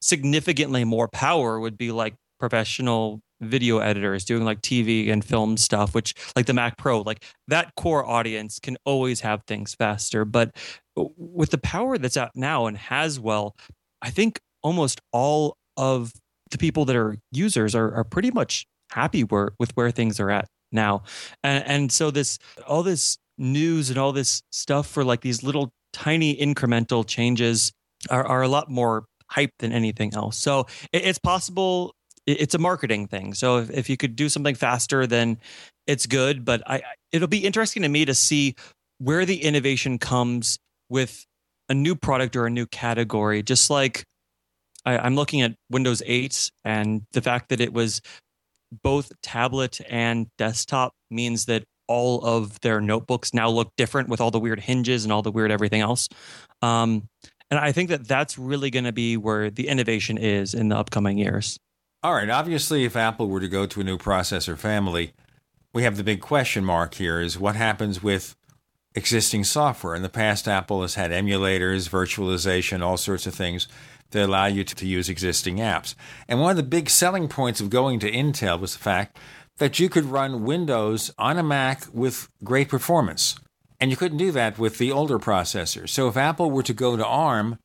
significantly more power would be like professional video editors doing like TV and film stuff, which like the Mac Pro, like that core audience can always have things faster. But with the power that's out now and Haswell, I think almost all of the people that are users are, are pretty much happy where, with where things are at now. And, and so this, all this news and all this stuff for like these little tiny incremental changes are, are a lot more hype than anything else. So it, it's possible it's a marketing thing. So if, if you could do something faster, then it's good. But I, it'll be interesting to me to see where the innovation comes with a new product or a new category. Just like I, I'm looking at Windows 8 and the fact that it was both tablet and desktop means that all of their notebooks now look different with all the weird hinges and all the weird everything else. Um, and I think that that's really going to be where the innovation is in the upcoming years. All right. Obviously, if Apple were to go to a new processor family, we have the big question mark here is what happens with existing software. In the past, Apple has had emulators, virtualization, all sorts of things that allow you to, to use existing apps. And one of the big selling points of going to Intel was the fact that you could run Windows on a Mac with great performance. And you couldn't do that with the older processors. So if Apple were to go to ARM,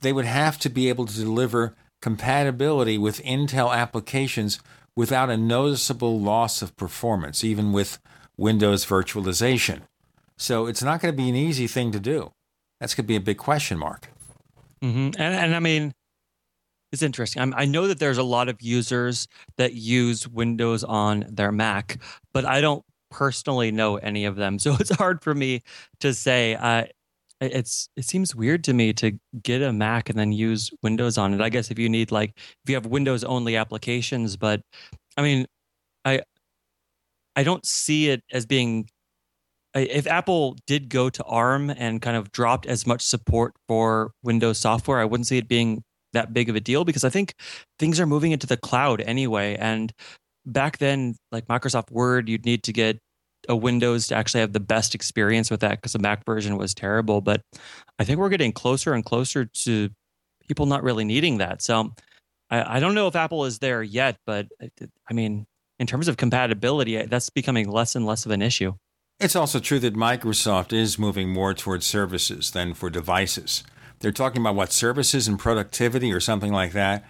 they would have to be able to deliver compatibility with Intel applications without a noticeable loss of performance, even with Windows virtualization. So it's not going to be an easy thing to do. That's going to be a big question mark. Mm-hmm. And, and I mean, it's interesting. I'm, i know that there's a lot of users that use Windows on their Mac, but I don't personally know any of them. So it's hard for me to say. Uh, it's it seems weird to me to get a Mac and then use Windows on it. I guess if you need like if you have Windows only applications, but I mean, I I don't see it as being if Apple did go to ARM and kind of dropped as much support for Windows software, I wouldn't see it being that big of a deal because I think things are moving into the cloud anyway. And back then, like Microsoft Word, you'd need to get a Windows to actually have the best experience with that because the Mac version was terrible. But I think we're getting closer and closer to people not really needing that. So I, I don't know if Apple is there yet, but I mean, in terms of compatibility, that's becoming less and less of an issue. It's also true that Microsoft is moving more towards services than for devices. They're talking about what services and productivity or something like that.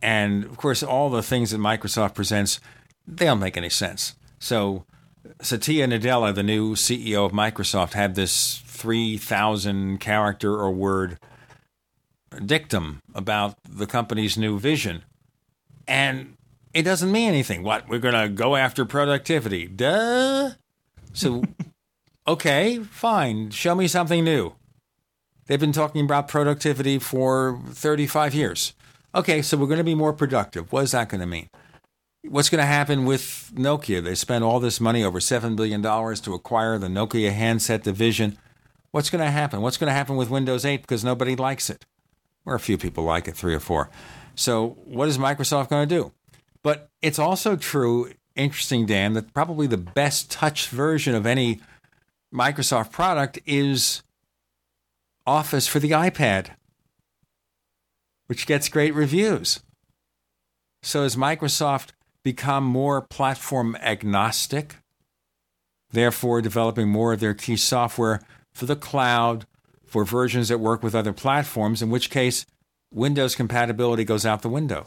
And of course, all the things that Microsoft presents, they don't make any sense. So Satya Nadella, the new CEO of Microsoft, had this 3,000 character or word dictum about the company's new vision. And it doesn't mean anything. What? We're going to go after productivity. Duh. So, okay, fine. Show me something new. They've been talking about productivity for 35 years. Okay, so we're going to be more productive. What is that going to mean? What's going to happen with Nokia? They spent all this money, over $7 billion, to acquire the Nokia handset division. What's going to happen? What's going to happen with Windows 8 because nobody likes it? Or a few people like it, three or four. So, what is Microsoft going to do? But it's also true, interesting, Dan, that probably the best touch version of any Microsoft product is Office for the iPad, which gets great reviews. So, has Microsoft become more platform agnostic, therefore developing more of their key software for the cloud, for versions that work with other platforms, in which case Windows compatibility goes out the window.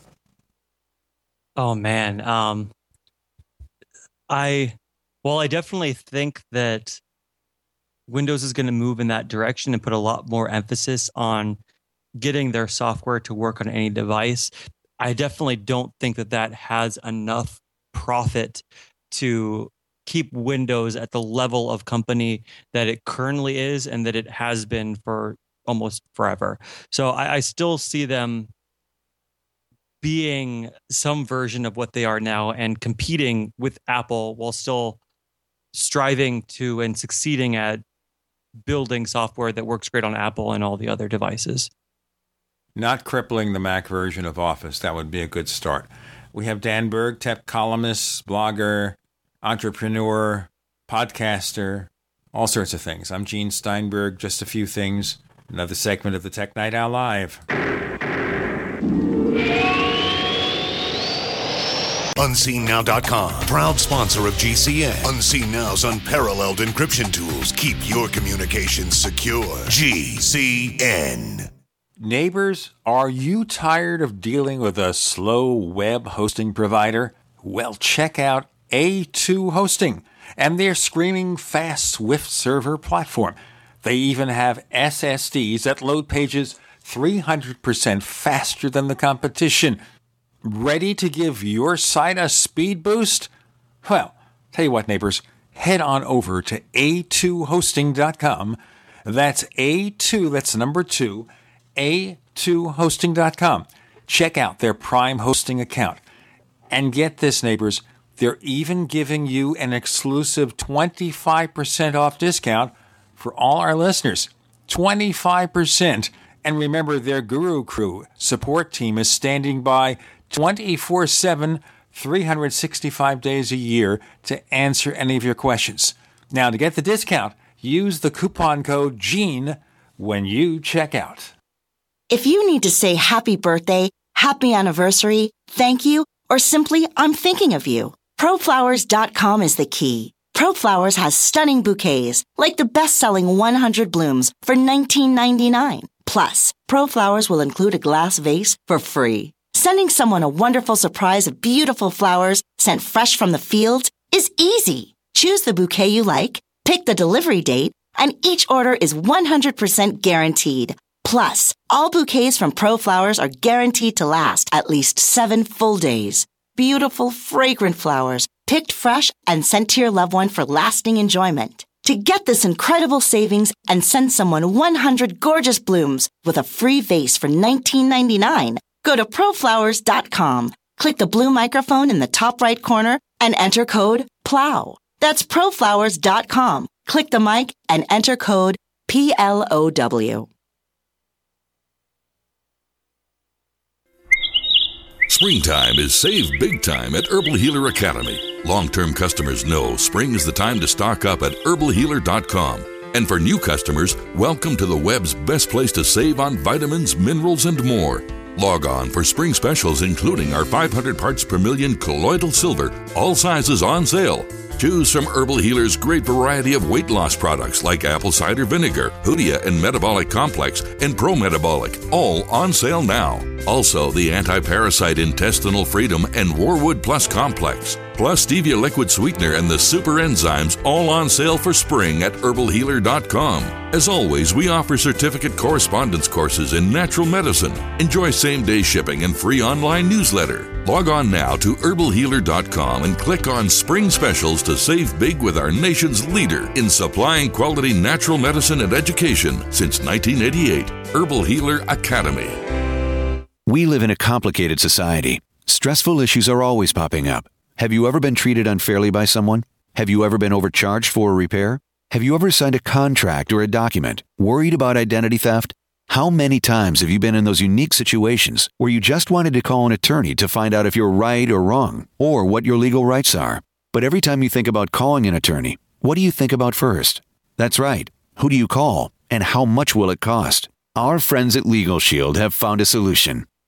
Oh man, um, I well, I definitely think that Windows is going to move in that direction and put a lot more emphasis on getting their software to work on any device. I definitely don't think that that has enough profit to keep Windows at the level of company that it currently is and that it has been for almost forever. So I, I still see them being some version of what they are now and competing with Apple while still striving to and succeeding at building software that works great on Apple and all the other devices. Not crippling the Mac version of Office. That would be a good start. We have Dan Berg, tech columnist, blogger, entrepreneur, podcaster, all sorts of things. I'm Gene Steinberg. Just a few things. Another segment of the Tech Night Owl Live. UnseenNow.com, proud sponsor of GCN. Unseen Now's unparalleled encryption tools keep your communications secure. GCN. Neighbors, are you tired of dealing with a slow web hosting provider? Well, check out A2 Hosting and their screaming fast Swift server platform. They even have SSDs that load pages 300% faster than the competition. Ready to give your site a speed boost? Well, tell you what, neighbors, head on over to a2hosting.com. That's A2, that's number two, a2hosting.com. Check out their Prime hosting account. And get this, neighbors, they're even giving you an exclusive 25% off discount for all our listeners. 25%. And remember, their Guru Crew support team is standing by 24 7, 365 days a year to answer any of your questions. Now, to get the discount, use the coupon code GENE when you check out. If you need to say happy birthday, happy anniversary, thank you, or simply I'm thinking of you, proflowers.com is the key. ProFlowers has stunning bouquets, like the best-selling 100 blooms for $19.99. Plus, ProFlowers will include a glass vase for free. Sending someone a wonderful surprise of beautiful flowers sent fresh from the fields is easy. Choose the bouquet you like, pick the delivery date, and each order is 100% guaranteed. Plus, all bouquets from ProFlowers are guaranteed to last at least seven full days. Beautiful, fragrant flowers, picked fresh and sent to your loved one for lasting enjoyment. To get this incredible savings and send someone 100 gorgeous blooms with a free vase for $19.99, Go to proflowers.com, click the blue microphone in the top right corner, and enter code PLOW. That's proflowers.com. Click the mic and enter code PLOW. Springtime is save big time at Herbal Healer Academy. Long term customers know spring is the time to stock up at herbalhealer.com. And for new customers, welcome to the web's best place to save on vitamins, minerals, and more. Log on for spring specials, including our 500 parts per million colloidal silver, all sizes on sale. Choose from Herbal Healer's great variety of weight loss products like apple cider vinegar, Hoodia and Metabolic Complex, and Pro Metabolic, all on sale now. Also, the anti parasite intestinal freedom and Wormwood Plus Complex, plus Stevia liquid sweetener and the super enzymes, all on sale for spring at herbalhealer.com. As always, we offer certificate correspondence courses in natural medicine. Enjoy same day shipping and free online newsletter. Log on now to herbalhealer.com and click on Spring Specials to save big with our nation's leader in supplying quality natural medicine and education since 1988, Herbal Healer Academy. We live in a complicated society Stressful issues are always popping up. Have you ever been treated unfairly by someone? Have you ever been overcharged for a repair? Have you ever signed a contract or a document worried about identity theft? How many times have you been in those unique situations where you just wanted to call an attorney to find out if you're right or wrong, or what your legal rights are? But every time you think about calling an attorney, what do you think about first? That's right. Who do you call, and how much will it cost? Our friends at Legal Shield have found a solution.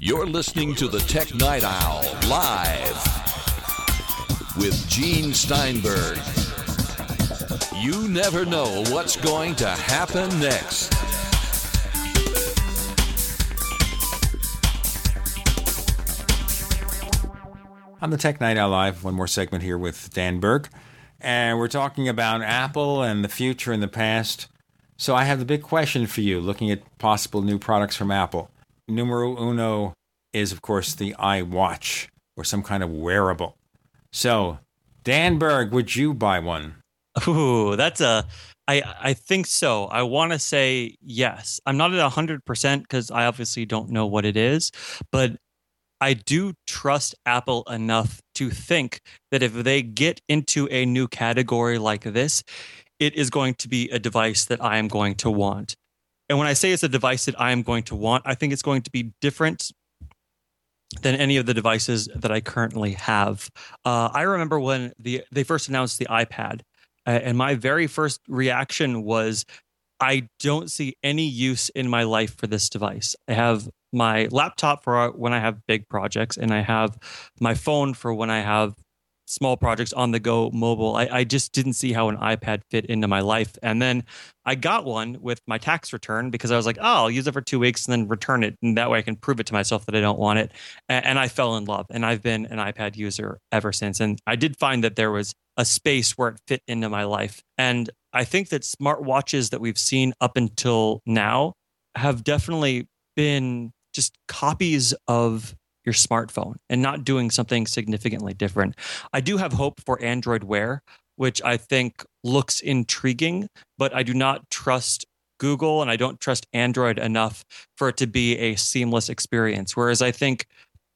You're listening to the Tech Night Owl live with Gene Steinberg. You never know what's going to happen next. On the Tech Night Owl Live, one more segment here with Dan Berg. And we're talking about Apple and the future and the past. So I have the big question for you looking at possible new products from Apple. Numero uno is, of course, the iWatch or some kind of wearable. So, Dan Berg, would you buy one? Ooh, that's a. I I think so. I want to say yes. I'm not at hundred percent because I obviously don't know what it is, but I do trust Apple enough to think that if they get into a new category like this, it is going to be a device that I am going to want. And when I say it's a device that I am going to want, I think it's going to be different than any of the devices that I currently have. Uh, I remember when the they first announced the iPad, uh, and my very first reaction was, I don't see any use in my life for this device. I have my laptop for when I have big projects, and I have my phone for when I have small projects on the go mobile. I, I, just didn't see how an iPad fit into my life. And then I got one with my tax return because I was like, oh, I'll use it for two weeks and then return it. And that way I can prove it to myself that I don't want it. And, and I fell in love. And I've been an iPad user ever since. And I did find that there was a space where it fit into my life. And I think that smartwatches that we've seen up until now have definitely been just copies of your smartphone and not doing something significantly different. I do have hope for Android Wear, which I think looks intriguing, but I do not trust Google and I don't trust Android enough for it to be a seamless experience. Whereas I think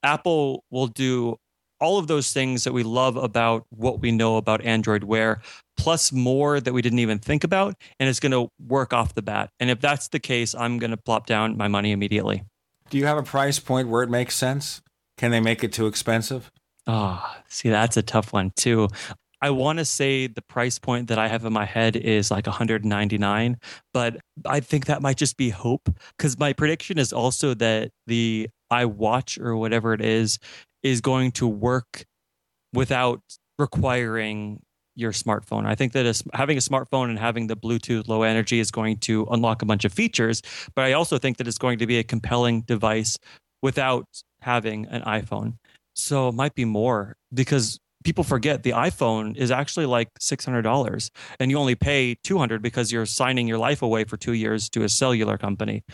Apple will do all of those things that we love about what we know about Android Wear, plus more that we didn't even think about, and it's going to work off the bat. And if that's the case, I'm going to plop down my money immediately. Do you have a price point where it makes sense? Can they make it too expensive? Oh, see, that's a tough one too. I want to say the price point that I have in my head is like 199, but I think that might just be hope because my prediction is also that the iWatch or whatever it is is going to work without requiring your smartphone. I think that having a smartphone and having the Bluetooth low energy is going to unlock a bunch of features, but I also think that it's going to be a compelling device without having an iPhone. So it might be more because people forget the iPhone is actually like $600 and you only pay 200 because you're signing your life away for 2 years to a cellular company.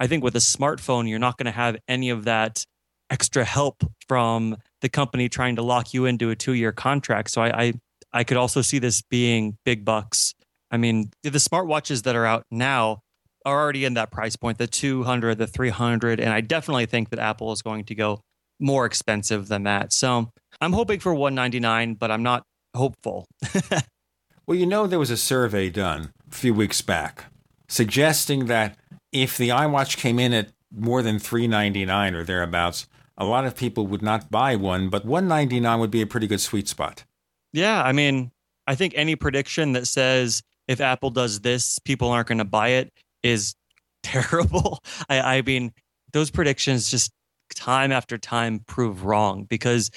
I think with a smartphone you're not going to have any of that extra help from the company trying to lock you into a 2-year contract. So I, I I could also see this being big bucks. I mean, the smartwatches that are out now are already in that price point, the 200, the 300. And I definitely think that Apple is going to go more expensive than that. So I'm hoping for 199, but I'm not hopeful. well, you know, there was a survey done a few weeks back suggesting that if the iWatch came in at more than 399 or thereabouts, a lot of people would not buy one, but 199 would be a pretty good sweet spot. Yeah, I mean, I think any prediction that says if Apple does this, people aren't going to buy it is terrible. I, I mean, those predictions just time after time prove wrong because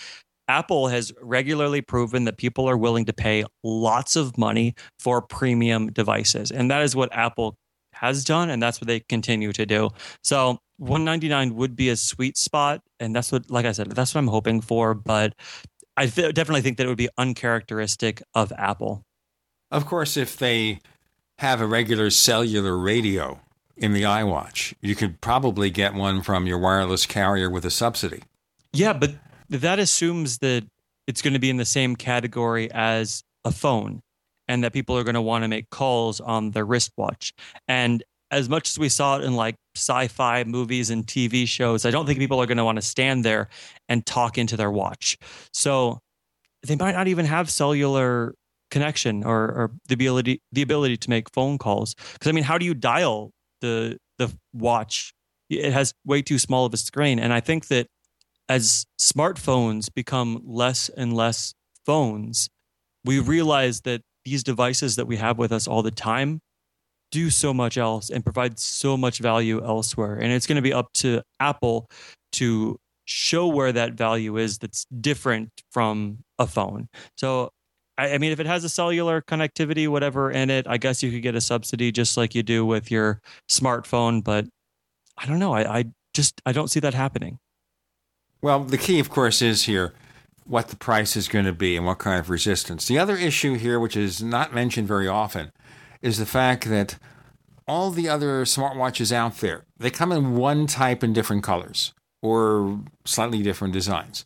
Apple has regularly proven that people are willing to pay lots of money for premium devices. And that is what Apple has done, and that's what they continue to do. So 199 would be a sweet spot, and that's what, like I said, that's what I'm hoping for. But I th- definitely think that it would be uncharacteristic of Apple. Of course, if they have a regular cellular radio in the iWatch, you could probably get one from your wireless carrier with a subsidy. Yeah, but that assumes that it's going to be in the same category as a phone and that people are going to want to make calls on their wristwatch. And as much as we saw it in like sci-fi movies and TV shows, I don't think people are going to want to stand there and talk into their watch. So they might not even have cellular connection or, or the ability the ability to make phone calls. Because I mean, how do you dial the the watch? It has way too small of a screen, and I think that as smartphones become less and less phones, we realize that these devices that we have with us all the time do so much else and provide so much value elsewhere. And it's going to be up to Apple to show where that value is that's different from a phone. So, I, I, mean, if it has a cellular connectivity, whatever in it, I guess you could get a subsidy just like you do with your smartphone. But I don't know. I, I just I don't see that happening. Well, the key, of course, is here what the price is going to be and what kind of resistance. The other issue here, which is not mentioned very often, is the fact that all the other smartwatches out there, they come in one type in different colors or slightly different designs.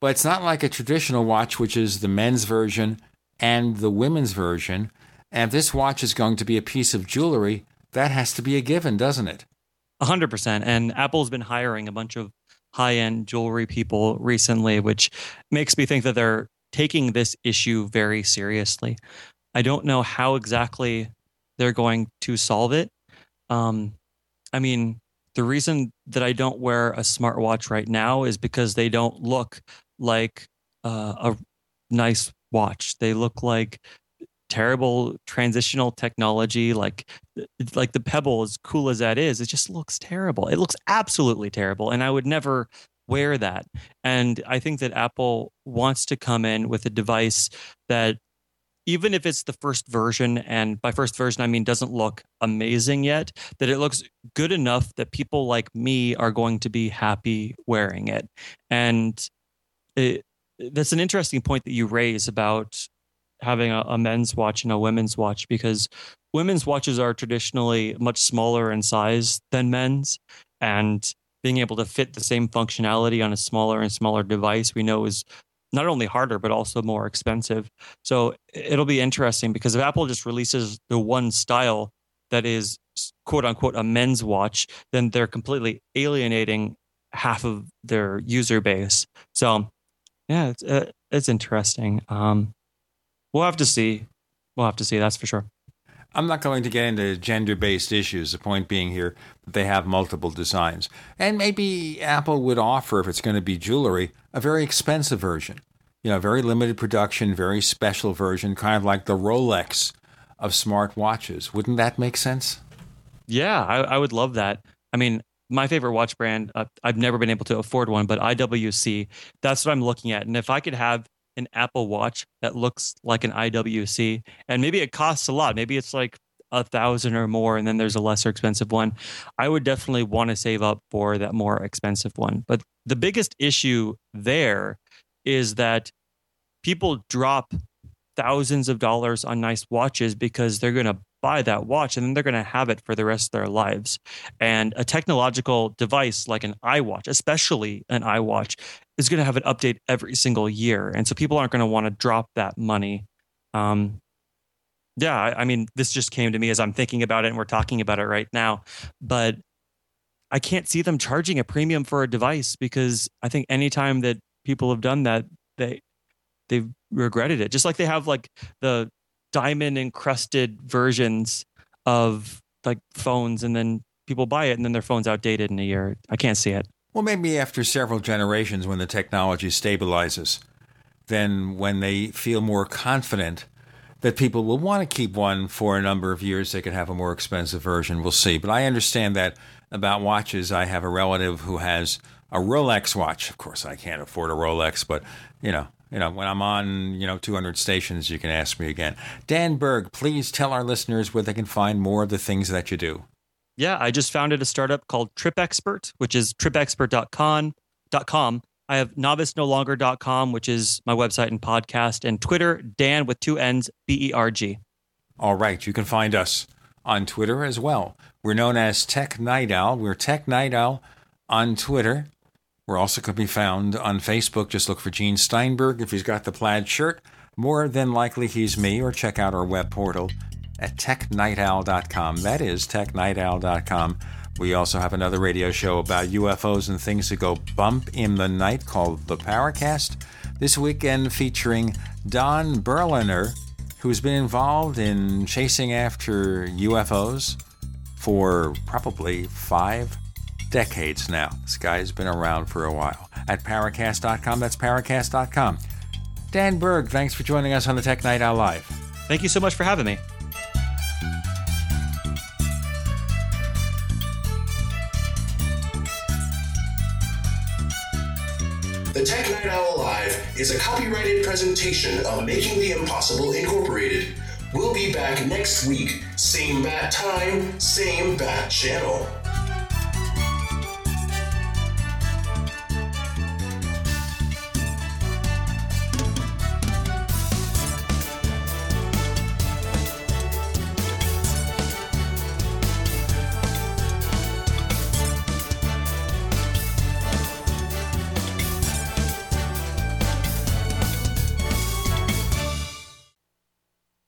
But it's not like a traditional watch, which is the men's version and the women's version. And if this watch is going to be a piece of jewelry, that has to be a given, doesn't it? 100%. And Apple's been hiring a bunch of high end jewelry people recently, which makes me think that they're taking this issue very seriously. I don't know how exactly they're going to solve it. Um, I mean, the reason that I don't wear a smartwatch right now is because they don't look like uh, a nice watch. They look like terrible transitional technology like like the pebble as cool as that is it just looks terrible it looks absolutely terrible and i would never wear that and i think that apple wants to come in with a device that even if it's the first version and by first version i mean doesn't look amazing yet that it looks good enough that people like me are going to be happy wearing it. And it, that's an interesting point that you raise about having a, a, men's watch and a women's watch because women's watches are traditionally much smaller in size than men's and being able to fit the same functionality on a smaller and smaller device we know is not only harder but also more expensive so it'll be interesting because if apple just releases the one style that is quote unquote a men's watch then they're completely alienating half of their user base so yeah it's, uh, it's interesting um, We'll have to see. We'll have to see. That's for sure. I'm not going to get into gender based issues. The point being here that they have multiple designs. And maybe Apple would offer, if it's going to be jewelry, a very expensive version. You know, very limited production, very special version, kind of like the Rolex of smart watches. Wouldn't that make sense? Yeah, I, I would love that. I mean, my favorite watch brand, uh, I've never been able to afford one, but IWC, that's what I'm looking at. And if I could have an Apple Watch that looks like an IWC, and maybe it costs a lot. Maybe it's like a thousand or more, and then there's a lesser expensive one. I would definitely want to save up for that more expensive one. But the biggest issue there is that people drop thousands of dollars on nice watches because they're going to buy that watch and then they're going to have it for the rest of their lives. And a technological device like an iWatch, especially an iWatch, is going to have an update every single year. And so people aren't going to want to drop that money. Um, yeah, I, mean, this just came to me as I'm thinking about it and we're talking about it right now. But I can't see them charging a premium for a device because I think anytime that people have done that, they they've regretted it. Just like they have like the diamond encrusted versions of like phones and then people buy it and then their phone's outdated in a year. I can't see it. Well, maybe after several generations when the technology stabilizes, then when they feel more confident that people will want to keep one for a number of years, they could have a more expensive version. We'll see. But I understand that about watches. I have a relative who has a Rolex watch. Of course, I can't afford a Rolex, but you know, you know, when I'm on, you know, 200 stations, you can ask me again. Dann Berg, please tell our listeners where they can find more of the things that you do. Yeah, I just founded a startup called Trip Expert, which is tripexpert.com. .com. I have novicenolonger.com, which is my website and podcast, and Twitter, Dan with two N's, B E R G. All right, you can find us on Twitter as well. We're known as Tech Night Owl. We're Tech Night Owl on Twitter. We're also going to be found on Facebook. Just look for Gene Steinberg. If he's got the plaid shirt, more than likely he's me, or check out our web portal at technightowl.com. That is technightowl.com. We also have another radio show about UFOs and things that go bump in the night called The Paracast. This weekend featuring Don Berliner, who's been involved in chasing after UFOs for probably five decades now. This guy's been around for a while. At Paracast.com, that's Paracast.com. Dann Berg, thanks for joining us on the Tech Night Owl Live. Thank you so much for having me. The Tech Night Owl Live is a copyrighted presentation of Making the Impossible Incorporated. We'll be back next week, same bat time, same bat channel.